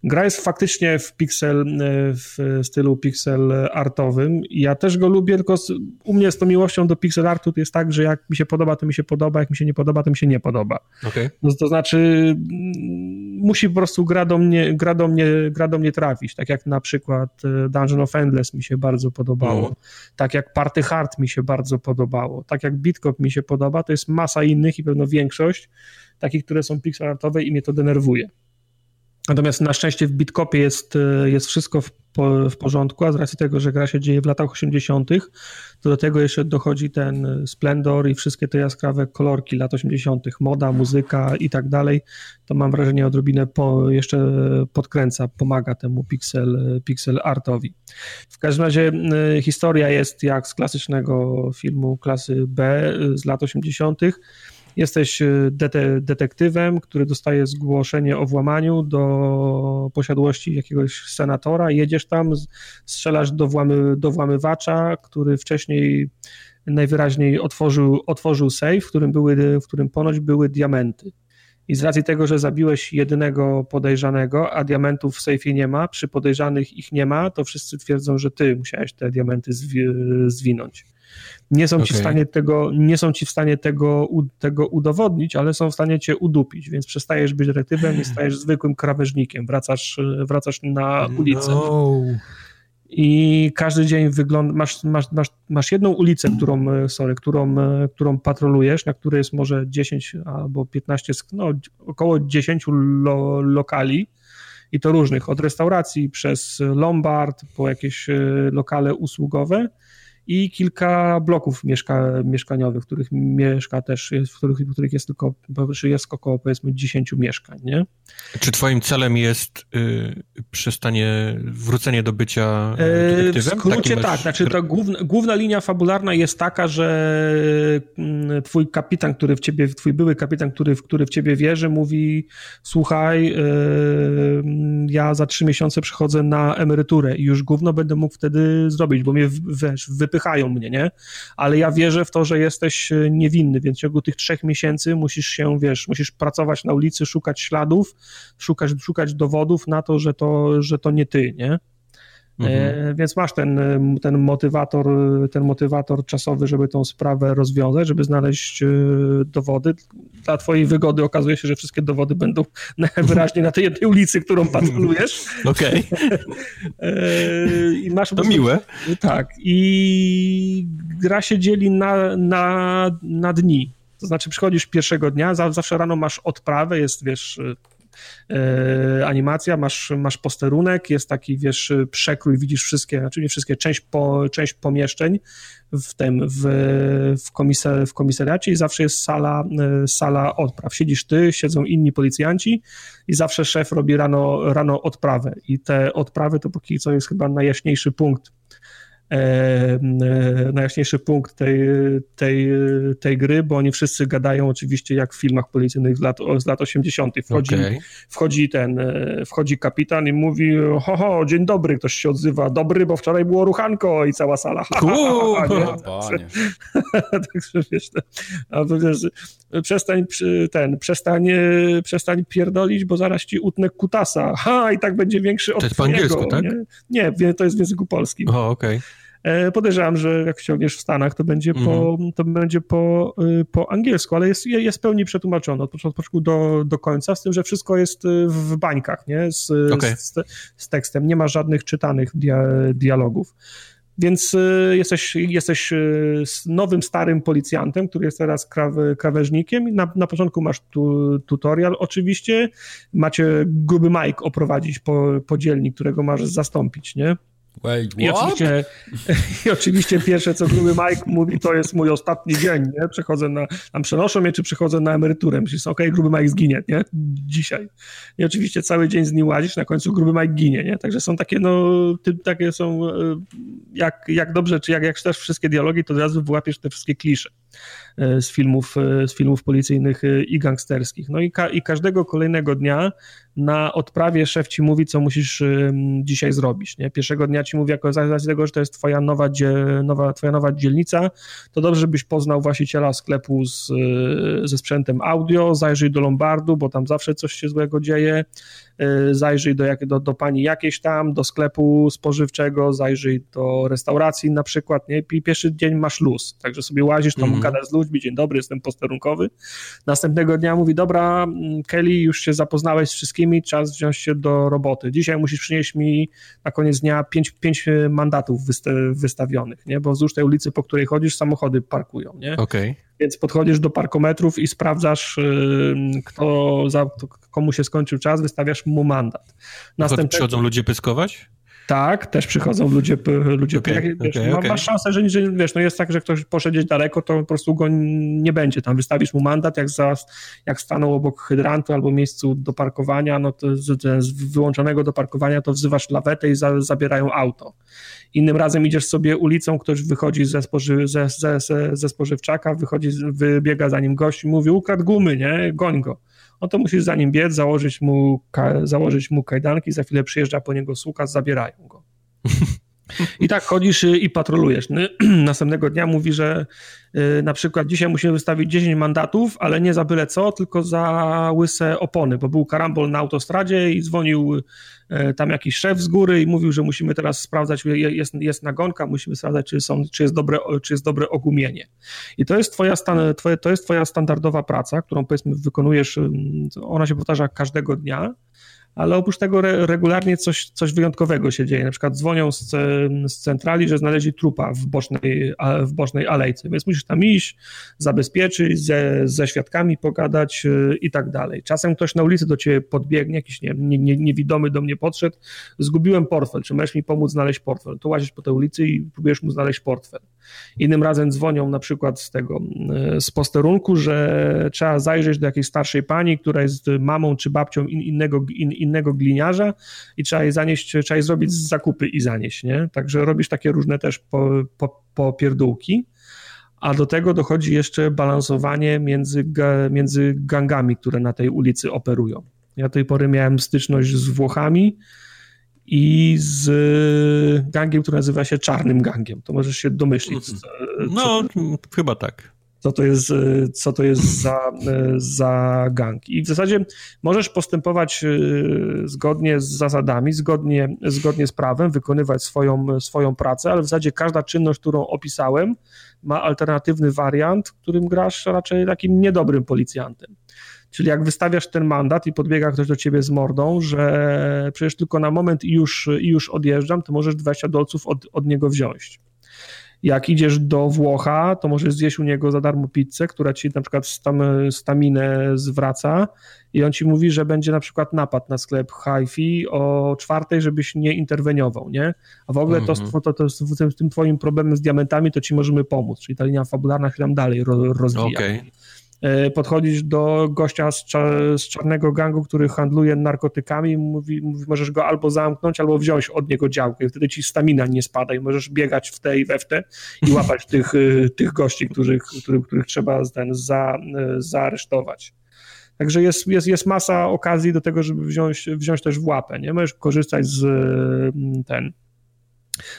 Gra jest faktycznie w pixel, w stylu pixel artowym. Ja też go lubię, tylko u mnie z tą miłością do pixel artu to jest tak, że jak mi się podoba, to mi się podoba, jak mi się nie podoba, to mi się nie podoba. Okay. No, to znaczy musi po prostu gra do, mnie, gra, do mnie, gra do mnie trafić, tak jak na przykład e, Dungeon of Endless mi się bardzo podobało, mm. tak jak Party Hard mi się bardzo podobało, tak jak Bitcop mi się podoba, to jest masa innych i pewno większość takich, które są pixelartowe i mnie to denerwuje. Natomiast na szczęście w Bitcopie jest, e, jest wszystko w, w porządku, a z racji tego, że gra się dzieje w latach 80., to do tego jeszcze dochodzi ten splendor i wszystkie te jaskrawe kolorki lat 80., moda, muzyka i tak dalej, to mam wrażenie odrobinę po, jeszcze podkręca, pomaga temu pixel, pixel artowi. W każdym razie e, historia jest jak z klasycznego filmu klasy B z lat 80., Jesteś e, dete detektywem, który dostaje zgłoszenie o włamaniu do posiadłości jakiegoś senatora, jedziesz tam, strzelasz do, włamy, do włamywacza, który wcześniej najwyraźniej otworzył, otworzył safe, w którym, były, w którym ponoć były diamenty. I z racji tego, że zabiłeś jedynego podejrzanego, a diamentów w sejfie nie ma, przy podejrzanych ich nie ma, to wszyscy twierdzą, że ty musiałeś te diamenty zwi zwinąć. Nie są okay. ci w stanie tego, nie są ci w stanie tego, tego udowodnić, ale są w stanie cię udupić, więc przestajesz być detektywem i stajesz zwykłym krawężnikiem, wracasz, wracasz na ulicę. No. I każdy dzień wygląda, masz, masz, masz, masz jedną ulicę, którą, sorry, którą, którą patrolujesz, na której jest może 10 albo 15, no około 10 lo, lokali, i to różnych, od restauracji przez Lombard po jakieś e, lokale usługowe i kilka bloków mieszka, mieszkaniowych, w których mieszka też, w których, w których jest tylko, jest około powiedzmy 10 mieszkań, nie? Czy twoim celem jest y, przestanie, wrócenie do bycia e, detektywem? W skrócie masz... tak, znaczy ta główna, główna linia fabularna jest taka, że mm, twój kapitan, który w ciebie, twój były kapitan, który, który w ciebie wierzy, mówi słuchaj, y, ja za trzy miesiące przychodzę na emeryturę i już gówno będę mógł wtedy zrobić, bo mnie wiesz, wypychają mnie, nie? Ale ja wierzę w to, że jesteś e, niewinny, więc w ciągu tych trzech miesięcy musisz się, wiesz, musisz pracować na ulicy, szukać śladów, szukać, szukać dowodów na to, że to, że to nie ty, nie? Mhm. E, więc masz ten, ten, motywator, ten motywator czasowy, żeby tą sprawę rozwiązać, żeby znaleźć e, dowody. Dla twojej wygody okazuje się, że wszystkie dowody będą najwyraźniej na tej jednej ulicy, którą patrolujesz. Okej. Okay. I masz to miłe. Tak. I gra się dzieli na, na, na dni. To znaczy przychodzisz pierwszego dnia, zawsze rano masz odprawę, jest wiesz E, animacja, masz, masz posterunek, jest taki, wiesz, przekrój, widzisz wszystkie, znaczy nie wszystkie, część, po, część pomieszczeń w tym, w, w, komisar, w komisariacie i zawsze jest sala, e, sala odpraw. Siedzisz ty, siedzą inni policjanci i zawsze szef robi rano, rano odprawę i te odprawy to póki co jest chyba najjaśniejszy punkt E, e, najjaśniejszy punkt tej, tej, tej gry, bo oni wszyscy gadają oczywiście jak w filmach policyjnych z lat, z lat 80. Wchodzi, okay. wchodzi ten, e, wchodzi kapitan i mówi ho, ho, dzień dobry, ktoś się odzywa, dobry, bo wczoraj było ruchanko i cała sala. Ha, ha, ha, Także wiesz, a wiesz, przestań ten, przestań, przestań pierdolić, bo zaraz ci utnę kutasa. Ha, i tak będzie większy od To jest po angielsku, tak? Nie? nie, to jest w języku polskim. O, okej. Okay. E, podejrzewam, że jak ściągniesz w Stanach, to będzie po, mhm. to będzie po, y, po angielsku, ale jest, jest pełni przetłumaczone od początku do, do końca, z tym, że wszystko jest y, w bańkach, nie? Z, okay. z, z, tekstem. Nie ma żadnych czytanych dia, dialogów. Więc y, jesteś, jesteś nowym, starym policjantem, który jest teraz krawężnikiem. Na, na początku masz tu, tutorial oczywiście. Macie gruby Mike oprowadzić po, po dzielni, którego masz zastąpić, nie? Wait, I oczywiście, I oczywiście pierwsze, co gruby Mike mówi, to jest mój ostatni dzień, nie? Przechodzę na, tam przenoszą mnie, czy przychodzę na emeryturę. Myślisz, okej, okay, gruby Mike zginie, nie? Dzisiaj. I oczywiście cały dzień z nim łazisz, na końcu gruby Mike ginie, nie? Także są takie, no, ty, takie są, e, jak, jak dobrze, czy jak, jak czytasz wszystkie dialogi, to od razu wyłapiesz te wszystkie klisze. Z filmów, z filmów policyjnych i gangsterskich. No i, ka i każdego kolejnego dnia na odprawie szef ci mówi, co musisz dzisiaj zrobić. Nie? Pierwszego dnia ci mówi, jako z tego, że to jest twoja nowa, nowa, twoja nowa dzielnica, to dobrze byś poznał właściciela sklepu z, ze sprzętem audio, zajrzyj do Lombardu, bo tam zawsze coś się złego dzieje, zajrzyj do, do, do pani jakiejś tam, do sklepu spożywczego, zajrzyj do restauracji na przykład, nie? I pierwszy dzień masz luz, także sobie łazisz tam, mm. gadasz z ludźmi, dzień dobry, jestem posterunkowy. Następnego dnia mówi, dobra, mm, Kelly, już się zapoznałeś z wszystkim, wszystkimi, czas wziąć się do roboty. Dzisiaj musisz przynieść mi na koniec dnia pięć, pięć mandatów wystawionych, nie? bo wzdłuż tej ulicy, po której chodzisz, samochody parkują. Nie? Okay. Więc podchodzisz do parkometrów i sprawdzasz, kto, za, komu się skończył czas, wystawiasz mu mandat. Następnie... Przychodzą ludzie pyskować? Tak, też przychodzą ludzie, ludzie okay, jak, wiesz, okay, okay. masz szansę, że, że wiesz, no jest tak, że ktoś poszedł gdzieś daleko, to po prostu go nie będzie. Tam wystawisz mu mandat, jak, za, jak stanął obok hydrantu albo miejscu do parkowania, no to z, z wyłączonego do parkowania, to wzywasz lawetę i za, zabierają auto. Innym razem idziesz sobie ulicą, ktoś wychodzi ze, spoży, ze, ze, ze spożywczaka, wychodzi, wybiega za nim gość i mówi, ukradł gumy, nie, goń go no to musisz za nim biec, założyć mu, założyć mu kajdanki, za chwilę przyjeżdża po niego słuka, zabierają go. I tak chodzisz i patrolujesz. Następnego dnia mówi, że y, na przykład dzisiaj musimy wystawić 10 mandatów, ale nie za byle co, tylko za łyse opony, bo był karambol na autostradzie i dzwonił y, tam jakiś szef z góry i mówił, że musimy teraz sprawdzać, jest, jest nagonka, musimy sprawdzać, czy, są, czy, jest dobre, czy jest dobre ogumienie. I to jest, twoja stan, twoje, to jest twoja standardowa praca, którą powiedzmy wykonujesz, ona się powtarza każdego dnia, ale oprócz tego re, regularnie coś, coś wyjątkowego się dzieje. Na przykład dzwonią z, z centrali, że znaleźli trupa w bocznej, w bocznej alejce, więc musisz tam iść, zabezpieczyć, ze, ze świadkami pogadać yy, i tak dalej. Czasem ktoś na ulicy do ciebie podbiegnie, jakiś nie, nie, nie, niewidomy do mnie podszedł, zgubiłem portfel, czy możesz mi pomóc znaleźć portfel? To łazisz po tej ulicy i próbujesz mu znaleźć portfel. Innym razem dzwonią na przykład z tego, z posterunku, że trzeba zajrzeć do jakiejś starszej pani, która jest mamą czy babcią in, innego, in, innego gliniarza i trzeba je zanieść, trzeba je zrobić zakupy i zanieść, nie? Także robisz takie różne też po, po, popierdółki, a do tego dochodzi jeszcze balansowanie między, między gangami, które na tej ulicy operują. Ja do tej pory miałem styczność z Włochami i z gangiem, który nazywa się Czarnym Gangiem. To możesz się domyślić. Mhm. No, chyba tak co to jest, e, co to jest za, e, za gang. I w zasadzie możesz postępować e, zgodnie z zasadami, zgodnie, zgodnie z prawem, wykonywać swoją, swoją pracę, ale w zasadzie każda czynność, którą opisałem, ma alternatywny wariant, którym grasz raczej takim niedobrym policjantem. Czyli jak wystawiasz ten mandat i podbiega ktoś do ciebie z mordą, że przecież tylko na moment i już, i już odjeżdżam, to możesz 20 dolców od, od niego wziąć. Jak idziesz do Włocha, to możesz zjeść u niego za darmo pizzę, która ci na przykład stam, staminę zwraca i on ci mówi, że będzie na przykład napad na sklep hi-fi o czwartej, żebyś nie interweniował, nie? A w ogóle mm -hmm. to, to, to, z tym, tym twoim problemem z diamentami to ci możemy pomóc, czyli ta linia fabularna się tam dalej rozwija. Okay. E, podchodzisz do gościa z, z, czarnego gangu, który handluje narkotykami, mówi, mówi, możesz go albo zamknąć, albo wziąć od niego działkę. Wtedy ci stamina nie spada i możesz biegać w te i we w te i łapać tych, e, tych gości, których, których, których trzeba ten za, e, zaaresztować. Także jest, jest, jest masa okazji do tego, żeby wziąć, wziąć też w łapę. Nie? Możesz korzystać z ten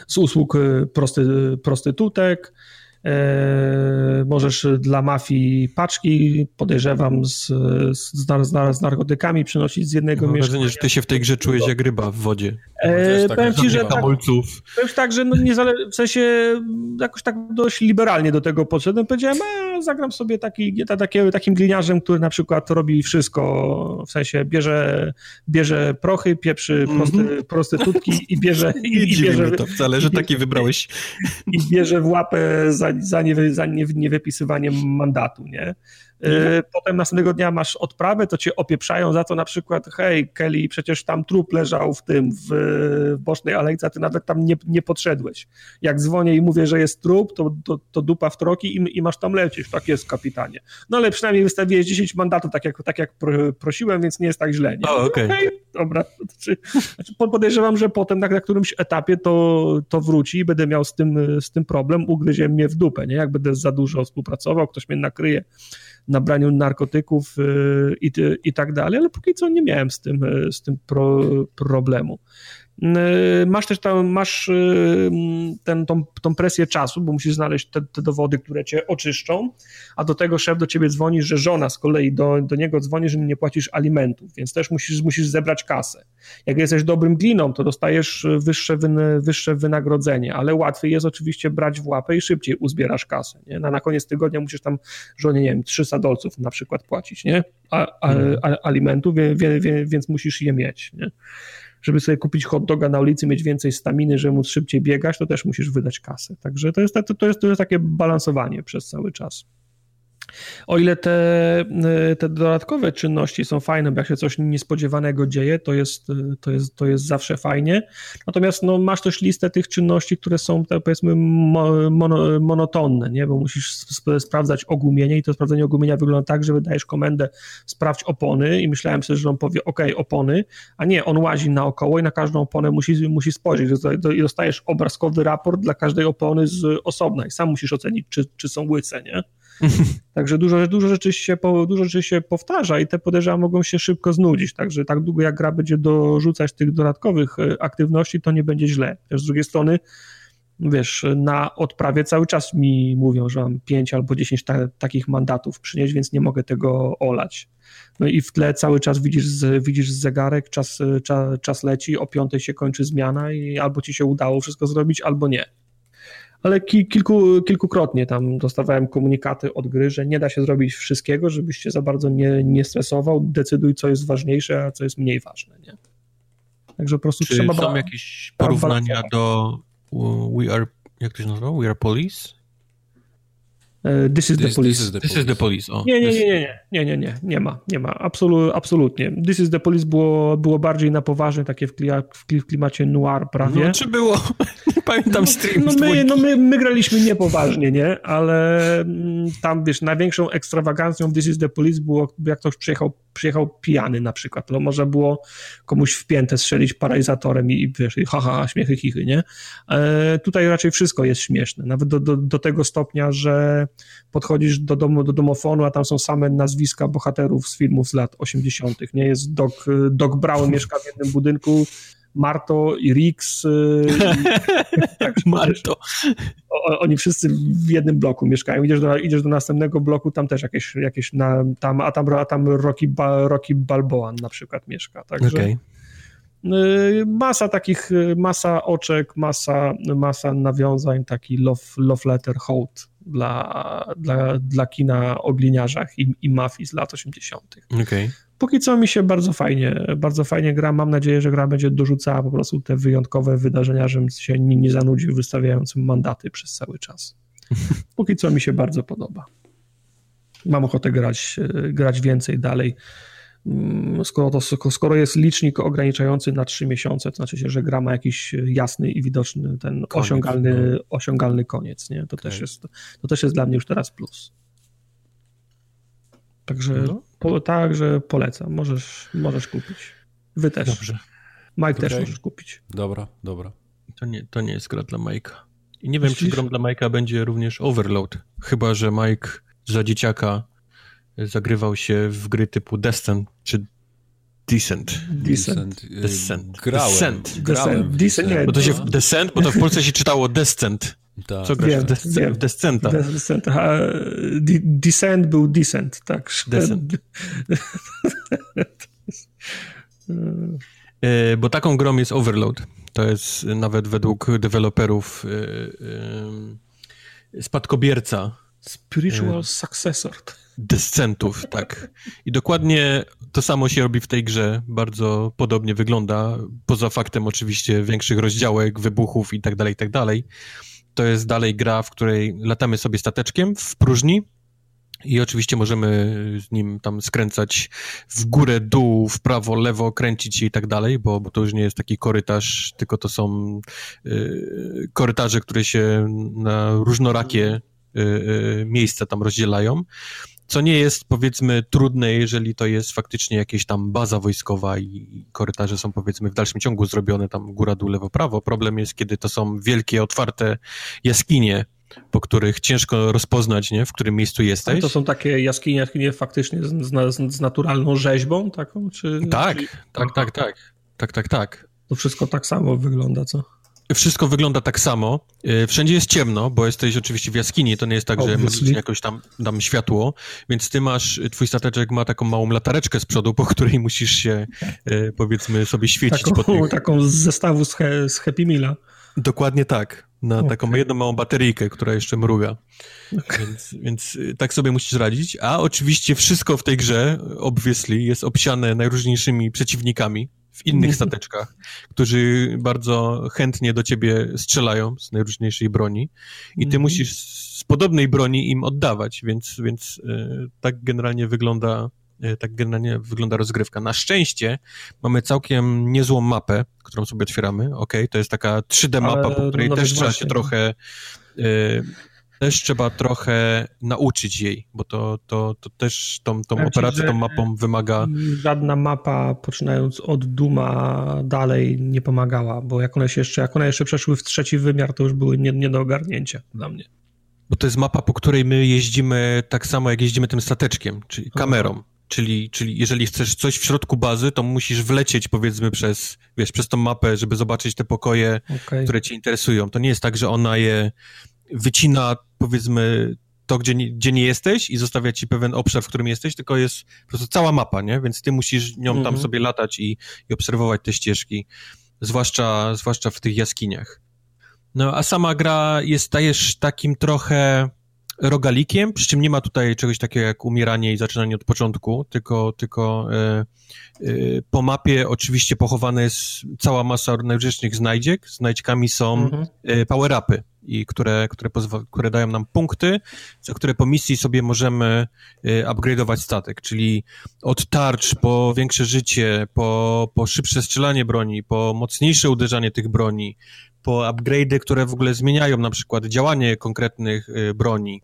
z usług prosty, prostytutek, możesz dla mafii paczki, podejrzewam, z, z, z, z narkotykami przynosić z jednego Mam mieszkania. wrażenie, że ty się w tej grze czujesz jak ryba w wodzie. E, tak, powiem ci, że tak, powiem tak, że no nie zale- w sensie jakoś tak dość liberalnie do tego podszedłem. Powiedziałem, a zagram sobie taki, taki, takim gliniarzem, który na przykład robi wszystko, w sensie bierze, bierze prochy, pieprzy prosty, mm -hmm. prostytutki i bierze... I, i bierze to wcale, że taki wybrałeś. I bierze w łapę za, za, nie, za nie, niewypisywanie mandatu, nie? Mhm. Potem następnego dnia masz odprawę, to cię opieprzają za to na przykład, hej Kelly, przecież tam trup leżał w tym, w, w bocznej alejce, a ty nawet tam nie, nie podszedłeś. Jak dzwonię i mówię, że jest trup, to, to, to dupa w troki i, i, masz tam lecieć. Tak jest, kapitanie. No ale przynajmniej wystawiłeś 10 mandatów, tak jak, tak jak prosiłem, więc nie jest tak źle. Nie? O, okej. Okay. okay. dobra. Znaczy, znaczy podejrzewam, że potem na, na którymś etapie to, to wróci i będę miał z tym, z tym problem, ugryzie mnie w dupę, nie? Jak będę za dużo współpracował, ktoś mnie nakryje na braniu narkotyków y, i, i tak dalej, ale póki co nie miałem z tym, y, z tym pro, problemu. Y, masz też tam, masz y, ten, tą, tą presję czasu, bo musisz znaleźć te, te, dowody, które cię oczyszczą, a do tego szef do ciebie dzwoni, że żona z kolei do, do niego dzwoni, że nie płacisz alimentów, więc też musisz, musisz zebrać kasę. Jak jesteś dobrym gliną, to dostajesz wyższe, wyższe wynagrodzenie, ale łatwiej jest oczywiście brać w łapę i szybciej uzbierasz kasę. Nie? Na, na koniec tygodnia musisz tam żonie, nie wiem, 300 dolców na przykład płacić, nie? A, a, mhm. a, alimentów, więc, więc musisz je mieć, nie? Żeby sobie kupić hot doga na ulicy, mieć więcej staminy, żeby móc szybciej biegać, to też musisz wydać kasę. Także to jest, to, jest, to jest takie balansowanie przez cały czas. O ile te, e, te dodatkowe czynności są fajne, bo jak się coś niespodziewanego dzieje, to jest, e, to jest, to jest zawsze fajnie. Natomiast no, masz też listę tych czynności, które są powiedzmy mono, monotonne, nie? bo musisz sp sprawdzać ogumienie i to sprawdzenie ogumienia wygląda tak, że wydajesz komendę sprawdź opony i myślałem sobie, że on powie ok, opony, a nie, on łazi naokoło i na każdą oponę musi, musi spojrzeć i dostajesz obrazkowy raport dla każdej opony z osobna i sam musisz ocenić, czy, czy są łyce, nie? Także dużo, dużo, rzeczy się, dużo rzeczy się powtarza i te podejrzenia mogą się szybko znudzić. Także tak długo jak gra będzie dorzucać tych dodatkowych e, aktywności, to nie będzie źle. Też z drugiej strony, wiesz, na odprawie cały czas mi mówią, że mam 5 albo 10 ta, takich mandatów przynieść, więc nie mogę tego olać. No i w tle cały czas widzisz, widzisz zegarek, czas, czas, czas leci, o piątej się kończy zmiana i albo ci się udało wszystko zrobić, albo nie ale ki, kilku, kilkukrotnie tam dostawałem komunikaty od gry, że nie da się zrobić wszystkiego, żebyś się za bardzo nie, nie stresował, decyduj co jest ważniejsze, a co jest mniej ważne, nie? Także po prostu Czy trzeba... są jakieś porównania do We Are, jak to się nazywa? We Are Police? E, this is the police. This is the police. This is the police. nie, nie, nie, nie, nie, nie, nie, nie ma, nie ma, Absolu, absolutnie. This is the police było, było bardziej na poważnie, takie w, klia, w klimacie noir prawie. No, czy było? Pamiętam stream no, no, my, no my, my graliśmy niepoważnie, nie? Ale mm, tam, wiesz, największą ekstrawagancją w This is the police było, jak ktoś przyjechał, przyjechał pijany na przykład, to można było komuś w piętę strzelić paralizatorem i, i wiesz, i haha, śmiechy, chichy, nie? E, tutaj raczej wszystko jest śmieszne, nawet do, do, do tego stopnia, że podchodzisz do domu, do domofonu, a tam są same nazwiska bohaterów z filmów z lat 80., nie? Jest Doc, Doc Brown mieszka w jednym budynku, Marto i Rix. I, tak, Marto. O, oni wszyscy w jednym bloku mieszkają. Idziesz do, idziesz do następnego bloku, tam też jakieś, jakieś na, tam, a tam, a tam Rocky, ba, Rocky Balboa na przykład mieszka. Także okay. masa takich, masa oczek, masa, masa nawiązań, taki love, love letter, hołd dla, dla, dla kina o gliniarzach i, i mafii z lat 80. Okay. Póki co mi się bardzo fajnie, bardzo fajnie gra. Mam nadzieję, że gra będzie dorzucała po prostu te wyjątkowe wydarzenia, żebym się nie, nie zanudził wystawiając mandaty przez cały czas. Póki co mi się bardzo podoba. Mam ochotę grać, grać więcej dalej. Mm, skoro, to, skoro jest licznik ograniczający na 3 miesiące, to znaczy się, że gra ma jakiś jasny i widoczny ten koniec, osiągalny, no. osiągalny koniec, nie? To, okay. też jest, to też jest dla mnie już teraz plus. Także, no. po, także polecam, możesz, możesz kupić. Wy też. Dobrze. Mike okay. też możesz kupić. Dobra, dobra. To nie, to nie jest gra dla Mike'a. I nie wiem, czy grą dla Mike'a będzie również Overload. Chyba, że Mike za dzieciaka zagrywał się w gry typu Descent czy Descent. Descent. Descent. Grałem. Descent. Grałem. Descent. Nie, bo to się w Descent, bo to w Polsce się czytało Descent. Tak. Co grasz? Wiem, w Descenta. Descent. Descent był Descent, tak. Descent. E, bo taką grą jest Overload. To jest nawet według deweloperów e, spadkobierca. Spiritual successor. Descentów, tak. I dokładnie to samo się robi w tej grze. Bardzo podobnie wygląda. Poza faktem oczywiście większych rozdziałek, wybuchów i tak dalej, i tak dalej. To jest dalej gra, w której latamy sobie stateczkiem w próżni I oczywiście możemy z nim tam skręcać w górę, dół, w prawo, lewo, kręcić się i tak dalej, bo, bo to już nie jest taki korytarz, tylko to są y, korytarze, które się na różnorakie y, y, miejsca tam rozdzielają. Co nie jest powiedzmy trudne, jeżeli to jest faktycznie jakieś tam baza wojskowa i korytarze są powiedzmy w dalszym ciągu zrobione tam góra, dół, lewo, prawo. Problem jest, kiedy to są wielkie, otwarte jaskinie, po których ciężko rozpoznać, nie, w którym miejscu jesteś. to są takie jaskinie, jaskinie faktycznie z, z, z naturalną rzeźbą taką, czy... Tak, czy... tak, tak, tak, tak, tak, tak. To wszystko tak samo wygląda, co? Wszystko wygląda tak samo. Y, wszędzie jest ciemno, bo jesteś oczywiście w jaskini, to nie jest tak, Obviously. że jakoś tam dam światło, więc ty masz, twój stateczek ma taką małą latareczkę z przodu, po której musisz się, y, powiedzmy, sobie świecić. Taką, po tych... taką z zestawu z, he, z Happy Meala. Dokładnie tak. Na okay. taką jedną małą bateryjkę, która jeszcze mruga. Okay. Więc, więc y, tak sobie musisz radzić. A oczywiście wszystko w tej grze, obviously, jest obsiane najróżniejszymi przeciwnikami w innych mhm. stateczkach, którzy bardzo chętnie do ciebie strzelają z najróżniejszej broni i ty mm. musisz z podobnej broni im oddawać, więc, więc y, tak generalnie wygląda y, tak generalnie wygląda rozgrywka. Na szczęście mamy całkiem niezłą mapę, którą sobie otwieramy, ok, to jest taka 3D mapa, po której no, też trzeba się trochę y, też trzeba trochę nauczyć jej, bo to, to, to też tą, tą znaczy, operację, tą mapą wymaga... Żadna mapa, poczynając od Duma dalej, nie pomagała, bo jak one, się jeszcze, jak one jeszcze przeszły w trzeci wymiar, to już były nie, nie do ogarnięcia dla mnie. Bo to jest mapa, po której my jeździmy tak samo, jak jeździmy tym stateczkiem, czyli kamerą. Czyli, czyli jeżeli chcesz coś w środku bazy, to musisz wlecieć powiedzmy przez, wiesz, przez tą mapę, żeby zobaczyć te pokoje, okay. które cię interesują. To nie jest tak, że ona je wycina, powiedzmy, to, gdzie nie, gdzie nie jesteś i zostawia ci pewien obszar, w którym jesteś, tylko jest po prostu cała mapa, nie? Więc ty musisz nią tam mhm. sobie latać i, i obserwować te ścieżki, zwłaszcza, zwłaszcza w tych jaskiniach. No, a sama gra jest też takim trochę rogalikiem, przy czym nie ma tutaj czegoś takiego jak umieranie i zaczynanie od początku, tylko, tylko e, e, po mapie oczywiście pochowana jest cała masa najróżniejszych znajdziek. Znajdźkami są mhm. e, power-upy, i które, które, które dają nam punkty, za które po misji sobie możemy y, upgrade'ować statek, czyli od tarcz po większe życie, po, po szybsze strzelanie broni, po mocniejsze uderzanie tych broni, po upgrade'y, które w ogóle zmieniają na przykład działanie konkretnych y, broni,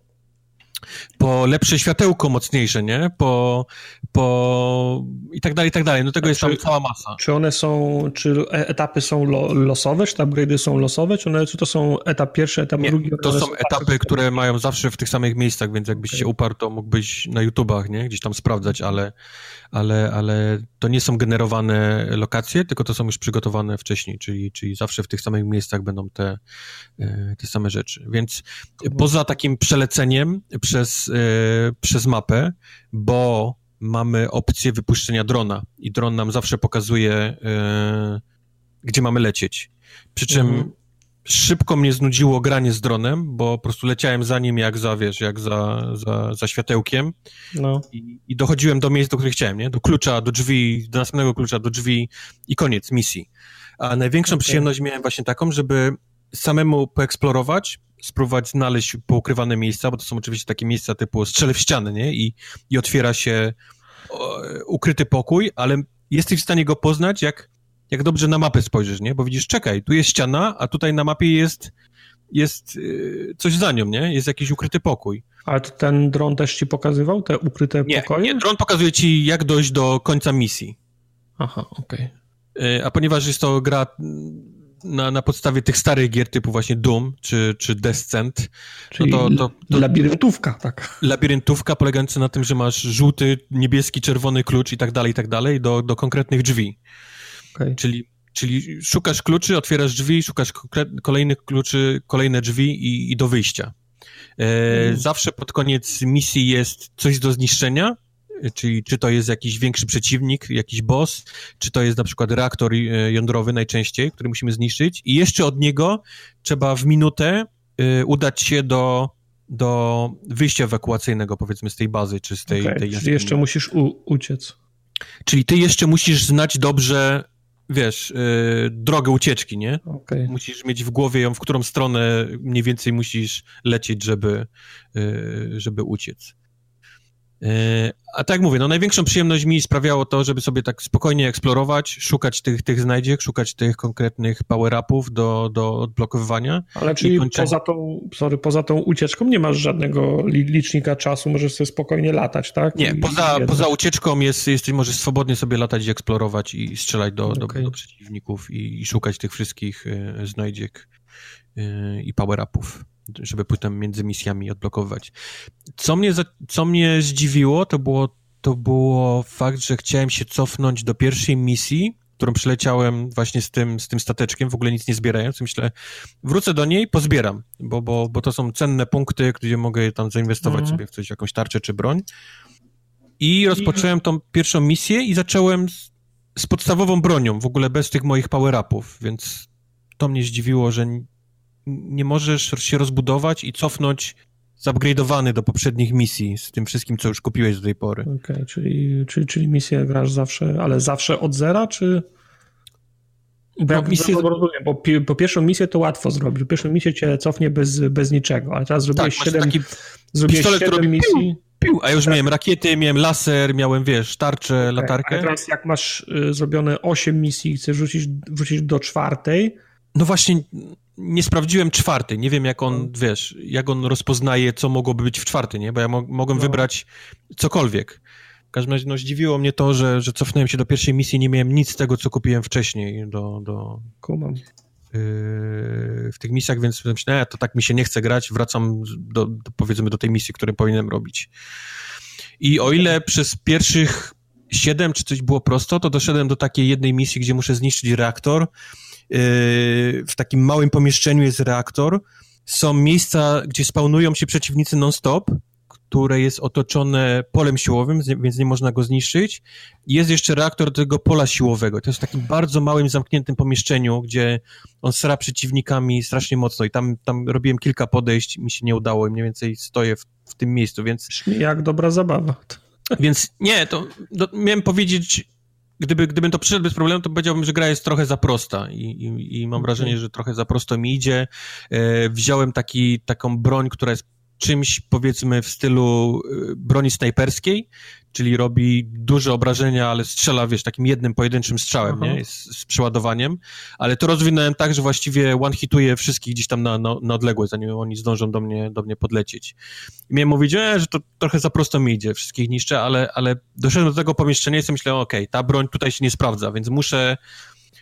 po lepsze światełko mocniejsze, nie? Po, po i tak dalej, i tak dalej. No tego A jest czy, tam cała masa. Czy one są, czy e, etapy są lo, losowe, czy te upgrade'y są losowe, czy, one, czy to są etap pierwszy, etap nie, drugi? To są etapy, które mają zawsze w tych samych miejscach, więc jakbyś okay. się uparł, to mógłbyś na YouTubach, nie? Gdzieś tam sprawdzać, ale, ale, ale to nie są generowane lokacje, tylko to są już przygotowane wcześniej, czyli, czyli zawsze w tych samych miejscach będą te, e, te same rzeczy. Więc poza takim przeleceniem przez, e, przez mapę, bo mamy opcję wypuszczenia drona i dron nam zawsze pokazuje, e, gdzie mamy lecieć. Przy czym mhm szybko mnie znudziło granie z dronem, bo po prostu leciałem za nim jak za, wiesz, jak za, za, za światełkiem no. I, i dochodziłem do miejsc, do których chciałem, nie? Do klucza, do drzwi, do następnego klucza, do drzwi i koniec misji. A największą okay. przyjemność miałem właśnie taką, żeby samemu poeksplorować, spróbować znaleźć poukrywane miejsca, bo to są oczywiście takie miejsca typu strzel w ścianę, nie? I, i otwiera się o, ukryty pokój, ale jesteś w stanie go poznać, jak jak dobrze na mapę spojrzysz, nie? Bo widzisz, czekaj, tu jest ściana, a tutaj na mapie jest, jest yy, coś za nią, nie? Jest jakiś ukryty pokój. Ale ten dron też ci pokazywał te ukryte nie, pokoje? Nie, dron pokazuje ci, jak dojść do końca misji. Aha, okej. Okay. Yy, a ponieważ jest to gra na, na podstawie tych starych gier typu właśnie Doom czy, czy Descent. No Czyli no to, to, to, labiryntówka, tak. Labiryntówka polegająca na tym, że masz żółty, niebieski, czerwony klucz i tak dalej, i tak dalej do, do konkretnych drzwi. Okay. Czyli, czyli szukasz kluczy, otwierasz drzwi, szukasz kolejnych kluczy, kolejne drzwi i, i do wyjścia. E, mm. Zawsze pod koniec misji jest coś do zniszczenia, czyli czy to jest jakiś większy przeciwnik, jakiś boss, czy to jest na przykład reaktor e, jądrowy najczęściej, który musimy zniszczyć i jeszcze od niego trzeba w minutę y, udać się do, do wyjścia ewakuacyjnego, powiedzmy, z tej bazy, czy z tej, okay, tej Czyli jeszcze musisz uciec. Czyli ty jeszcze musisz znać dobrze wiesz, yy, drogę ucieczki, nie? Okay. Musisz mieć w głowie ją, w którą stronę mniej więcej musisz lecieć, żeby, yy, żeby uciec. E, a tak jak mówię, no największą przyjemność mi sprawiało to, żeby sobie tak spokojnie eksplorować, szukać tych, tych znajdziek, szukać tych konkretnych power-upów do, do odblokowywania. Ale czyli poza tą, sorry, poza tą ucieczką nie masz żadnego licznika czasu, możesz sobie spokojnie latać, tak? Nie, poza, poza ucieczką jest, jest, możesz swobodnie sobie latać i eksplorować i strzelać do, okay. do, do, przeciwników i, i, szukać tych wszystkich y, znajdziek y, i power-upów żeby potem między misjami odblokowywać. Co mnie, co mnie zdziwiło, to było, to było fakt, że chciałem się cofnąć do pierwszej misji, którą przyleciałem właśnie z tym, z tym stateczkiem, w ogóle nic nie zbierając. Myślę, wrócę do niej, pozbieram, bo, bo, bo to są cenne punkty, gdzie mogę tam zainwestować mhm. sobie w coś, jakąś tarczę czy broń. I rozpocząłem tą pierwszą misję i zacząłem z, z podstawową bronią, w ogóle bez tych moich power-upów, więc to mnie zdziwiło, że nie możesz się rozbudować i cofnąć zupgrade'owany do poprzednich misji z tym wszystkim, co już kupiłeś do tej pory. Okej, okay, czyli, czyli, czyli misję grasz zawsze, ale zawsze od zera, czy... Bo, no, misję... rozumiem, bo, po pierwszą misję to łatwo zrobić. Pierwszą misję cię cofnie bez, bez niczego, ale teraz zrobiłeś tak, 7, taki zrobiłeś pistolet, 7 misji. Piu, a już tak. miałem rakiety, miałem laser, miałem, wiesz, tarczę, okay, latarkę. A teraz jak masz y, zrobione 8 misji i chcesz wrzucić, wrzucić do czwartej... No właśnie, nie sprawdziłem czwarty, nie wiem jak on, no. wiesz, jak on rozpoznaje, co mogłoby być w czwarty, nie? Bo ja mo mogłem no. wybrać cokolwiek. W każdym razie, no, zdziwiło mnie to, że, że cofnąłem się do pierwszej misji, nie miałem nic z tego, co kupiłem wcześniej do... do Kumam. Yy, w tych misjach, więc myślałem, to tak mi się nie chce grać, wracam do, do, powiedzmy do tej misji, którą powinienem robić. I o ile przez pierwszych siedem czy coś było prosto, to doszedłem do takiej jednej misji, gdzie muszę zniszczyć reaktor, w takim małym pomieszczeniu jest reaktor. Są miejsca, gdzie spawnują się przeciwnicy non-stop, które jest otoczone polem siłowym, więc nie można go zniszczyć. Jest jeszcze reaktor tego pola siłowego. To jest w takim bardzo małym, zamkniętym pomieszczeniu, gdzie on sra przeciwnikami strasznie mocno i tam, tam robiłem kilka podejść, mi się nie udało i mniej więcej stoję w, w tym miejscu, więc... Brzmi jak dobra zabawa. Więc nie, to, to miałem powiedzieć gdyby, gdybym to przyszedł bez problemu, to powiedziałbym, że gra jest trochę za prosta i, i, i mam okay. wrażenie, że trochę za prosto mi idzie. E, wziąłem taki, taką broń, która jest czymś, powiedzmy, w stylu e, broni snajperskiej, czyli robi duże obrażenia, ale strzela, wiesz, takim jednym pojedynczym strzałem, nie? Z, z przeładowaniem, ale to rozwinąłem tak, że właściwie one-hituje wszystkich gdzieś tam na, na, na odległość, zanim oni zdążą do mnie, do mnie podlecieć. I miałem mówić, e, że to trochę za prosto mi idzie, wszystkich niszczę, ale, ale doszedłem do tego pomieszczenia i sobie myślałem, okej, okay, ta broń tutaj się nie sprawdza, więc muszę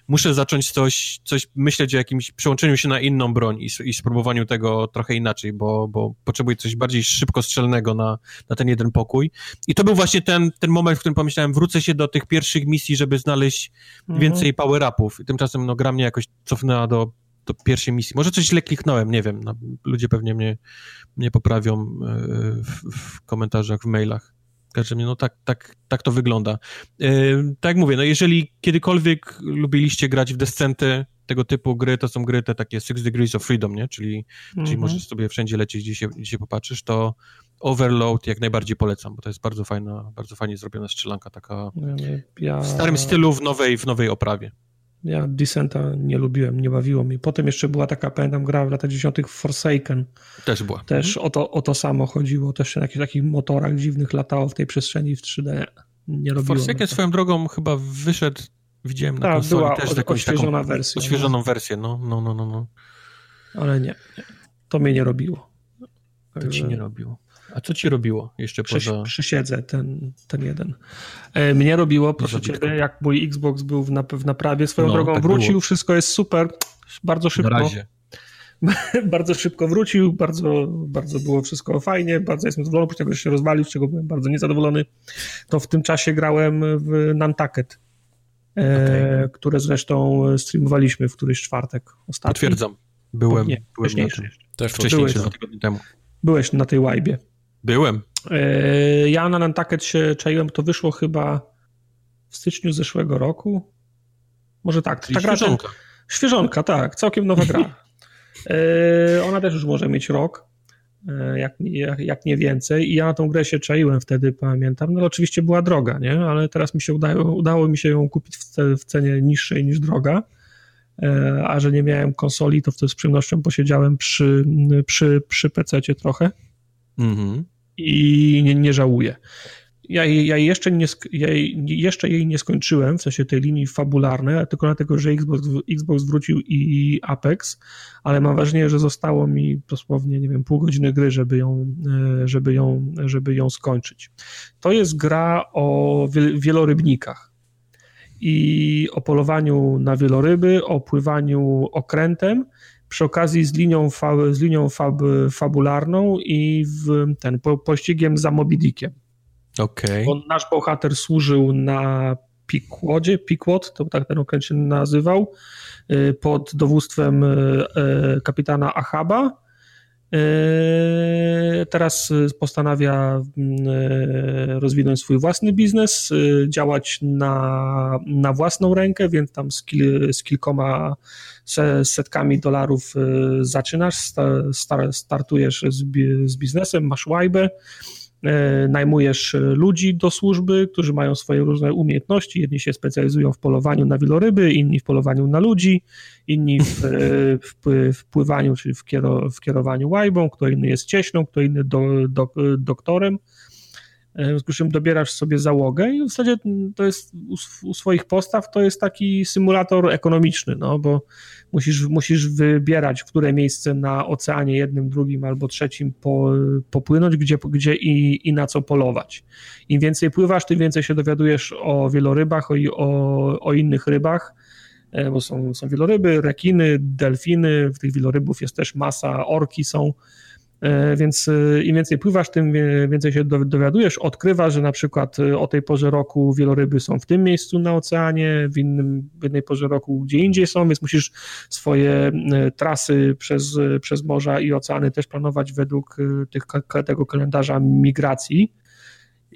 muszę zacząć coś, coś myśleć o jakimś przełączeniu się na inną broń i, i spróbowaniu tego trochę inaczej, bo, bo potrzebuję coś bardziej szybkostrzelnego na, na ten jeden pokój. I to był właśnie ten, ten moment, w którym pomyślałem, wrócę się do tych pierwszych misji, żeby znaleźć mhm. więcej power-upów. Tymczasem no, gra mnie jakoś cofnęła do, do pierwszej misji. Może coś źle kliknąłem, nie wiem. No, ludzie pewnie mnie, mnie poprawią e, w, w komentarzach, w mailach każdym no tak, tak, tak to wygląda. Yy, tak jak mówię, no jeżeli kiedykolwiek lubiliście grać w descenty, tego typu gry, to są gry te takie Six Degrees of Freedom, nie? Czyli, czyli mhm. możesz sobie wszędzie lecieć, gdzie się, gdzie się popatrzysz, to Overload jak najbardziej polecam, bo to jest bardzo fajna, bardzo fajnie zrobiona strzelanka, taka ja... w starym stylu, w nowej, w nowej oprawie. Ja Descenta nie lubiłem, nie bawiło mi. Potem jeszcze była taka, pamiętam, gra w latach 10. Forsaken. Też była. Też mhm. o, to, o to samo chodziło. Też na jakichś takich motorach dziwnych latało w tej przestrzeni w 3D. Nie robiło Forsaken swoją drogą chyba wyszedł, widziałem na Ta, konsoli była też od, jakąś odświeżona taką, wersja. Odświeżoną no. wersję, no, no, no, no, no. Ale nie, nie. To mnie nie robiło. To ci nie robiło. A co ci robiło jeszcze poza... Przysiedzę ten, ten jeden. E, mnie robiło, proszę ciebie, jak mój Xbox był w, nap w naprawie, swoją no, drogą tak wrócił, było. wszystko jest super, bardzo szybko. Na razie. bardzo szybko wrócił, bardzo, bardzo było wszystko fajnie, bardzo jestem zadowolony, że się rozwalił, z czego byłem bardzo niezadowolony. To w tym czasie grałem w Nantucket, e, okay. które zresztą streamowaliśmy w któryś czwartek ostatni. Potwierdzam. Byłem, nie, byłem wcześniejszy. Też wcześniej, dwa tygodnie temu. Byłeś na tej łajbie. Byłem. E, ja na Nantucket się czaiłem, to wyszło chyba w styczniu zeszłego roku. Może tak. ta gra, świeżonka. świeżonka, tak. Całkiem nowa gra. E, ona też już może mieć rok, e, jak, jak, jak, nie więcej. I ja na tą grę się czaiłem wtedy, pamiętam. No oczywiście była droga, nie? Ale teraz mi się udało, udało mi się ją kupić w, w cenie niższej niż droga. A że nie miałem konsoli, to wtedy z przyjemnością posiedziałem przy, przy, przy PC-cie trochę. Mhm. I nie, nie żałuję. Ja, ja, jeszcze nie, ja jeszcze jej nie skończyłem, w sensie tej linii fabularnej, tylko dlatego, że Xbox, Xbox wrócił i Apex, ale mam wrażenie, że zostało mi dosłownie, nie wiem, pół godziny gry, żeby ją, e, żeby ją, żeby ją skończyć. To jest gra o wielorybnikach i o polowaniu na wieloryby, o pływaniu okrętem, przy okazji z linią, fa, z linią fab, fabularną i w ten po, pościgiem za Moby Dickiem. Okay. Nasz bohater służył na Pikwodzie, Pikwot, to tak ten okręt się nazywał, y, pod dowództwem y, y, kapitana Ahaba. Teraz postanawia rozwinąć swój własny biznes, działać na, na własną rękę, więc tam z, kil, z kilkoma setkami dolarów zaczynasz, startujesz z, z biznesem, masz łajbę najmujesz e, ludzi do służby, którzy mają swoje różne umiejętności. Jedni się specjalizują w polowaniu na wieloryby, inni w polowaniu na ludzi, inni w, e, w, w pływaniu, czyli w, kiero, w kierowaniu łajbą, kto inny jest cieśną, kto inny do, do, doktorem. W związku z czym dobierasz sobie załogę i w zasadzie to jest u, u swoich postaw to jest taki symulator ekonomiczny, no bo musisz, musisz wybierać, w które miejsce na oceanie jednym, drugim albo trzecim po, popłynąć, gdzie, gdzie i, i na co polować. Im więcej pływasz, tym więcej się dowiadujesz o wielorybach, o, o, o innych rybach, e, bo są, są wieloryby, rekiny, delfiny, w tych wielorybów jest też masa, orki są, E, więc e, im więcej pływasz, tym więcej się dowiadujesz, odkrywasz, że na przykład e, o tej porze roku wieloryby są w tym miejscu na oceanie, w, innym, w innej porze roku gdzie indziej są, więc musisz swoje trasy przez, przez morza i oceany też planować według tych, tego kalendarza migracji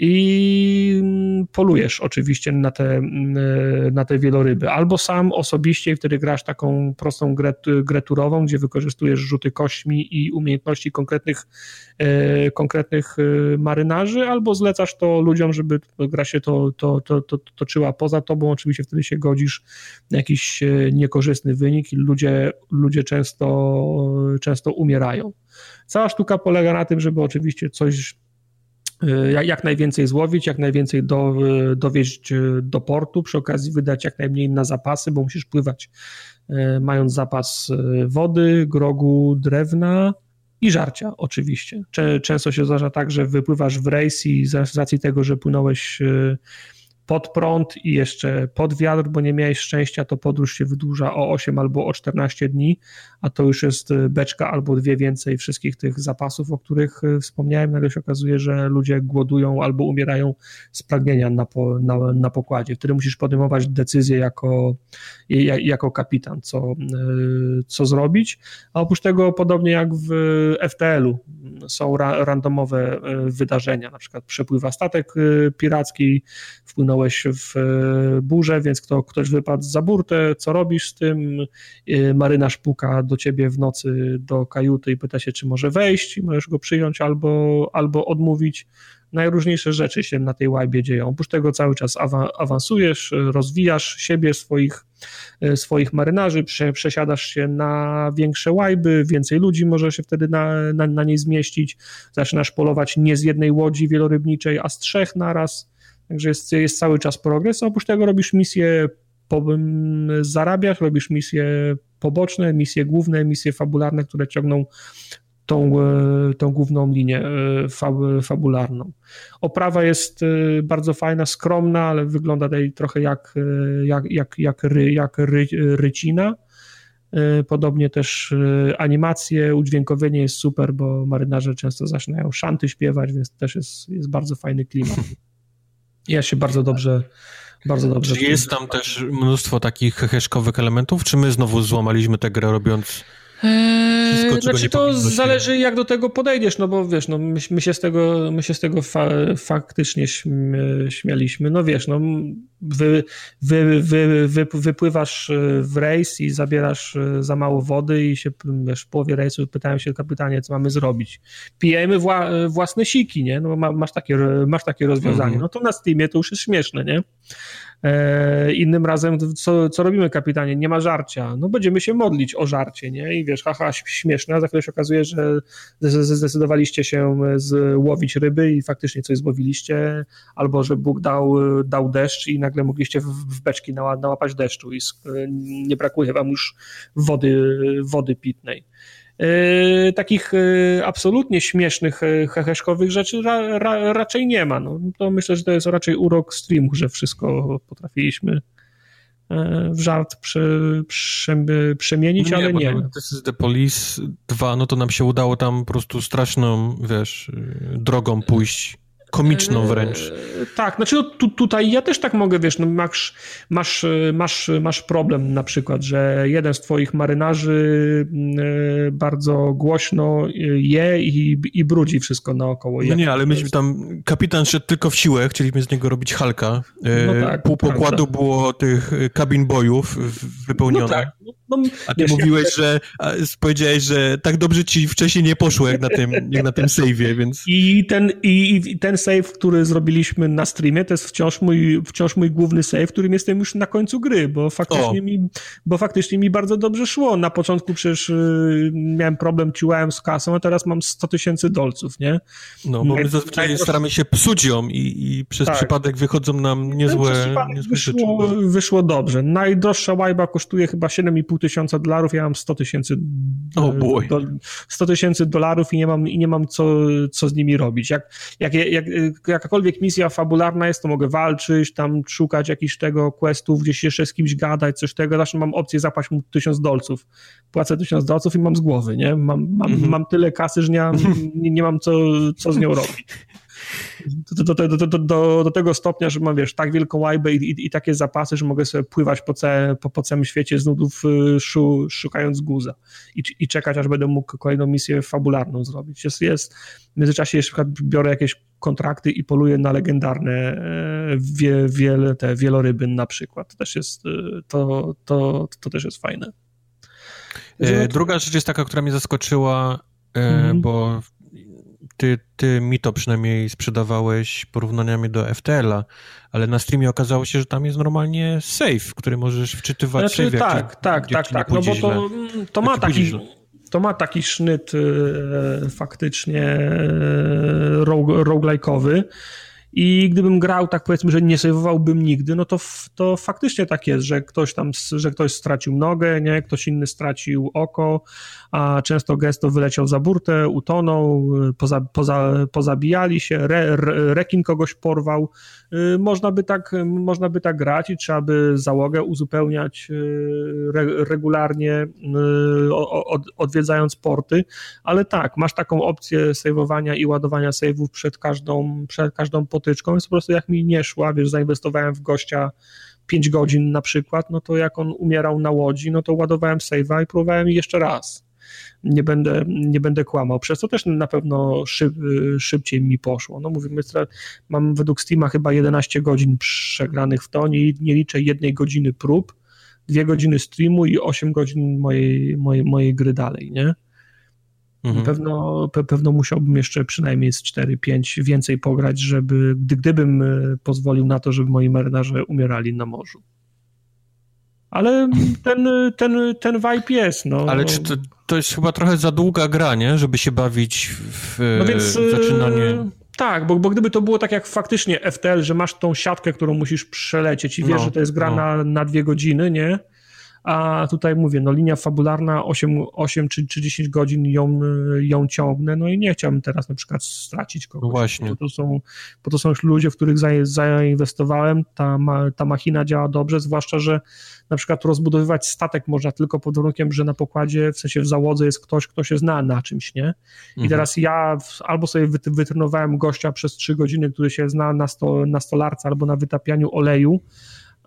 i mm, polujesz oczywiście na te, mm, na te wieloryby. Albo sam osobiście, wtedy grasz taką prostą grę, grę turową, gdzie wykorzystujesz rzuty kośćmi i umiejętności konkretnych, e, konkretnych e, marynarzy, albo zlecasz to ludziom, żeby gra się to, to, to, to, toczyła poza tobą. Oczywiście wtedy się godzisz na jakiś e, niekorzystny wynik i ludzie, ludzie często, często umierają. Cała sztuka polega na tym, żeby oczywiście coś jak, jak najwięcej złowić, jak najwięcej do, y, dowieźć y, do portu, przy okazji wydać jak najmniej na zapasy, bo musisz pływać mając zapas wody, grogu, drewna i żarcia oczywiście. Często się zdarza tak, że wypływasz w rejs i z racji tego, że płynąłeś pod prąd i jeszcze pod wiatr, bo nie miałeś szczęścia, to podróż się wydłuża o 8 albo o 14 dni, a to już jest y, beczka albo dwie więcej wszystkich tych zapasów, o których y, wspomniałem. Nagle się okazuje, że ludzie głodują albo umierają z pragnienia na, po, na, na pokładzie. Wtedy musisz podejmować decyzję jako, jako kapitan, co, y, co zrobić. A oprócz tego, podobnie jak w FTL-u, są ra, randomowe wydarzenia, na przykład przepływa statek piracki, wpłynął wpłynąłeś w e, burzę, więc kto, ktoś wypadł za burtę, co robisz z tym? E, marynarz puka do ciebie w nocy do kajuty i pyta się, czy może wejść i możesz go przyjąć albo, albo odmówić. Najróżniejsze rzeczy się na tej łajbie dzieją. Oprócz tego cały czas awansujesz, rozwijasz siebie, swoich, e, swoich marynarzy, przesiadasz się na większe łajby, więcej ludzi może się wtedy na, na, na niej zmieścić. Zaczynasz polować nie z jednej łodzi wielorybniczej, a z trzech naraz Także jest, jest cały czas progres. Oprócz tego robisz misje, po, zarabiasz, robisz misje poboczne, misje główne, misje fabularne, które ciągną tą, e, tą główną linię e, fabularną. Oprawa jest e, bardzo fajna, skromna, ale wygląda tutaj trochę jak, jak, jak, jak, ry, jak ry, rycina. Podobnie też animacje, udźwiękowienie jest super, bo marynarze często zaczynają szanty śpiewać, więc też jest, jest bardzo fajny klimat. Ja się bardzo dobrze, bardzo dobrze. Czy jest tam też mnóstwo takich heheszkowych elementów, czy my znowu złamaliśmy tę grę robiąc Wszystko, znaczy to zależy jak do tego podejdziesz, no bo wiesz, no my, my się z tego, my się z tego fa faktycznie śmialiśmy, no wiesz, no wy, wy, wy, wy, wypływasz e, w rejs i zabierasz e, za mało wody i się, wiesz, w połowie rejsu pytają się kapitanie, co mamy zrobić. Pijemy wła własne siki, nie? No masz takie, masz takie rozwiązanie. -hmm. No to na Steamie to już jest śmieszne, nie? E, innym razem, co, co robimy, kapitanie? Nie ma żarcia. No będziemy się modlić o żarcie, nie? I wiesz, haha, śmieszne, a za chwilę się okazuje, że zdecydowaliście się złowić ryby i faktycznie coś złowiliście, albo że Bóg dał, dał deszcz i nagle mogliście w, w beczki nałapać deszczu i nie brakuje wam już wody, wody pitnej. Yy, takich yy, absolutnie śmiesznych, yy, heheszkowych rzeczy ra, ra, raczej nie ma. No, to myślę, że to jest raczej urok streamu, że wszystko potrafiliśmy w żart prze, prze, przemienić, no nie, ale nie. This is the Police 2, no to nam się udało tam po prostu straszną, wiesz, drogą pójść komiczną wręcz. E, tak, znaczy no, tu, tutaj ja też tak mogę, wiesz, no masz, masz, masz, masz problem na przykład, że jeden z twoich marynarzy e, bardzo głośno je i, i brudzi wszystko naokoło. No nie, ale myśmy tam, kapitan szedł tylko w siłę, chcieliśmy z niego robić Halka. E, no tak, Pół pokładu prawda. było tych kabin bojów wypełnione. No tak. No, no, a ty wiesz, mówiłeś, jak... że a, powiedziałeś, że tak dobrze ci wcześniej nie poszło jak na tym, jak na tym save'ie, więc... I ten, i, i ten save, który zrobiliśmy na streamie, to jest wciąż mój, wciąż mój główny save, którym jestem już na końcu gry, bo faktycznie, mi, bo faktycznie mi bardzo dobrze szło. Na początku przecież y, miałem problem, ciłałem z kasą, a teraz mam 100 tysięcy dolców, nie? No, bo my zazwyczaj staramy się psuć ją i, i przez tak. przypadek wychodzą nam niezłe, niezłe wyszło, rzeczy. Wyszło dobrze. Najdroższa łajba kosztuje chyba 7,5 tysiąca dolarów, ja mam 100 tysięcy oh do, 100 tysięcy dolarów i nie mam, i nie mam co, co z nimi robić. Jak, jak, jak, jakakolwiek misja fabularna jest, to mogę walczyć, tam szukać jakichś tego questów, gdzieś jeszcze z kimś gadać, coś tego, zawsze mam opcję zapłacić mu tysiąc dolców. Płacę tysiąc dolców i mam z głowy, nie? Mam, mam, mm -hmm. mam tyle kasy, że nie mam, nie, nie mam co, co z nią robić do, do, do, do, tego stopnia, że mam, wiesz, tak wielką łajbę i, i, i takie zapasy, że mogę sobie pływać po, ce, po, po całym świecie z nudów y, szu, szukając guza i, i czekać, aż będę mógł kolejną misję fabularną zrobić. Jest, jest w międzyczasie jeszcze biorę jakieś kontrakty i poluję na legendarne e, wie, wiele, te wieloryby na przykład. To też jest, y, to, to, to też jest fajne. E, druga rzecz jest taka, która mnie zaskoczyła, mm. bo ty, ty mi to przynajmniej sprzedawałeś porównaniami do FTL-a, ale na streamie okazało się, że tam jest normalnie save, który możesz wczytywać znaczy, save, Tak, jak, tak, tak, tak, no bo to, to ma taki... To ma taki sznyt e, faktycznie e, roguelike'owy, i gdybym grał tak powiedzmy, że nie sejwowałbym nigdy, no to, to faktycznie tak jest, że ktoś tam, że ktoś stracił nogę, nie, ktoś inny stracił oko, a często gesto wyleciał za burtę, utonął, poza, poza, pozabijali się, re, re, rekin kogoś porwał. Y, można by tak, można by tak grać i trzeba by załogę uzupełniać y, re, regularnie y, od, odwiedzając porty, ale tak, masz taką opcję sejwowania i ładowania sejwów przed każdą, przed każdą potyczką, jest po prostu jak mi nie szła, wiesz, zainwestowałem w gościa 5 godzin na przykład, no to jak on umierał na łodzi, no to ładowałem save'a i próbowałem jeszcze raz nie będę, nie będę kłamał. Przez to też na pewno szyb, szybciej mi poszło. No mówimy, mam według Steama chyba 11 godzin przegranych w to, nie, nie liczę jednej godziny prób, dwie godziny streamu i 8 godzin mojej, mojej, mojej gry dalej, nie? Mhm. Pewno, pe, pewno musiałbym jeszcze przynajmniej z 4-5 więcej pograć, żeby, gdy, gdybym e, pozwolił na to, żeby moi marynarze umierali na morzu. Ale ten, ten, ten vibe jest. No. Ale czy to, to jest chyba trochę za długa gra, nie? Żeby się bawić w no więc, zaczynanie. Tak, bo, bo gdyby to było tak jak faktycznie FTL, że masz tą siatkę, którą musisz przelecieć i wiesz, no, że to jest gra no. na, na dwie godziny, nie? a tutaj mówię, no linia fabularna 8, 8 czy, czy 10 godzin ją, ją ciągnę, no i nie chciałbym teraz na przykład stracić kogoś. No właśnie. Bo to są, bo to są już ludzie, w których zainwestowałem, ta, ma, ta machina działa dobrze, zwłaszcza, że na przykład rozbudowywać statek można tylko pod warunkiem, że na pokładzie, w sensie w załodze jest ktoś, kto się zna na czymś, nie? I mhm. teraz ja albo sobie wytrenowałem gościa przez 3 godziny, który się zna na, sto, na stolarce albo na wytapianiu oleju,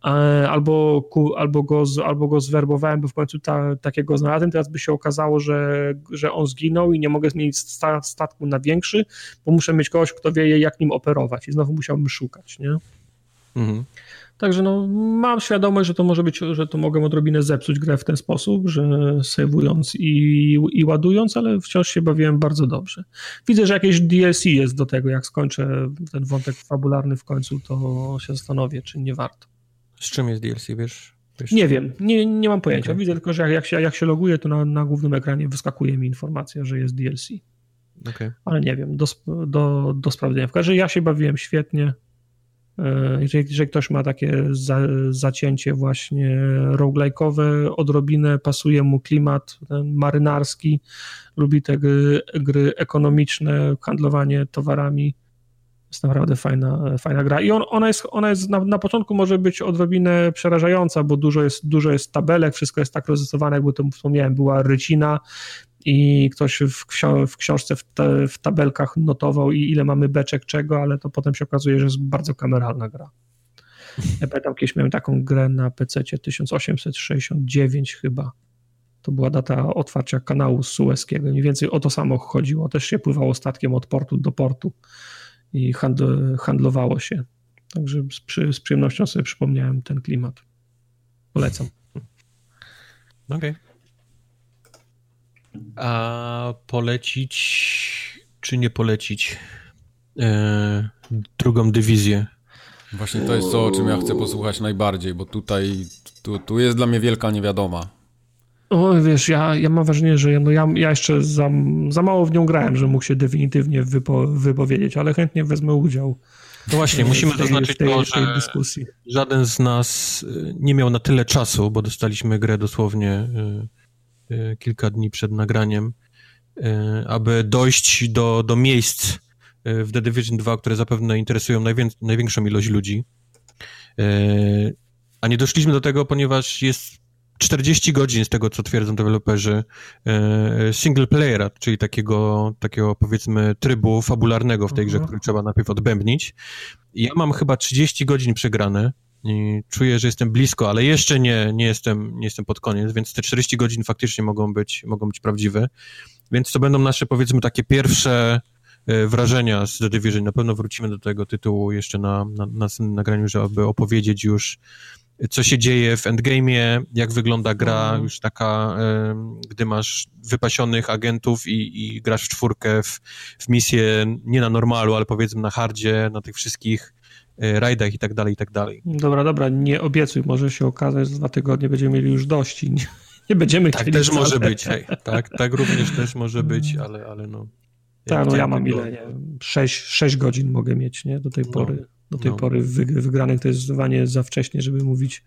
E, albo, albo, go, albo go zwerbowałem, bo w końcu ta, takiego znalazłem, teraz by się okazało, że, że on zginął i nie mogę zmienić statku na większy, bo muszę mieć kogoś, kto wie, jak nim operować i znowu musiałbym szukać, nie? Mhm. Także no, mam świadomość, że to może być, że to mogę odrobinę zepsuć grę w ten sposób, że sejwując i, i ładując, ale wciąż się bawiłem bardzo dobrze. Widzę, że jakieś DLC jest do tego, jak skończę ten wątek fabularny w końcu, to się zastanowię, czy nie warto. Z czym jest DLC, wiesz? wiesz nie wiem, nie, nie mam pojęcia. Okay. Widzę tylko, że jak się, jak się loguję, to na, na głównym ekranie wyskakuje mi informacja, że jest DLC. Okay. Ale nie wiem, do, do, do sprawdzenia. W każdym razie ja się bawiłem świetnie. E, jeżeli, jeżeli ktoś ma takie za, zacięcie właśnie roguelike'owe, odrobinę pasuje mu klimat marynarski, lubi te gry, gry ekonomiczne, handlowanie towarami, jest naprawdę fajna, fajna gra. I on, ona jest, ona jest na, na początku może być odrobinę przerażająca, bo dużo jest, dużo jest tabelek, wszystko jest tak rozrysowane, jakby to wspomniałem, była rycina i ktoś w, ksio w książce w, te, w, tabelkach notował i ile mamy beczek czego, ale to potem się okazuje, że jest bardzo kameralna gra. Ja pamiętam, kiedyś miałem taką grę na PC 1869 chyba. To była data otwarcia kanału sueskiego. Mniej więcej o to samo chodziło. Też się pływało statkiem od portu do portu i handl handlowało się. Także z, przy, z przyjemnością sobie przypomniałem ten klimat. Polecam. Okej. Okay. A polecić czy nie polecić e, drugą dywizję? Właśnie to jest to, o czym ja chcę posłuchać najbardziej, bo tutaj tu, tu jest dla mnie wielka niewiadoma. O, wiesz, ja, ja mam wrażenie, że no ja, ja jeszcze za, za mało w nią grałem, że mógł się definitywnie wypo, wypowiedzieć, ale chętnie wezmę udział. No właśnie, musimy zaznaczyć tej, to, że dyskusji. żaden z nas y, nie miał na tyle czasu, bo dostaliśmy grę dosłownie y, kilka dni przed nagraniem, aby dojść do, do miejsc w The Division 2, które zapewne interesują najwię największą ilość ludzi. A nie doszliśmy do tego, ponieważ jest 40 godzin z tego, co twierdzą deweloperzy e, single playera, czyli takiego, takiego powiedzmy trybu fabularnego w tej grze, mhm. który trzeba najpierw odbębnić. ja mam chyba 30 godzin przegrane i czuję, że jestem blisko, ale jeszcze nie, nie, jestem, nie jestem pod koniec, więc te 40 godzin faktycznie mogą być, mogą być prawdziwe. Więc to będą nasze, powiedzmy, takie pierwsze e, wrażenia z The Division. Na pewno wrócimy do tego tytułu jeszcze na, na, na nagraniu, żeby opowiedzieć już co się dzieje w endgame'ie, jak wygląda gra mhm. już taka, gdy masz wypasionych agentów i, i grasz w czwórkę w, w misję nie na normalu, ale powiedzmy na hardzie, na tych wszystkich e, rajdach i tak dalej, i tak dalej. Dobra, dobra, nie obiecuj, może się okazać, że za dwa tygodnie będziemy mieli już dość i nie, nie będziemy tak chcieli... Tak też może być, hej, tak, tak również też może być, ale, ale no... tak, no ja mam ile, nie 6, 6 godzin mogę mieć, nie, do tej no. pory. Do tej no. pory wygranych to jest zdecydowanie za wcześnie, żeby mówić,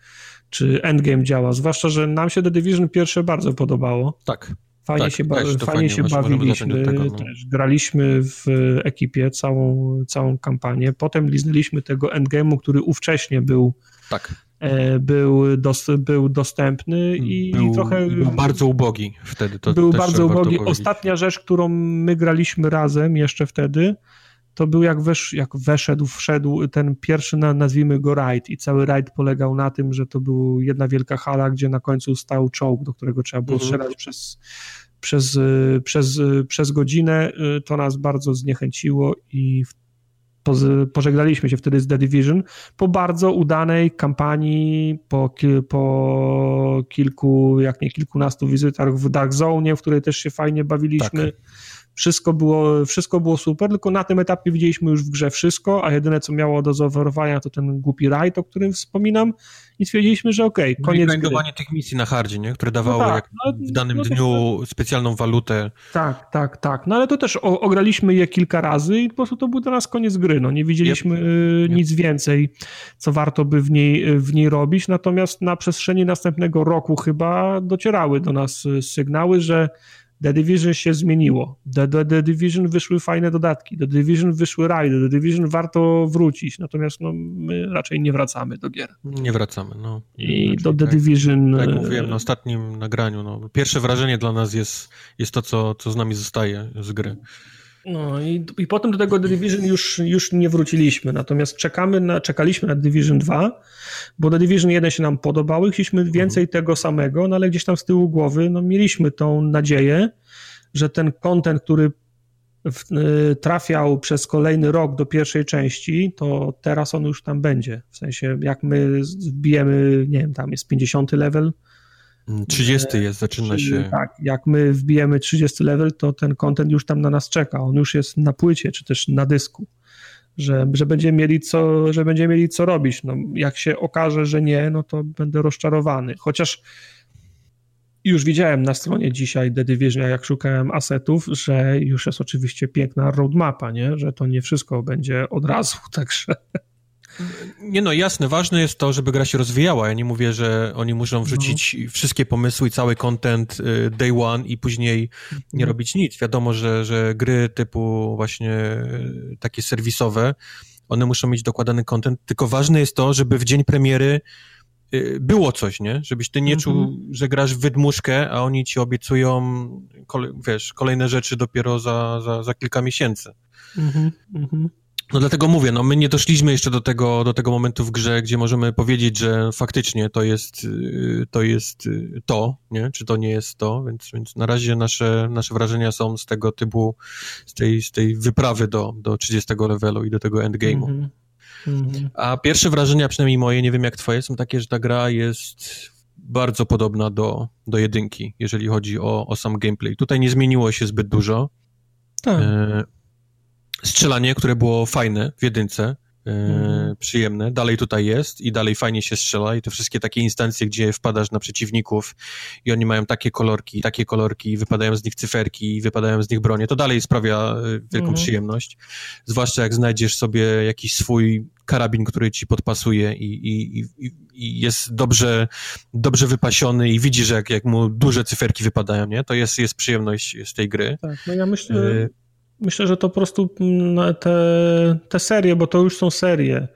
czy endgame działa. Zwłaszcza, że nam się The Division pierwsze bardzo podobało. Tak. Fajnie tak, się, ba fajnie, fajnie się bawiliśmy, tego, no. też graliśmy w ekipie całą, całą kampanię. Potem liznęliśmy tego endgame'u, który ówcześnie był tak. E, był, dos, był dostępny i był, trochę... Był bardzo ubogi wtedy. To był bardzo ubogi. Ostatnia rzecz, którą my graliśmy razem jeszcze wtedy, to był jak, wesz, jak weszedł, wszedł ten pierwszy, nazwijmy go rajd i cały rajd polegał na tym, że to była jedna wielka hala, gdzie na końcu stał czołg, do którego trzeba było mhm. strzelać przez, przez, przez, przez godzinę. To nas bardzo zniechęciło i pożegnaliśmy się wtedy z The Division po bardzo udanej kampanii, po, po kilku, jak nie kilkunastu wizytach w Dark Zone, w której też się fajnie bawiliśmy. Tak wszystko było, wszystko było super, tylko na tym etapie widzieliśmy już w grze wszystko, a jedyne co miało do zaoferowania to ten głupi rajd, o którym wspominam i stwierdziliśmy, że okej, okay, koniec no gry. tych misji na hardzie, nie? które dawały no tak, no, w danym no dniu specjalną walutę. Tak, tak, tak, no ale to też o, ograliśmy je kilka razy i po prostu to był dla nas koniec gry, no nie widzieliśmy yep. nic yep. więcej, co warto by w niej, w niej robić, natomiast na przestrzeni następnego roku chyba docierały do nas sygnały, że The Division się zmieniło. The, The, The Division wyszły fajne dodatki. The Division wyszły rajdy. The Division warto wrócić. Natomiast no, my raczej nie wracamy do gier. Nie wracamy, no. I do The tak, Division... Tak jak mówiłem na ostatnim nagraniu, no, pierwsze wrażenie dla nas jest, jest to, co, co z nami zostaje z gry. No i, i potem do tego The Division już, już nie wróciliśmy, natomiast czekamy na, czekaliśmy na Division 2, bo The Division 1 się nam podobały, chcieliśmy więcej mhm. tego samego, no ale gdzieś tam z tyłu głowy no, mieliśmy tą nadzieję, że ten content, który w, y, trafiał przez kolejny rok do pierwszej części, to teraz on już tam będzie. W sensie, jak my wbijemy, nie wiem, tam jest 50 level, 30 jest, zaczyna się. Tak, jak my wbijemy 30 level, to ten content już tam na nas czeka. On już jest na płycie, czy też na dysku. że, że, będziemy mieli co, że będziemy mieli co robić. No, jak się okaże, że nie, no to będę rozczarowany. Chociaż już widziałem na stronie dzisiaj The Division, jak szukałem asetów, że już jest oczywiście piękna roadmapa, nie? że to nie wszystko będzie od razu, także... Nie no, jasne, ważne jest to, żeby gra się rozwijała. Ja nie mówię, że oni muszą wrzucić no. wszystkie pomysły i cały content y, day one i później nie no. robić nic. Wiadomo, że, że gry typu właśnie y, takie serwisowe, one muszą mieć dokładany content, tylko ważne jest to, żeby w dzień premiery y, było coś, nie? Żebyś ty nie mm -hmm. czuł, że grasz w wydmuszkę, a oni ci obiecują, wiesz, kolejne rzeczy dopiero za, za, za kilka miesięcy. Mm -hmm. No dlatego mówię, no my nie doszliśmy jeszcze do tego, do tego momentu w grze, gdzie możemy powiedzieć, że faktycznie to jest y, to, jest y, to nie? Czy to nie jest to, więc, więc na razie nasze, nasze wrażenia są z tego typu, z tej, z tej wyprawy do, do 30 levelu i do tego endgame'u. Mm -hmm. A pierwsze wrażenia, przynajmniej moje, nie wiem jak twoje, są takie, że ta gra jest bardzo podobna do, do jedynki, jeżeli chodzi o, o sam gameplay. Tutaj nie zmieniło się zbyt dużo. Tak. E, strzelanie, które było fajne w jedynce, mm. przyjemne, dalej tutaj jest i dalej fajnie się strzela i te wszystkie takie instancje, gdzie wpadasz na przeciwników i oni mają takie kolorki, takie kolorki, wypadają z nich cyferki, wypadają z nich bronie, to dalej sprawia e, wielką mm. przyjemność, zwłaszcza jak znajdziesz sobie jakiś swój karabin, który ci podpasuje i, i, i, i jest dobrze, dobrze wypasiony i widzisz, jak, jak mu duże cyferki wypadają, nie? To jest, jest przyjemność z tej gry. Tak, no ja myślę, y Myślę, że to po prostu mm, te, te serie, bo to już są serie.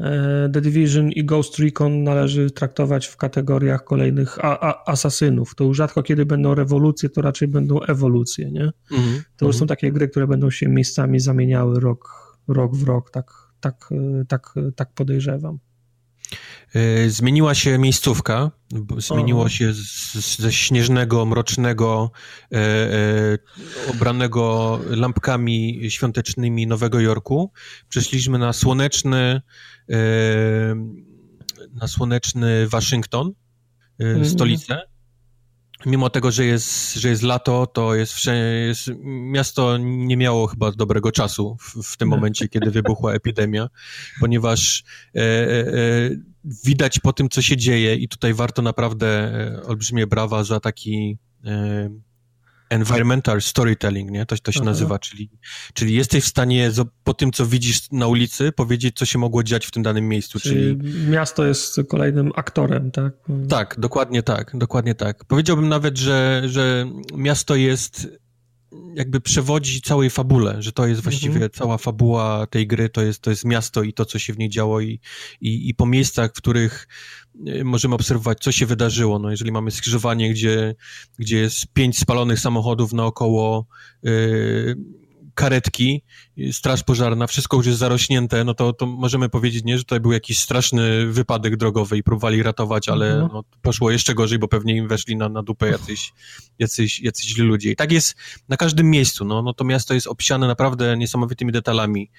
E, The Division i Ghost Recon należy traktować w kategoriach kolejnych a, a, asasynów. To już rzadko kiedy będą rewolucje, to raczej będą ewolucje, nie? Mm -hmm. To już są mhm. takie gry, które będą się miejscami zamieniały rok, rok w rok, tak, tak, tak, tak podejrzewam. E, zmieniła się miejscówka, zmieniło się z, ze śnieżnego, mrocznego, e, e, obranego lampkami świątecznymi Nowego Jorku. Przeszliśmy na słoneczny, e, na słoneczny Waszyngton, e, mhm. stolicę mimo tego, że jest, że jest lato, to jest, jest miasto nie miało chyba dobrego czasu w, w tym momencie, kiedy wybuchła epidemia, ponieważ e, e, e, widać po tym, co się dzieje i tutaj warto naprawdę e, olbrzymie brawa za taki e, environmental storytelling, nie? To, to się Aha. nazywa, czyli, czyli jesteś w stanie po tym, co widzisz na ulicy, powiedzieć, co się mogło dziać w tym danym miejscu. Czyli, czyli... miasto jest kolejnym aktorem, tak? Tak, dokładnie tak, dokładnie tak. Powiedziałbym nawet, że, że miasto jest jakby przewodzi całej fabule, że to jest właściwie mhm. cała fabuła tej gry, to jest, to jest miasto i to, co się w niej działo i, i, i po miejscach, w których e, możemy obserwować, co się wydarzyło. No, jeżeli mamy skrzyżowanie, gdzie, gdzie jest pięć spalonych samochodów naokoło, yy, karetki, straż pożarna, wszystko już jest zarośnięte, no to, to możemy powiedzieć, nie, że to był jakiś straszny wypadek drogowy i próbowali ratować, ale mhm. no, poszło jeszcze gorzej, bo pewnie im weszli na, na dupę jacyś, jacyś, jacyś źli ludzie. I tak jest na każdym miejscu, no, no to miasto jest obsiane naprawdę niesamowitymi detalami.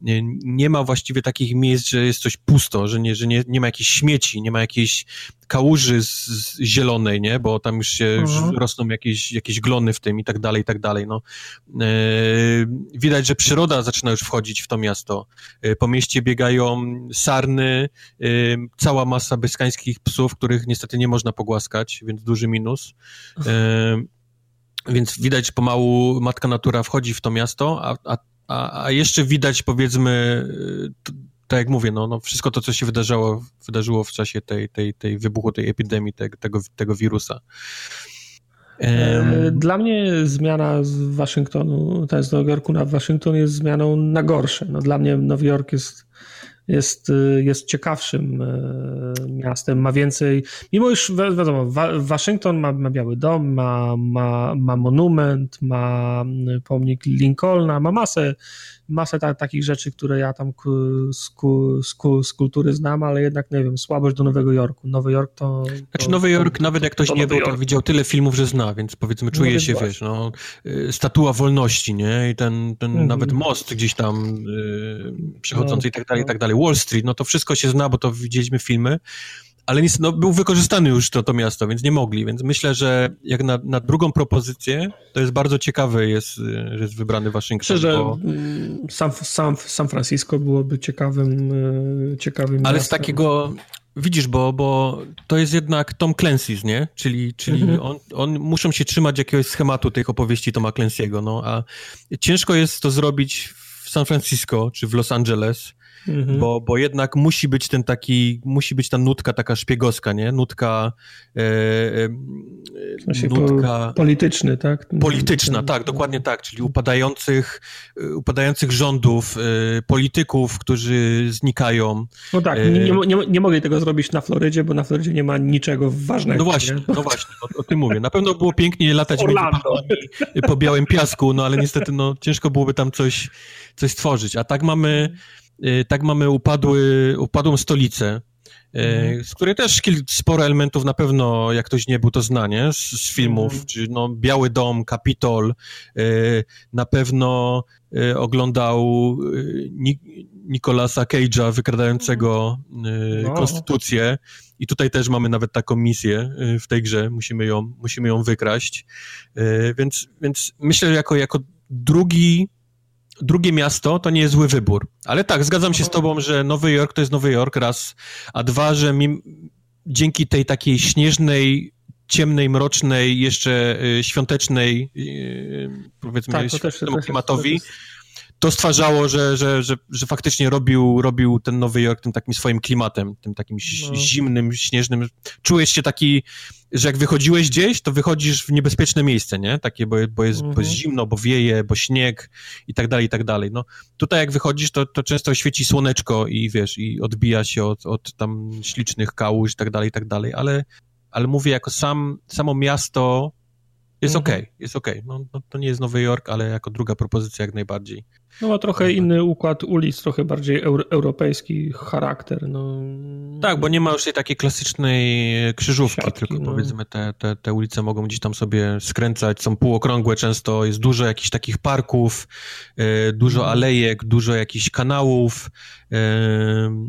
Nie, nie ma właściwie takich miejsc, że jest coś pusto, że nie, że nie, nie ma jakichś śmieci, nie ma jakiejś kałuży z, z zielonej, nie, bo tam już się już mhm. rosną jakieś, jakieś glony w tym i tak dalej, i tak dalej, no. E, widać, że przyroda zaczyna już wchodzić w to miasto. E, po mieście biegają sarny, e, cała masa beskańskich psów, których niestety nie można pogłaskać, więc duży minus. E, więc widać, pomału matka natura wchodzi w to miasto, a, a, a jeszcze widać, powiedzmy, tak jak mówię, no, no wszystko to, co się wydarzało, wydarzyło w czasie tej, tej, tej wybuchu tej epidemii, tego, tego wirusa. Dla mnie zmiana z Waszyngtonu, to jest z Nowego Jorku na Waszyngton jest zmianą na gorsze. No, dla mnie Nowy Jork jest jest, jest ciekawszym y, miastem, ma więcej, mimo już wiadomo, Waszyngton ma, ma Biały Dom, ma, ma, ma monument, ma pomnik Lincolna, ma masę, masę ta, takich rzeczy, które ja tam z, z, z, kultury znam, ale jednak, nie wiem, słabość do Nowego Jorku. Nowy Jork to... to znaczy Nowy Jork, to, nawet jak ktoś nie był, to widział tyle filmów, że zna, więc powiedzmy czuje no, się, właśnie. wiesz, no, statua wolności, nie? I ten, ten mhm. nawet most gdzieś tam yy, przechodzący no, i tak dalej, i tak dalej. Wall Street, no to wszystko się zna, bo to widzieliśmy filmy, ale nic, no, był wykorzystany już to, to miasto, więc nie mogli, więc myślę, że jak na, na drugą propozycję, to jest bardzo ciekawe jest, że jest wybrany Waszyngton. Że bo... San, San, San Francisco byłoby ciekawym, e, ciekawym Ale miastem. z takiego, widzisz, bo, bo to jest jednak Tom Clancy's, nie? Czyli, czyli mhm. on, on muszą się trzymać jakiegoś schematu tych opowieści Toma Clancy'ego, no, a ciężko jest to zrobić w San Francisco czy w Los Angeles, Mhm. Bo, bo jednak musi być ten taki, musi być ta nutka taka szpiegowska, nie? Nutka e, e, nutka... Po, polityczny, tak? Polityczna, tak, dokładnie tak, czyli upadających, upadających rządów, e, polityków, którzy znikają. No tak, nie, nie, nie, nie mogli tego zrobić na Florydzie, bo na Florydzie nie ma niczego ważnego. No właśnie, nie? no właśnie, o, o, tym mówię. Na pewno było pięknie latać po białym piasku, no ale niestety no, ciężko byłoby tam coś, coś stworzyć. A tak mamy tak mamy upadły, upadłą stolicę, y, mhm. z której też sporo elementów na pewno, jak ktoś nie był, to znanie z, z filmów, mhm. czy no, Biały Dom, Kapitol, y, na pewno oglądał Nicolasa Cage'a wykradającego no. konstytucję i tutaj też mamy nawet taką misję w tej grze, musimy ją, musimy ją wykraść, więc, więc myślę, że jako, jako drugi drugie miasto to nie jest zły wybór. Ale tak, zgadzam się z tobą, że Nowy Jork to jest Nowy Jork, raz, a dwa, że mi, dzięki tej takiej śnieżnej, ciemnej, mrocznej, jeszcze y, świątecznej, y, powiedzmy, tak, świątecznemu klimatowi, to stwarzało, że, że, że, że faktycznie robił, robił ten Nowy Jork tym takim swoim klimatem, tym takim no. zimnym, śnieżnym. Czułeś się taki, że jak wychodziłeś gdzieś, to wychodzisz w niebezpieczne miejsce, nie? Takie, bo, bo, jest, mhm. bo jest zimno, bo wieje, bo śnieg i tak dalej, i tak dalej. No, tutaj jak wychodzisz, to, to często świeci słoneczko i wiesz, i odbija się od, od tam ślicznych kałuż i tak dalej, i tak dalej, ale, ale mówię, jako sam, samo miasto jest mhm. okej, okay, jest okej. Okay. No, no, to nie jest Nowy Jork, ale jako druga propozycja jak najbardziej. No ma trochę inny układ ulic, trochę bardziej euro, europejski charakter. No. Tak, bo nie ma już tej takiej klasycznej krzyżówki, Siatki, tylko no. powiedzmy te, te, te ulice mogą gdzieś tam sobie skręcać, są półokrągłe często, jest dużo jakichś takich parków, e, dużo mhm. alejek, dużo jakichś kanałów, e,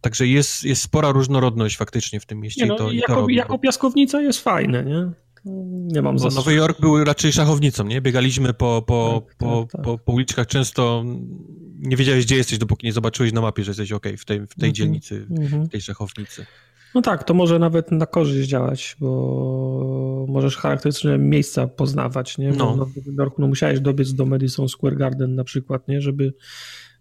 Także jest, jest spora różnorodność faktycznie w tym mieście. Nie, no, to, jako, to jako piaskownica jest fajne, nie? Nie mam za Nowy Jork był raczej szachownicą, nie? Biegaliśmy po, po, tak, po, tak, tak. po, po uliczkach często, nie wiedziałeś gdzie jesteś, dopóki nie zobaczyłeś na mapie, że jesteś ok w tej, w tej mm -hmm. dzielnicy, w tej szachownicy. No tak, to może nawet na korzyść działać, bo możesz charakterystyczne miejsca poznawać, nie? no. w Nowym Jorku no, musiałeś dobiec do Madison Square Garden na przykład, nie? Żeby,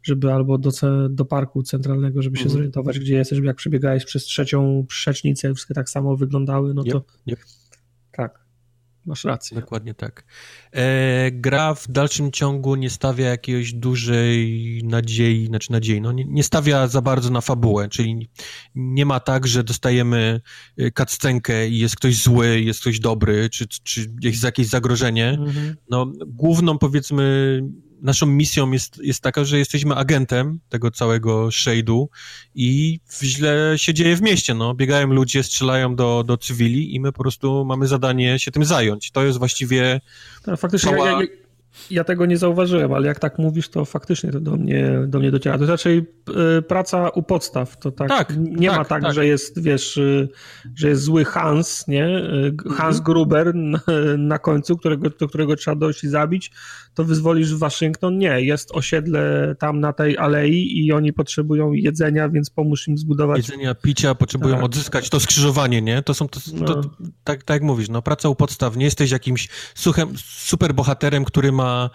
żeby albo do, do parku centralnego, żeby się mm zorientować, gdzie jesteś, jak przebiegałeś przez trzecią przecznicę, wszystkie tak samo wyglądały, no to... Yep, yep. Tak. Masz rację. Dokładnie tak. E, gra w dalszym ciągu nie stawia jakiejś dużej nadziei, znaczy nadziei, no nie, nie, stawia za bardzo na fabułę, czyli nie ma tak, że dostajemy kaccenkę i jest ktoś zły, jest ktoś dobry, czy, czy jest jakieś zagrożenie. Mhm. No, główną powiedzmy naszą misją jest, jest taka, że jesteśmy agentem tego całego shade'u i źle się dzieje w mieście, no. Biegają ludzie, strzelają do, do cywili i my po prostu mamy zadanie się tym zająć. To jest właściwie... Tak, faktycznie cała... ja, ja, ja, tego nie zauważyłem, ale jak tak mówisz, to faktycznie to do mnie, do mnie dociera. To jest raczej y, praca u podstaw. To tak, tak nie tak, ma tak, tak, że jest, wiesz, y, że jest zły Hans, nie? Y, Hans mhm. Gruber na, na końcu, którego, do którego trzeba dojść i zabić, to wyzwolisz Waszyngton. Nie, jest osiedle tam na tej alei i oni potrzebują jedzenia, więc pomóż im zbudować. Jedzenia, picia, potrzebują tak. odzyskać to skrzyżowanie, nie? To są, to, no. to, tak, tak jak mówisz, no praca u podstaw, nie jesteś jakimś suchem, super bohaterem, który ma,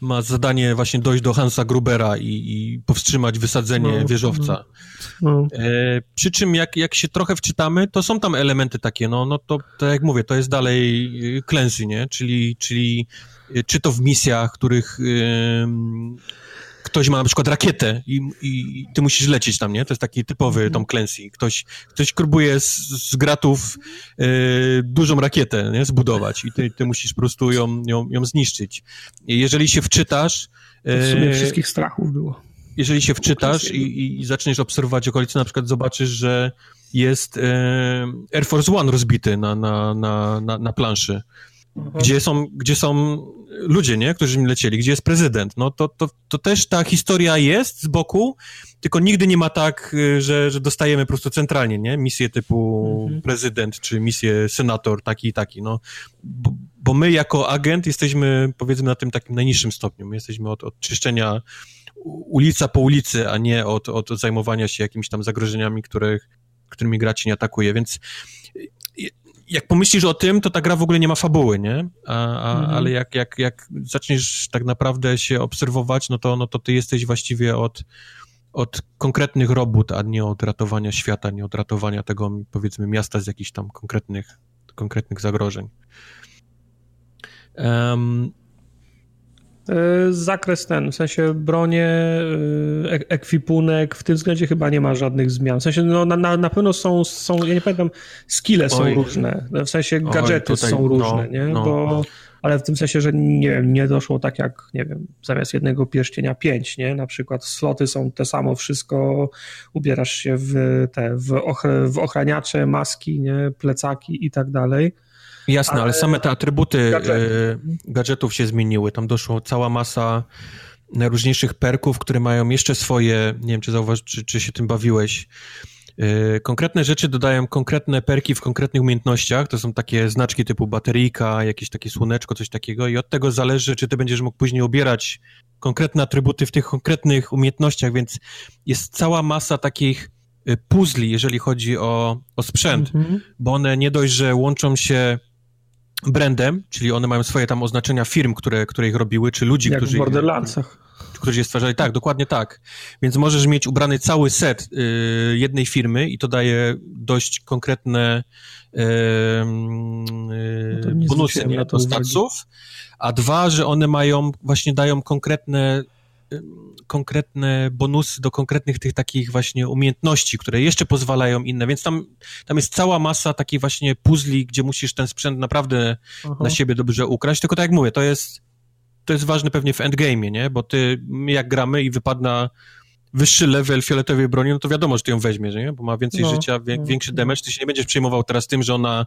ma zadanie właśnie dojść do Hansa Grubera i, i powstrzymać wysadzenie no, wieżowca. No. no. E, przy czym jak, jak się trochę wczytamy, to są tam elementy takie, no, no to tak jak mówię, to jest dalej Clancy, nie? Czyli, czyli Y, czy to w misjach, których ktoś ma na przykład rakietę i, i, ty musisz lecieć tam, nie? To jest taki typowy mhm. Tom Clancy. Ktoś, ktoś próbuje z, z gratów y, dużą rakietę nie? zbudować i ty, ty musisz po prostu ją, ją, ją zniszczyć. jeżeli się wczytasz... w sumie y, wszystkich strachów było. Jeżeli się wczytasz i, i zaczniesz obserwować okolice, na przykład zobaczysz, że jest Air Force One rozbity na, na, na, na, na planszy gdzie są, gdzie są ludzie, nie, którzy mi lecieli, gdzie jest prezydent. No to, to, to też ta historia jest z boku, tylko nigdy nie ma tak, y, że, że dostajemy po prostu centralnie, nie, misję typu mhm. prezydent, czy misję senator, taki i taki, no. Bo, bo, my jako agent jesteśmy, powiedzmy, na tym takim najniższym stopniu. My jesteśmy od, od czyszczenia ulica po ulicy, a nie od, od zajmowania się jakimiś tam zagrożeniami, których, którymi gra nie atakuje, więc jak pomyślisz o tym, to ta gra w ogóle nie ma fabuły, nie? A, a, mhm. Ale jak, jak, jak zaczniesz tak naprawdę się obserwować, no to, no to ty jesteś właściwie od, od konkretnych robót, a nie od ratowania świata, nie od ratowania tego, powiedzmy, miasta z jakichś tam konkretnych, konkretnych zagrożeń. Um, zakres ten, w sensie bronie, e, ekwipunek, w tym względzie chyba nie ma żadnych zmian. W sensie no, na, na pewno są, są, ja nie pamiętam, skille są Oj. różne, w sensie gadżety Oj, tutaj, są różne, no, nie? No. Bo, ale w tym sensie, że nie wiem, nie doszło tak jak, nie wiem, zamiast jednego pierścienia pięć, nie? Na przykład sloty są te samo, wszystko, ubierasz się w te, w, ochr w ochraniacze, maski, nie? Plecaki i tak dalej Jasne, ale, ale same te atrybuty gadżety. gadżetów się zmieniły. Tam doszło cała masa najróżniejszych perków, które mają jeszcze swoje, nie wiem, czy zauważ, czy, czy się tym bawiłeś. E, konkretne rzeczy dodają konkretne perki w konkretnych umiejętnościach. To są takie znaczki typu bateryjka, jakieś takie słoneczko, coś takiego, i od tego zależy, czy ty będziesz mógł później ubierać konkretne atrybuty w tych konkretnych umiejętnościach, więc jest cała masa takich e, puzli, jeżeli chodzi o, o sprzęt, mm -hmm. bo one nie dość, że łączą się brandem, czyli one mają swoje tam oznaczenia firm, które, które ich robiły, czy ludzi, Jak którzy... w Borderlandsach. Którzy je stwarzali. Tak, dokładnie tak. Więc możesz mieć ubrany cały set y, jednej firmy i to daje dość konkretne y, y, bonusy nie, do. A dwa, że one mają, właśnie dają konkretne konkretne bonusy do konkretnych tych takich właśnie umiejętności, które jeszcze pozwalają inne, więc tam, tam jest cała masa takich właśnie puzli, gdzie musisz ten sprzęt naprawdę Aha. na siebie dobrze ukraść, tylko tak jak mówię, to jest, to jest ważne pewnie w endgame'ie, nie, bo ty, jak gramy i wypadna wyższy level fioletowej broni, no to wiadomo, że ty ją weźmiesz, nie, bo ma więcej no, życia, wie, no, większy no. damage, ty się nie będziesz przejmował teraz tym, że ona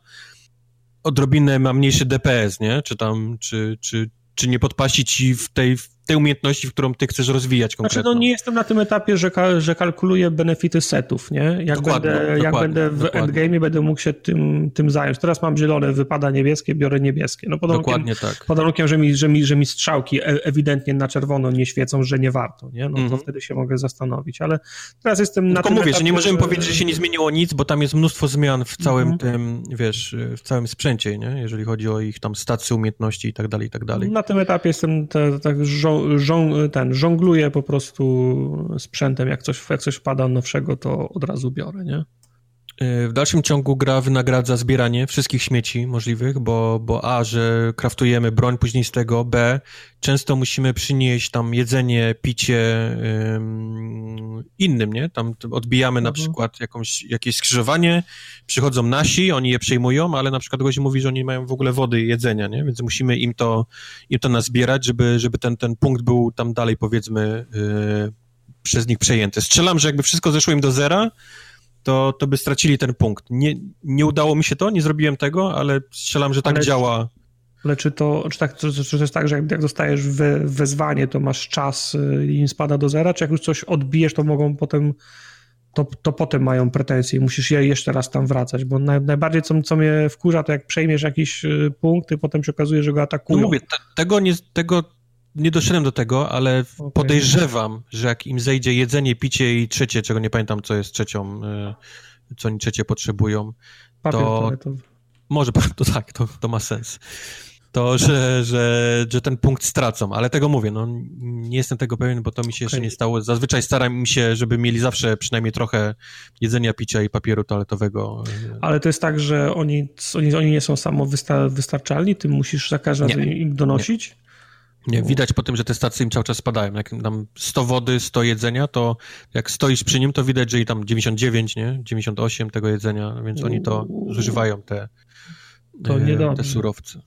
odrobinę ma mniejszy DPS, nie, czy tam, czy, czy, czy nie podpasi ci w tej, tej umiejętności, w którą ty chcesz rozwijać konkretnie. Znaczy, no nie jestem na tym etapie, że, ka że kalkuluję benefity setów, nie? Jak dokładnie, będę, dokładnie, jak będę w endgame, będę mógł się tym, tym zająć. Teraz mam zielone, wypada niebieskie, biorę niebieskie. No pod dokładnie tak. Pod warunkiem, że mi, że, mi, że mi strzałki e, ewidentnie na czerwono nie świecą, że nie warto, nie? No to mm wtedy się mogę zastanowić, ale teraz jestem na Tylko tym mówię, etapie, że nie możemy że... powiedzieć, że się nie zmieniło nic, bo tam jest mnóstwo zmian w całym mm tym, wiesz, w całym sprzęcie, nie? Jeżeli chodzi o ich tam stacje, umiejętności i tak dalej, i tak dalej. Na tym etapie jestem tak żo, ten, żongluję po prostu sprzętem, jak coś, jak coś wpada nowszego, to od razu biorę, nie? W dalszym ciągu gra wynagradza zbieranie wszystkich śmieci możliwych, bo, bo A, że kraftujemy broń później z tego, B, często musimy przynieść tam jedzenie, picie um, innym, nie? Tam odbijamy na mhm. przykład jakąś, jakieś skrzyżowanie, przychodzą nasi, oni je przejmują, ale na przykład gość mówi, że oni mają w ogóle wody i jedzenia, nie? Więc musimy im to, im to nazbierać, żeby, żeby ten, ten punkt był tam dalej, powiedzmy, yy, przez nich przejęty. Strzelam, że jakby wszystko zeszło im do zera, to, to by stracili ten punkt. Nie, nie udało mi się to, nie zrobiłem tego, ale strzelam, że tak ale działa. Ale czy to, czy tak, czy, czy to jest tak, że jak, jak dostajesz we, wezwanie, to masz czas y, i im spada do zera, czy jak już coś odbijesz, to mogą potem to, to potem mają pretensje i musisz je jeszcze raz tam wracać, bo naj, najbardziej co, co mnie wkurza, to jak przejmiesz jakiś y, punkt i potem się okazuje, że go atakują. No mówię, te, tego, nie, tego nie doszedłem do tego, ale okay. podejrzewam, że jak im zejdzie jedzenie, picie i trzecie, czego nie pamiętam, co jest trzecią, y, co oni trzecie potrzebują, Papier to... Może, to tak, to, to ma sens. To, że, że, że ten punkt stracą, ale tego mówię, no nie jestem tego pewien, bo to mi się okay. jeszcze nie stało. Zazwyczaj staram się, żeby mieli zawsze przynajmniej trochę jedzenia, picia i papieru toaletowego. Ale to jest tak, że oni, oni, oni nie są samo wystarczalni, ty musisz za każdym razem im donosić? Nie. Nie, widać po tym, że te stacje im cały czas spadają. Jak tam 100 wody, 100 jedzenia, to jak stoisz przy nim, to widać, że i tam 99, nie? 98 tego jedzenia, więc oni to zużywają te, to e, te surowce.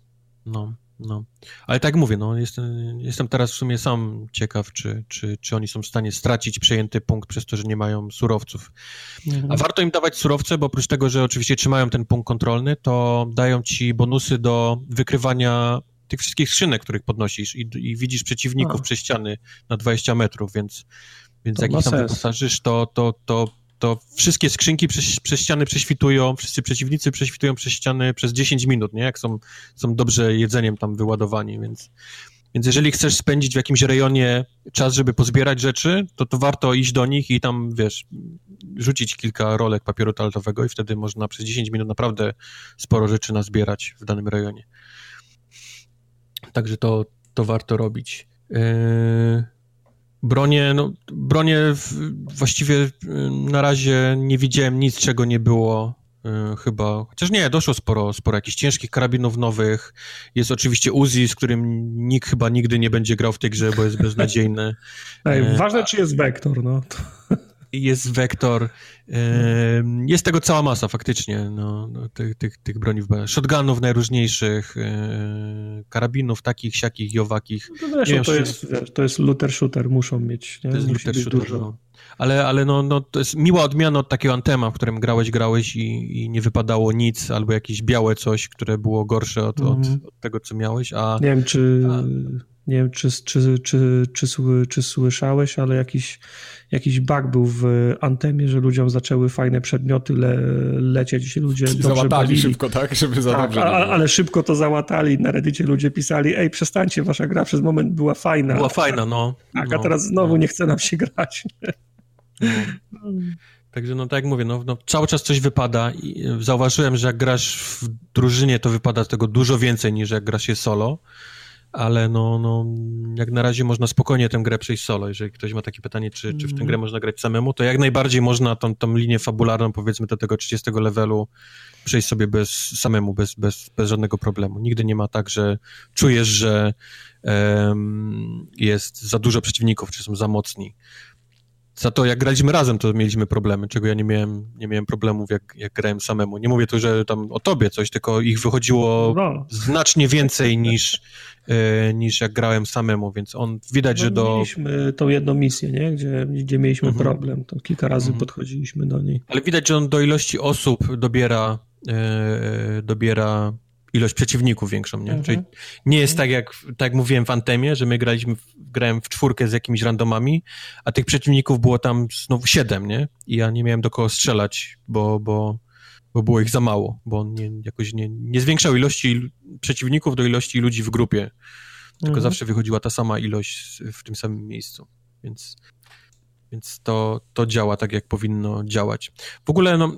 No. No. Ale tak mówię, no, jestem, jestem teraz w sumie sam ciekaw, czy, czy, czy oni są w stanie stracić przejęty punkt przez to, że nie mają surowców. Mhm. A warto im dawać surowce, bo oprócz tego, że oczywiście trzymają ten punkt kontrolny, to dają ci bonusy do wykrywania tych wszystkich skrzynek, których podnosisz i, i widzisz przeciwników A. przez ściany na 20 metrów, więc, więc jak ich tam wyposażysz, to, to, to to wszystkie skrzynki przez, przez ściany prześwitują, wszyscy przeciwnicy prześwitują przez ściany przez 10 minut, nie? Jak są, są dobrze jedzeniem tam wyładowani, więc, więc jeżeli chcesz spędzić w jakimś rejonie czas, żeby pozbierać rzeczy, to to warto iść do nich i tam, wiesz, rzucić kilka rolek papieru toaletowego i wtedy można przez 10 minut naprawdę sporo rzeczy nazbierać w danym rejonie. Także to, to warto robić. Yy... Bronie, no, bronie właściwie y, na razie nie widziałem nic, czego nie było y, chyba, chociaż nie, doszło sporo, sporo jakichś ciężkich karabinów nowych. Jest oczywiście Uzi, z którym nikt chyba nigdy nie będzie grał w tej grze, bo jest beznadziejny. Ej, e, ważne, czy jest Vektor, no. Jest Vektor. Jest tego cała masa faktycznie, no, no, tych, tych, tych broni, shotgunów najróżniejszych, e, karabinów takich, siakich i owakich. No zresztą wiem, to, jest, to jest looter shooter, muszą mieć. Nie? To jest Musi looter shooter, no. Ale, ale no, no, to jest miła odmiana od takiego antema, w którym grałeś, grałeś i, i nie wypadało nic, albo jakieś białe coś, które było gorsze od, mm. od, mhm. od, tego, co miałeś, a... Nie wiem, czy... A... Nie wiem, czy, czy, czy, czy, czy, słyszałeś, ale jakiś, jakiś bug był w Antemie, że ludziom zaczęły fajne przedmioty le, lecieć i ludzie Czyli dobrze załatali bawili. szybko, tak? Żeby za tak, a, ale szybko to załatali. Na Reddicie ludzie pisali, ej, przestańcie, wasza gra przez moment była fajna. Była fajna, no. Tak, no, a teraz znowu no. nie chce nam się grać. No. Także no tak jak mówię, no, no, cały czas coś wypada i zauważyłem, że jak grasz w drużynie, to wypada z tego dużo więcej niż jak grasz je solo ale no, no, jak na razie można spokojnie tę grę przejść solo. Jeżeli ktoś ma takie pytanie, czy, czy w tę grę mhm. można grać samemu, to jak najbardziej można tą, tą linię fabularną, powiedzmy do tego 30 levelu, przejść sobie bez, samemu, bez, bez, bez żadnego problemu. Nigdy nie ma tak, że czujesz, że um, jest za dużo przeciwników, czy są za mocni. Za to, jak graliśmy razem, to mieliśmy problemy, czego ja nie miałem, nie miałem problemów, jak, jak grałem samemu. Nie mówię tu, że tam o tobie coś, tylko ich wychodziło no. znacznie więcej niż, e, niż jak grałem samemu, więc on widać, no, że do... Mieliśmy tą jedną misję, nie? Gdzie, gdzie mieliśmy mhm. problem, to kilka razy mhm. podchodziliśmy do niej. Ale widać, że on do ilości osób dobiera, e, dobiera ilość przeciwników większą, nie? Mhm. Czyli nie jest tak jak, tak jak mówiłem w Antemie, że my graliśmy, grałem w czwórkę z jakimiś randomami, a tych przeciwników było tam znowu siedem, nie? I ja nie miałem do kogo strzelać, bo, bo, bo było ich za mało, bo on nie, jakoś nie, nie zwiększał ilości przeciwników do ilości ludzi w grupie, tylko mhm. zawsze wychodziła ta sama ilość w tym samym miejscu, więc więc to, to działa tak, jak powinno działać. W ogóle, no,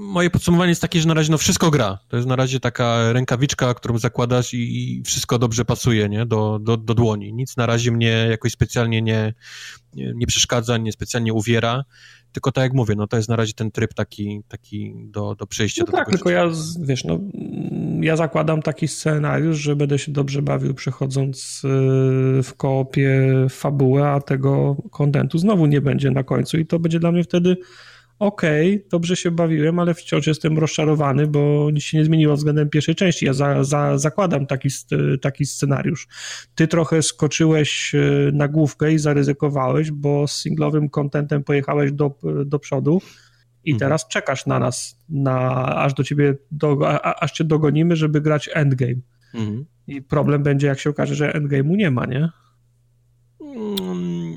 moje podsumowanie jest takie, że na razie no, wszystko gra. To jest na razie taka rękawiczka, którą zakładasz i, i wszystko dobrze pasuje nie? Do, do, do dłoni. Nic na razie mnie jakoś specjalnie nie, nie, nie przeszkadza, nie specjalnie uwiera. Tylko tak jak mówię, no to jest na razie ten tryb taki, taki do, do przejścia no do tak, tego tylko życia. ja, wiesz, no, ja zakładam taki scenariusz, że będę się dobrze bawił przechodząc y, w koopie fabułę, a tego kontentu znowu nie będzie na końcu i to będzie dla mnie wtedy okej, okay, dobrze się bawiłem, ale wciąż jestem rozczarowany, bo nic się nie zmieniło względem pierwszej części. Ja za, za, zakładam taki, taki scenariusz. Ty trochę skoczyłeś e, na główkę i zaryzykowałeś, bo z singlowym kontentem pojechałeś do, do przodu i mhm. teraz czekasz na nas, na, aż do ciebie, do, a, aż cię dogonimy, żeby grać endgame. Mhm. I problem będzie, jak się okaże, że endgame'u nie ma, nie? Mm,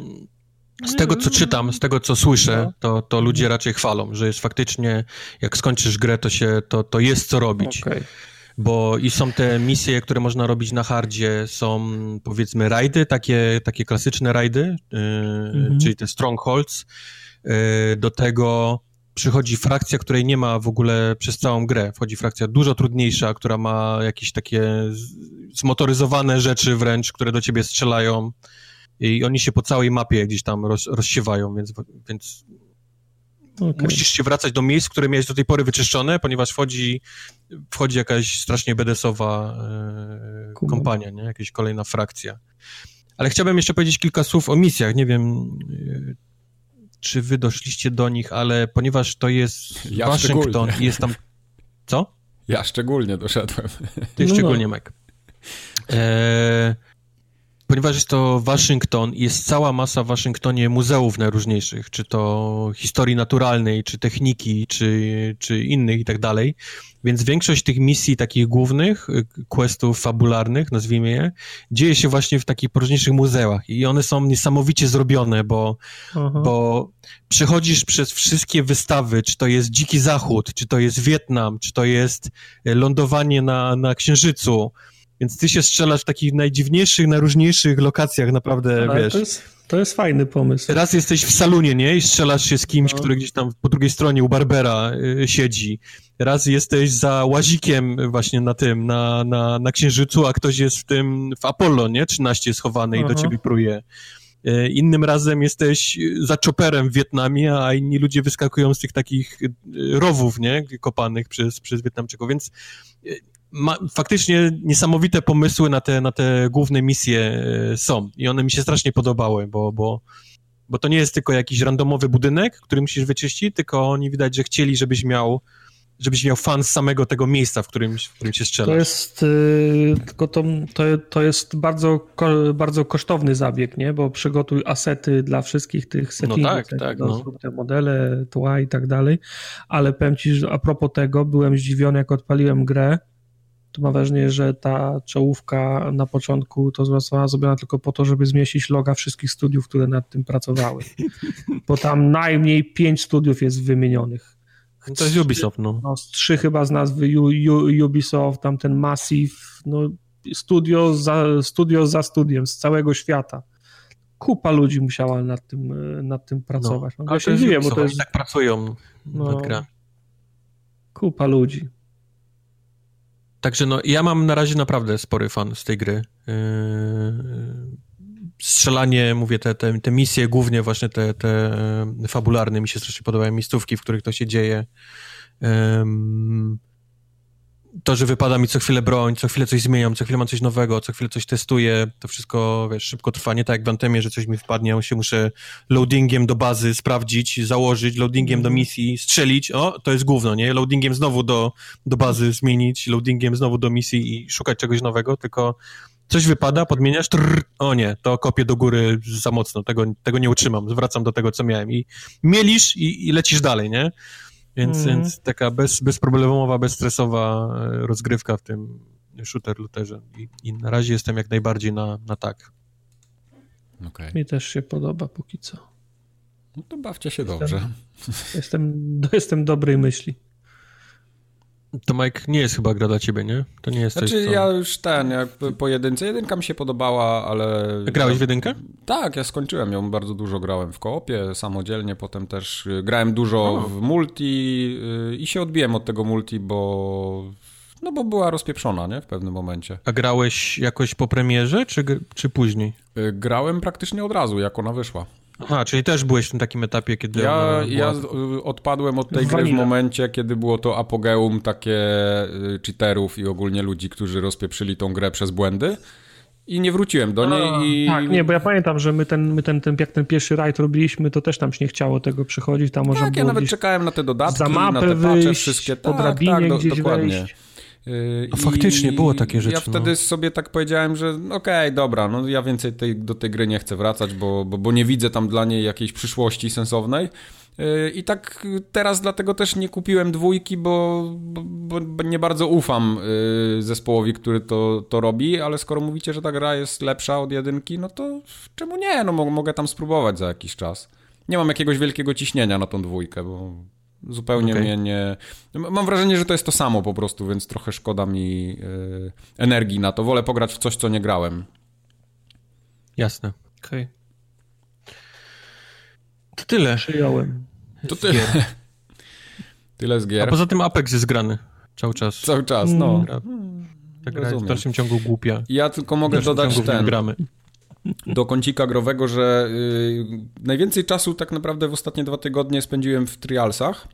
z tego, co czytam, z tego, co słyszę, no. to, to ludzie raczej chwalą, że jest faktycznie, jak skończysz grę, to się, to, to jest co robić. Okay. Bo i są te misje, które można robić na hardzie, są powiedzmy rajdy, takie, takie klasyczne rajdy, yy, mhm. czyli te strongholds. Yy, do tego przychodzi frakcja, której nie ma w ogóle przez całą grę. Wchodzi frakcja dużo trudniejsza, która ma jakieś takie zmotoryzowane rzeczy wręcz, które do ciebie strzelają i oni się po całej mapie gdzieś tam roz, rozsiewają, więc, więc okay. musisz się wracać do miejsc, które miałeś do tej pory wyczyszczone, ponieważ wchodzi, wchodzi jakaś strasznie bedesowa e, kompania, nie? jakaś kolejna frakcja. Ale chciałbym jeszcze powiedzieć kilka słów o misjach. Nie wiem, e, czy wy doszliście do nich, ale ponieważ to jest ja Waszyngton i jest tam... Co? Ja szczególnie doszedłem. Ty no szczególnie, no. Mike. E, ponieważ jest to Waszyngton, jest cała masa w Waszyngtonie muzeów najróżniejszych, czy to historii naturalnej, czy techniki, czy, czy innych i tak dalej. Więc większość tych misji takich głównych, questów fabularnych, nazwijmy je, dzieje się właśnie w takich różniejszych muzeach i one są niesamowicie zrobione, bo, bo przechodzisz przez wszystkie wystawy, czy to jest Dziki Zachód, czy to jest Wietnam, czy to jest y, lądowanie na, na Księżycu, więc ty się strzelasz w takich najdziwniejszych, najróżniejszych lokacjach, naprawdę, Ale wiesz. To jest, to jest fajny pomysł. Raz jesteś w salonie, nie? I strzelasz się z kimś, no. który gdzieś tam po drugiej stronie u Barbera y, siedzi. Raz jesteś za łazikiem właśnie na tym, na, na, na Księżycu, a ktoś jest w tym, w Apollo, nie? 13 schowany Aha. i do ciebie pruje. Y, innym razem jesteś za czoperem w Wietnamie, a inni ludzie wyskakują z tych takich y, rowów, nie? Kopanych przez, przez Wietnamczyków, więc ma, faktycznie niesamowite pomysły na te, na te główne misje e, są i one mi się strasznie podobały, bo, bo, bo to nie jest tylko jakiś randomowy budynek, który musisz wyczyścić, tylko oni widać, że chcieli, żebyś miał żebyś miał fan z samego tego miejsca, w którym, w którym się strzela. To jest, yy, tylko to, to, to jest bardzo, ko, bardzo kosztowny zabieg, nie? Bo przygotuj asety dla wszystkich tych settingów, no tak, tak, no. te modele, tła i tak dalej, ale powiem ci, że a propos tego, byłem zdziwiony, jak odpaliłem grę, to mam wrażenie, że ta czołówka na początku to została zrobiona tylko po to, żeby zmieścić loga wszystkich studiów, które nad tym pracowały. Bo tam najmniej pięć studiów jest wymienionych. To jest Ubisoft, no. no trzy chyba z nazwy U, U, Ubisoft, tam ten Massive, no studio za, studio za studiem z całego świata. Kupa ludzi musiała nad tym, nad tym pracować. No, no, ja się dziwię, bo to jest... tak pracują no, nad grę. Kupa ludzi. Także no, ja mam na razie naprawdę spory fan z tej gry. Yy, strzelanie, mówię, te, te, te misje, głównie właśnie te, te fabularne mi się strasznie podobają, miejscówki, w których to się dzieje. Yy, to, że wypada mi co chwilę broń, co chwilę coś zmieniam, co chwilę mam coś nowego, co chwilę coś testuję, to wszystko, wiesz, szybko trwa, nie tak jak w Antemie, że coś mi wpadnie, się muszę loadingiem do bazy sprawdzić, założyć, loadingiem do mhm. misji strzelić, o, to jest główno, nie? Loadingiem znowu do, do bazy zmienić, loadingiem znowu do misji i szukać czegoś nowego, tylko coś wypada, podmieniasz, trrr, o nie, to kopię do góry za mocno, tego, tego nie utrzymam, zwracam do tego, co miałem i mielisz i, i lecisz dalej, nie? Więc, mm. więc taka bez, bezproblemowa, bezstresowa e, rozgrywka w tym shooter looterze I, I, na razie jestem jak najbardziej na, na tak. Okay. Mi też się podoba póki co. No to bawcie się dobrze. Jestem, jestem dobrej myśli. To Mike nie jest chyba gra dla ciebie, nie? To nie jest Znaczy coś, co... ja już ten, jak po jedynce, jedynka mi się podobała, ale... Grałeś w jedynkę? Tak, ja skończyłem ją, bardzo dużo grałem w koopie, samodzielnie, potem też grałem dużo w multi y, i się odbiłem od tego multi, bo... No bo była rozpieprzona, nie? W pewnym momencie. A grałeś jakoś po premierze, czy, czy później? Y, grałem praktycznie od razu, jak ona wyszła. Aha, czyli też byłeś w takim etapie, kiedy. Ja, ja odpadłem od tej gry w momencie, kiedy było to apogeum takie y, cheaterów i ogólnie ludzi, którzy rozpieprzyli tą grę przez błędy. I nie wróciłem do niej. A, i... Tak, nie, bo ja pamiętam, że my ten, my ten, ten, jak ten pierwszy rajd robiliśmy, to też nam się nie chciało tego przechodzić. Tam tak, ja nawet czekałem na te dodatki, na te patche, wszystkie. Po tak, drabinie tak, do, gdzieś dokładnie. Wejść. A faktycznie było takie rzeczy. Ja wtedy no. sobie tak powiedziałem, że okej, okay, dobra, no ja więcej tej, do tej gry nie chcę wracać, bo, bo, bo nie widzę tam dla niej jakiejś przyszłości sensownej. Y, I tak teraz dlatego też nie kupiłem dwójki, bo, bo, bo, nie bardzo ufam y, zespołowi, który to, to robi, ale skoro mówicie, że ta gra jest lepsza od jedynki, no to czemu nie? No mogę tam spróbować za jakiś czas. Nie mam jakiegoś wielkiego ciśnienia na tą dwójkę, bo Zupełnie okay. mnie nie. Mam wrażenie, że to jest to samo po prostu, więc trochę szkoda mi yy, energii na to. Wolę pograć w coś, co nie grałem. Jasne. Okej. Okay. To tyle. Przyjąłem. To tyle. tyle z gier. A poza tym Apex jest grany cały czas. Cały czas, no. Mm. Gra, ta gra w dalszym ciągu głupia. Ja tylko mogę dodać ten. Gramy do kącika growego, że yy, najwięcej czasu tak naprawdę w ostatnie dwa tygodnie spędziłem w trialsach.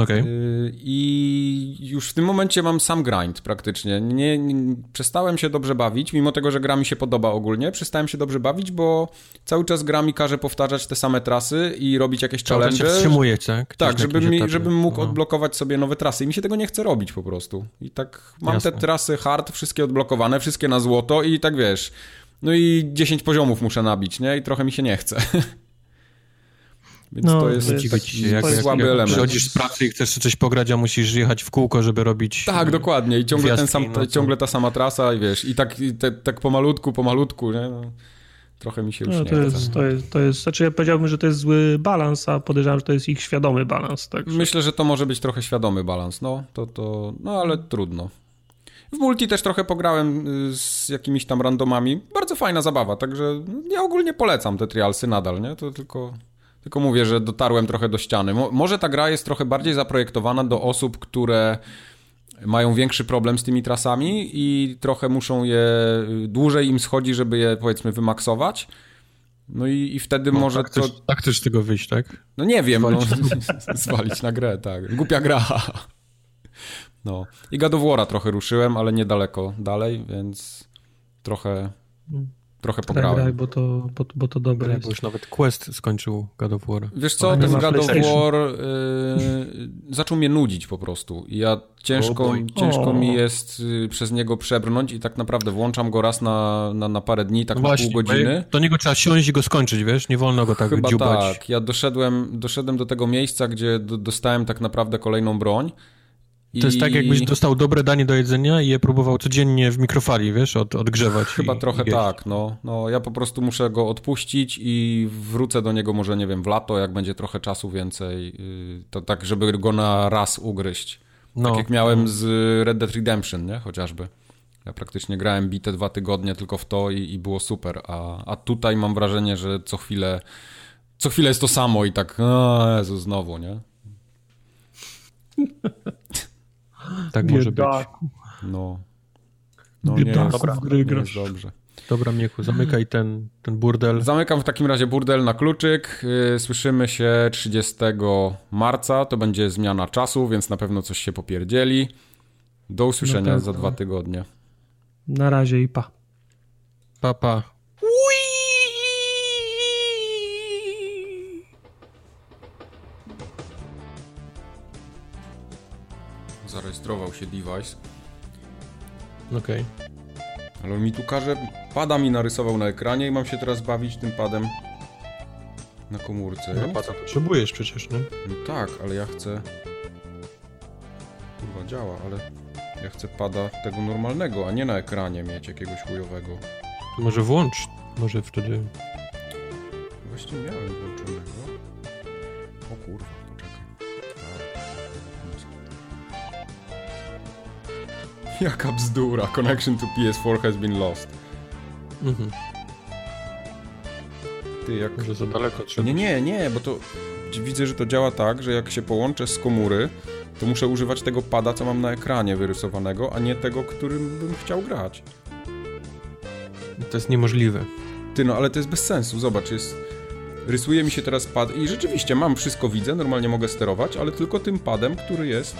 Okay. Y, I już w tym momencie mam sam grind praktycznie. Nie, nie, przestałem się dobrze bawić, mimo tego, że gra mi się podoba ogólnie, przestałem się dobrze bawić, bo cały czas gra mi każe powtarzać te same trasy i robić jakieś Cały challenge. wstrzymuje, tak? Tak, żebym, mi, żebym mógł no. odblokować sobie nowe trasy i mi się tego nie chce robić po prostu. I tak mam Jasne. te trasy hard, wszystkie odblokowane, wszystkie na złoto i tak wiesz. No i 10 poziomów muszę nabić, nie? I trochę mi się nie chce. Więc No, to jest taki jak, jak, słaby jak element. przychodzisz z pracy i chcesz coś pograć, a musisz jechać w kółko, żeby robić... Tak, dokładnie. I ciągle, ten sam, no ciągle ta sama trasa i wiesz, i tak, i te, tak pomalutku, pomalutku, nie? No, trochę mi się już No, nie to, chce. jest, to, jest, to jest, znaczy ja powiedziałbym, że to jest zły balans, a podejrzewam, że to jest ich świadomy balans. Tak? Myślę, że to może być trochę świadomy balans, no, to, to, no ale trudno. W multi też trochę pograłem y, z jakimiś tam randomami. Bardzo fajna zabawa, także ja ogólnie polecam te trialsy nadal, nie? To tylko, tylko mówię, że dotarłem trochę do ściany. Mo, może ta gra jest trochę bardziej zaprojektowana do osób, które mają większy problem z tymi trasami i trochę muszą je, y, dłużej im schodzi, żeby je powiedzmy wymaksować. No i, i wtedy No, może tak, to... chcesz, tak chcesz z tego wyjść, tak? No nie wiem, Zwalić. no, zwalić na grę, tak. Głupia gra. No. I God of War'a trochę ruszyłem, ale niedaleko dalej, więc trochę, trochę Graj, graj, pograłem. bo to, bo, bo to dobre Bo jest. już nawet Quest skończył God of War. Wiesz co, nie ten God of. War y, zaczął mnie nudzić po prostu. I ja ciężko, Oh ciężko O. mi jest y, przez niego przebrnąć i tak naprawdę włączam go raz na, na, na parę dni, tak No na właśnie, pół godziny. Do niego trzeba siąść i go skończyć, wiesz? Nie wolno go tak Chyba dziubać. tak. Ja doszedłem, doszedłem do tego miejsca, gdzie do, dostałem tak naprawdę kolejną broń. To jest I- tak, jakbyś dostał dobre danie do jedzenia i je próbował codziennie w mikrofali, wiesz, od, odgrzewać. Chyba i, trochę i tak, no. no. Ja po prostu muszę go odpuścić i wrócę do niego może, nie wiem, w lato, jak będzie trochę czasu więcej. yy, To tak, żeby go na raz ugryźć. No, tak jak miałem z Red Dead Redemption, nie? Chociażby. Ja praktycznie grałem bite dwa tygodnie tylko w to i, i było super. A, a tutaj mam wrażenie, że co chwilę co chwilę jest to samo i tak, o Jezu, znowu, nie? Tak może być. No. No nie jest, w gry nie jest dobrze. Dobra, Mieku, zamykaj ten, ten burdel. Zamykam w takim razie burdel na kluczyk. Yy, Słyszymy się 30 marca. To będzie zmiana czasu, więc na pewno coś się popierdzieli. Do usłyszenia za dwa tygodnie. Na razie i pa. Papa. Zarejestrował się device, Okej. ale on mi tu każe. Pada mi narysował na ekranie i mam się teraz bawić tym padem na komórce. No, pada potrzebujesz przecież, nie? No tak, ale ja chcę. Kurwa działa, ale ja chcę pada tego normalnego, a nie na ekranie mieć jakiegoś chujowego. Może włącz. Może wtedy... Właśnie miałem włączonego. Jaka bzdura. Connection to PS4 has been lost. Mhm. Ty jak... Może za daleko trzeba. Nie, nie, nie, bo to widzę, że to działa tak, że jak się połączę z komóry, to muszę używać tego pada, co mam na ekranie wyrysowanego, a nie tego, którym bym chciał grać. To jest niemożliwe. Ty, no ale to jest bez sensu, zobacz, jest... Rysuje mi się teraz pad i rzeczywiście mam wszystko widzę, normalnie mogę sterować, ale tylko tym padem, który jest.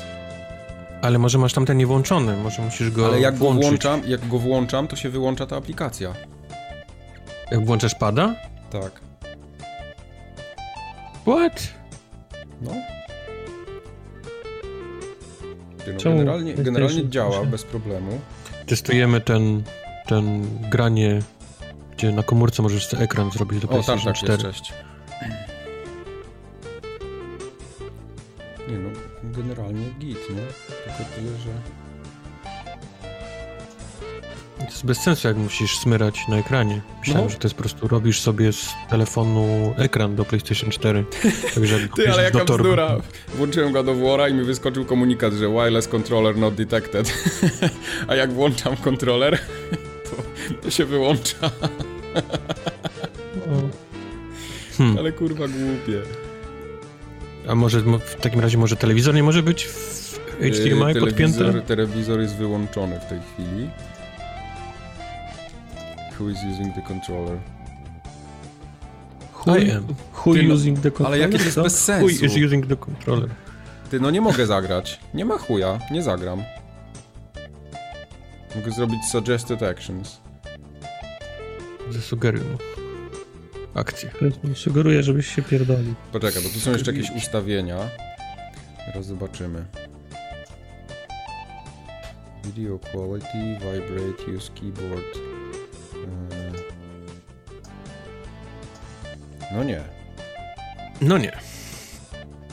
Ale może masz tamten niewłączony, może musisz go ale jak go włączyć. włączam, jak go włączam, to się wyłącza ta aplikacja. Jak włączasz pada? Tak. What? No. No Czemu generalnie, PlayStation generalnie działa muszę? bez problemu. Testujemy ten, ten granie, gdzie na komórce możesz ekran zrobić do O, tam PlayStation tak 4. jest, cześć. Generalnie git, nie? Tylko tyle, że... To jest bez sensu, jak musisz smyrać na ekranie. Myślałem, No. że to jest po prostu robisz sobie z telefonu ekran do PlayStation 4. Także jak go Ty, ale jaka do torby- bzdura! Włączyłem God of War'a i mi wyskoczył komunikat, że wireless controller not detected. A jak włączam kontroler, to, to się wyłącza. Hmm. Ale kurwa głupie. A może mo- w takim razie może telewizor nie może być w HDMI Yy, podpięty? telewizor, telewizor jest wyłączony w tej chwili. Who is using the controller? Who, I am. who Ty, no, using the controller? Ale jakie to jest bez Who sensu? is using the controller? Ty, no nie mogę zagrać. Nie ma chuja, nie zagram. Mogę zrobić suggested actions. Zasugeruj mu. Akcję. Sugeruję, żebyś się pierdolił. Poczekaj, bo tu są jeszcze jakieś ustawienia. Teraz zobaczymy. Video quality, vibrate, use keyboard. Eee. No nie. No nie.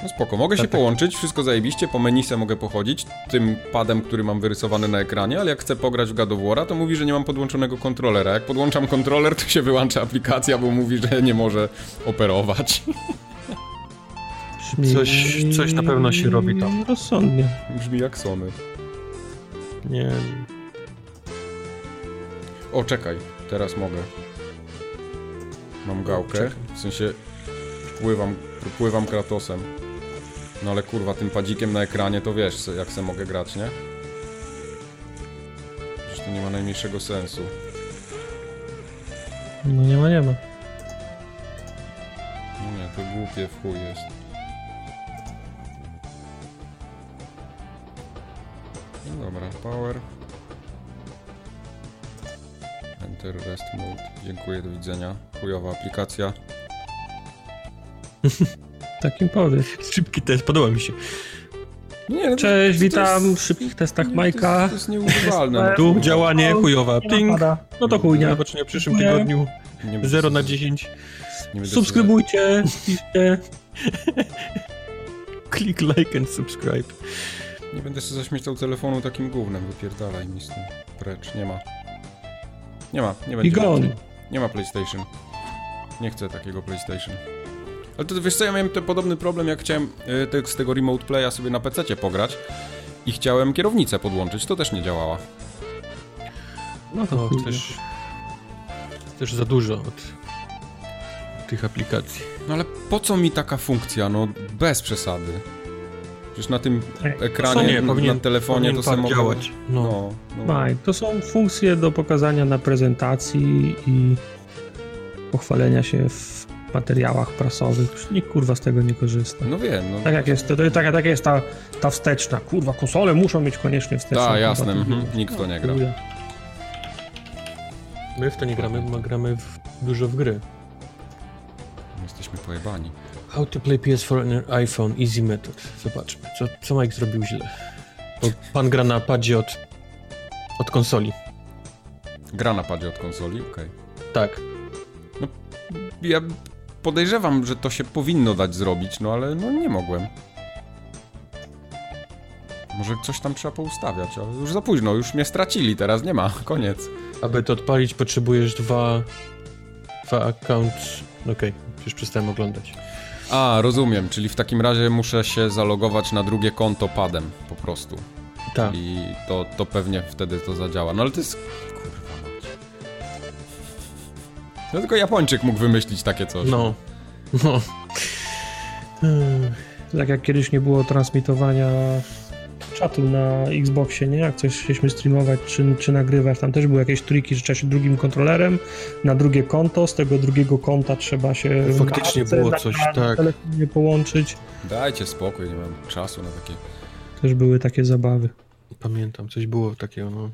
No spoko, mogę się połączyć, wszystko zajebiście, po menu se mogę pochodzić tym padem, który mam wyrysowany na ekranie, ale jak chcę pograć w God of War'a, to mówi, że nie mam podłączonego kontrolera. Jak podłączam kontroler, to się wyłącza aplikacja, bo mówi, że nie może operować. Brzmi Coś- coś na pewno się robi tam. Rozsądnie. Brzmi jak Sony. Nie. O, czekaj, teraz mogę. Mam gałkę, w sensie pływam, pływam Kratosem. No ale kurwa, tym padzikiem na ekranie to wiesz, jak se mogę grać, nie? Przecież to nie ma najmniejszego sensu. No nie ma, nie ma. No nie, to głupie w chuj jest. No dobra, power. Enter rest mode. Dziękuję, do widzenia. Chujowa aplikacja. Takim powiem. Szybki test, podoba mi się. Nie, no Cześć, to witam jest- w szybkich testach nie, Majka. To jest, to jest nieużywalne. no Tu kurwa. działanie, chujowa. Ping. No to chujnia. Do zobaczenia w przyszłym Nie. tygodniu. Nie będę 0 na się- 10. nie będę Subskrybujcie, piszcie. Click like and subscribe. Nie będę się zaśmiecał telefonu takim gównem. Wypierdalaj mi z tym. Precz, nie ma. Nie ma, nie będzie. Nie ma PlayStation. Nie chcę takiego PlayStation. Ale to wiesz co, ja miałem ten podobny problem, jak chciałem y, te, z tego Remote Playa sobie na PC pograć i chciałem kierownicę podłączyć, to też nie działała. No to też, też za dużo od tych aplikacji. No ale po co mi taka funkcja? No bez przesady. Przecież na tym Ej, ekranie, nie, na, powinien, na telefonie to samo działać. No. No, no. Mike, to są funkcje do pokazania na prezentacji i pochwalenia się w materiałach prasowych. Już Nikt kurwa z tego nie korzysta. no wiem, no. Tak jak jest, to, to, tak, tak jest ta, ta wsteczna. Kurwa, konsole muszą mieć koniecznie wsteczną. Tak, jasne, mhm, nikt w to nie gra. My w to nie gramy, bo gramy w, dużo w gry. Jesteśmy pojebani. How to play PS4 on iPhone, easy method. Zobaczmy, co, co Mike zrobił źle. Bo pan gra na padzie od, od konsoli. Gra na padzie od konsoli, okej. Tak. Ja podejrzewam, że to się powinno dać zrobić, no ale no nie mogłem. Może coś tam trzeba poustawiać, ale już za późno, już mnie stracili, teraz nie ma, koniec. Aby to odpalić, potrzebujesz dwa, dwa accounts. Okej, już przestałem oglądać. A, rozumiem, czyli w takim razie muszę się zalogować na drugie konto padem, po prostu. Tak. I to, to pewnie wtedy to zadziała. No ale to jest... No tylko Japończyk mógł wymyślić takie coś. No. No. Tak jak kiedyś nie było transmitowania czatu na Xboxie, nie? Jak coś chcieliśmy streamować czy, czy nagrywać, tam też były jakieś triki, że trzeba się drugim kontrolerem na drugie konto, z tego drugiego konta trzeba się Faktycznie apce było coś, na tak. telefonie połączyć. Dajcie spokój, nie mam czasu na takie... Też były takie zabawy. Pamiętam, coś było takiego, no.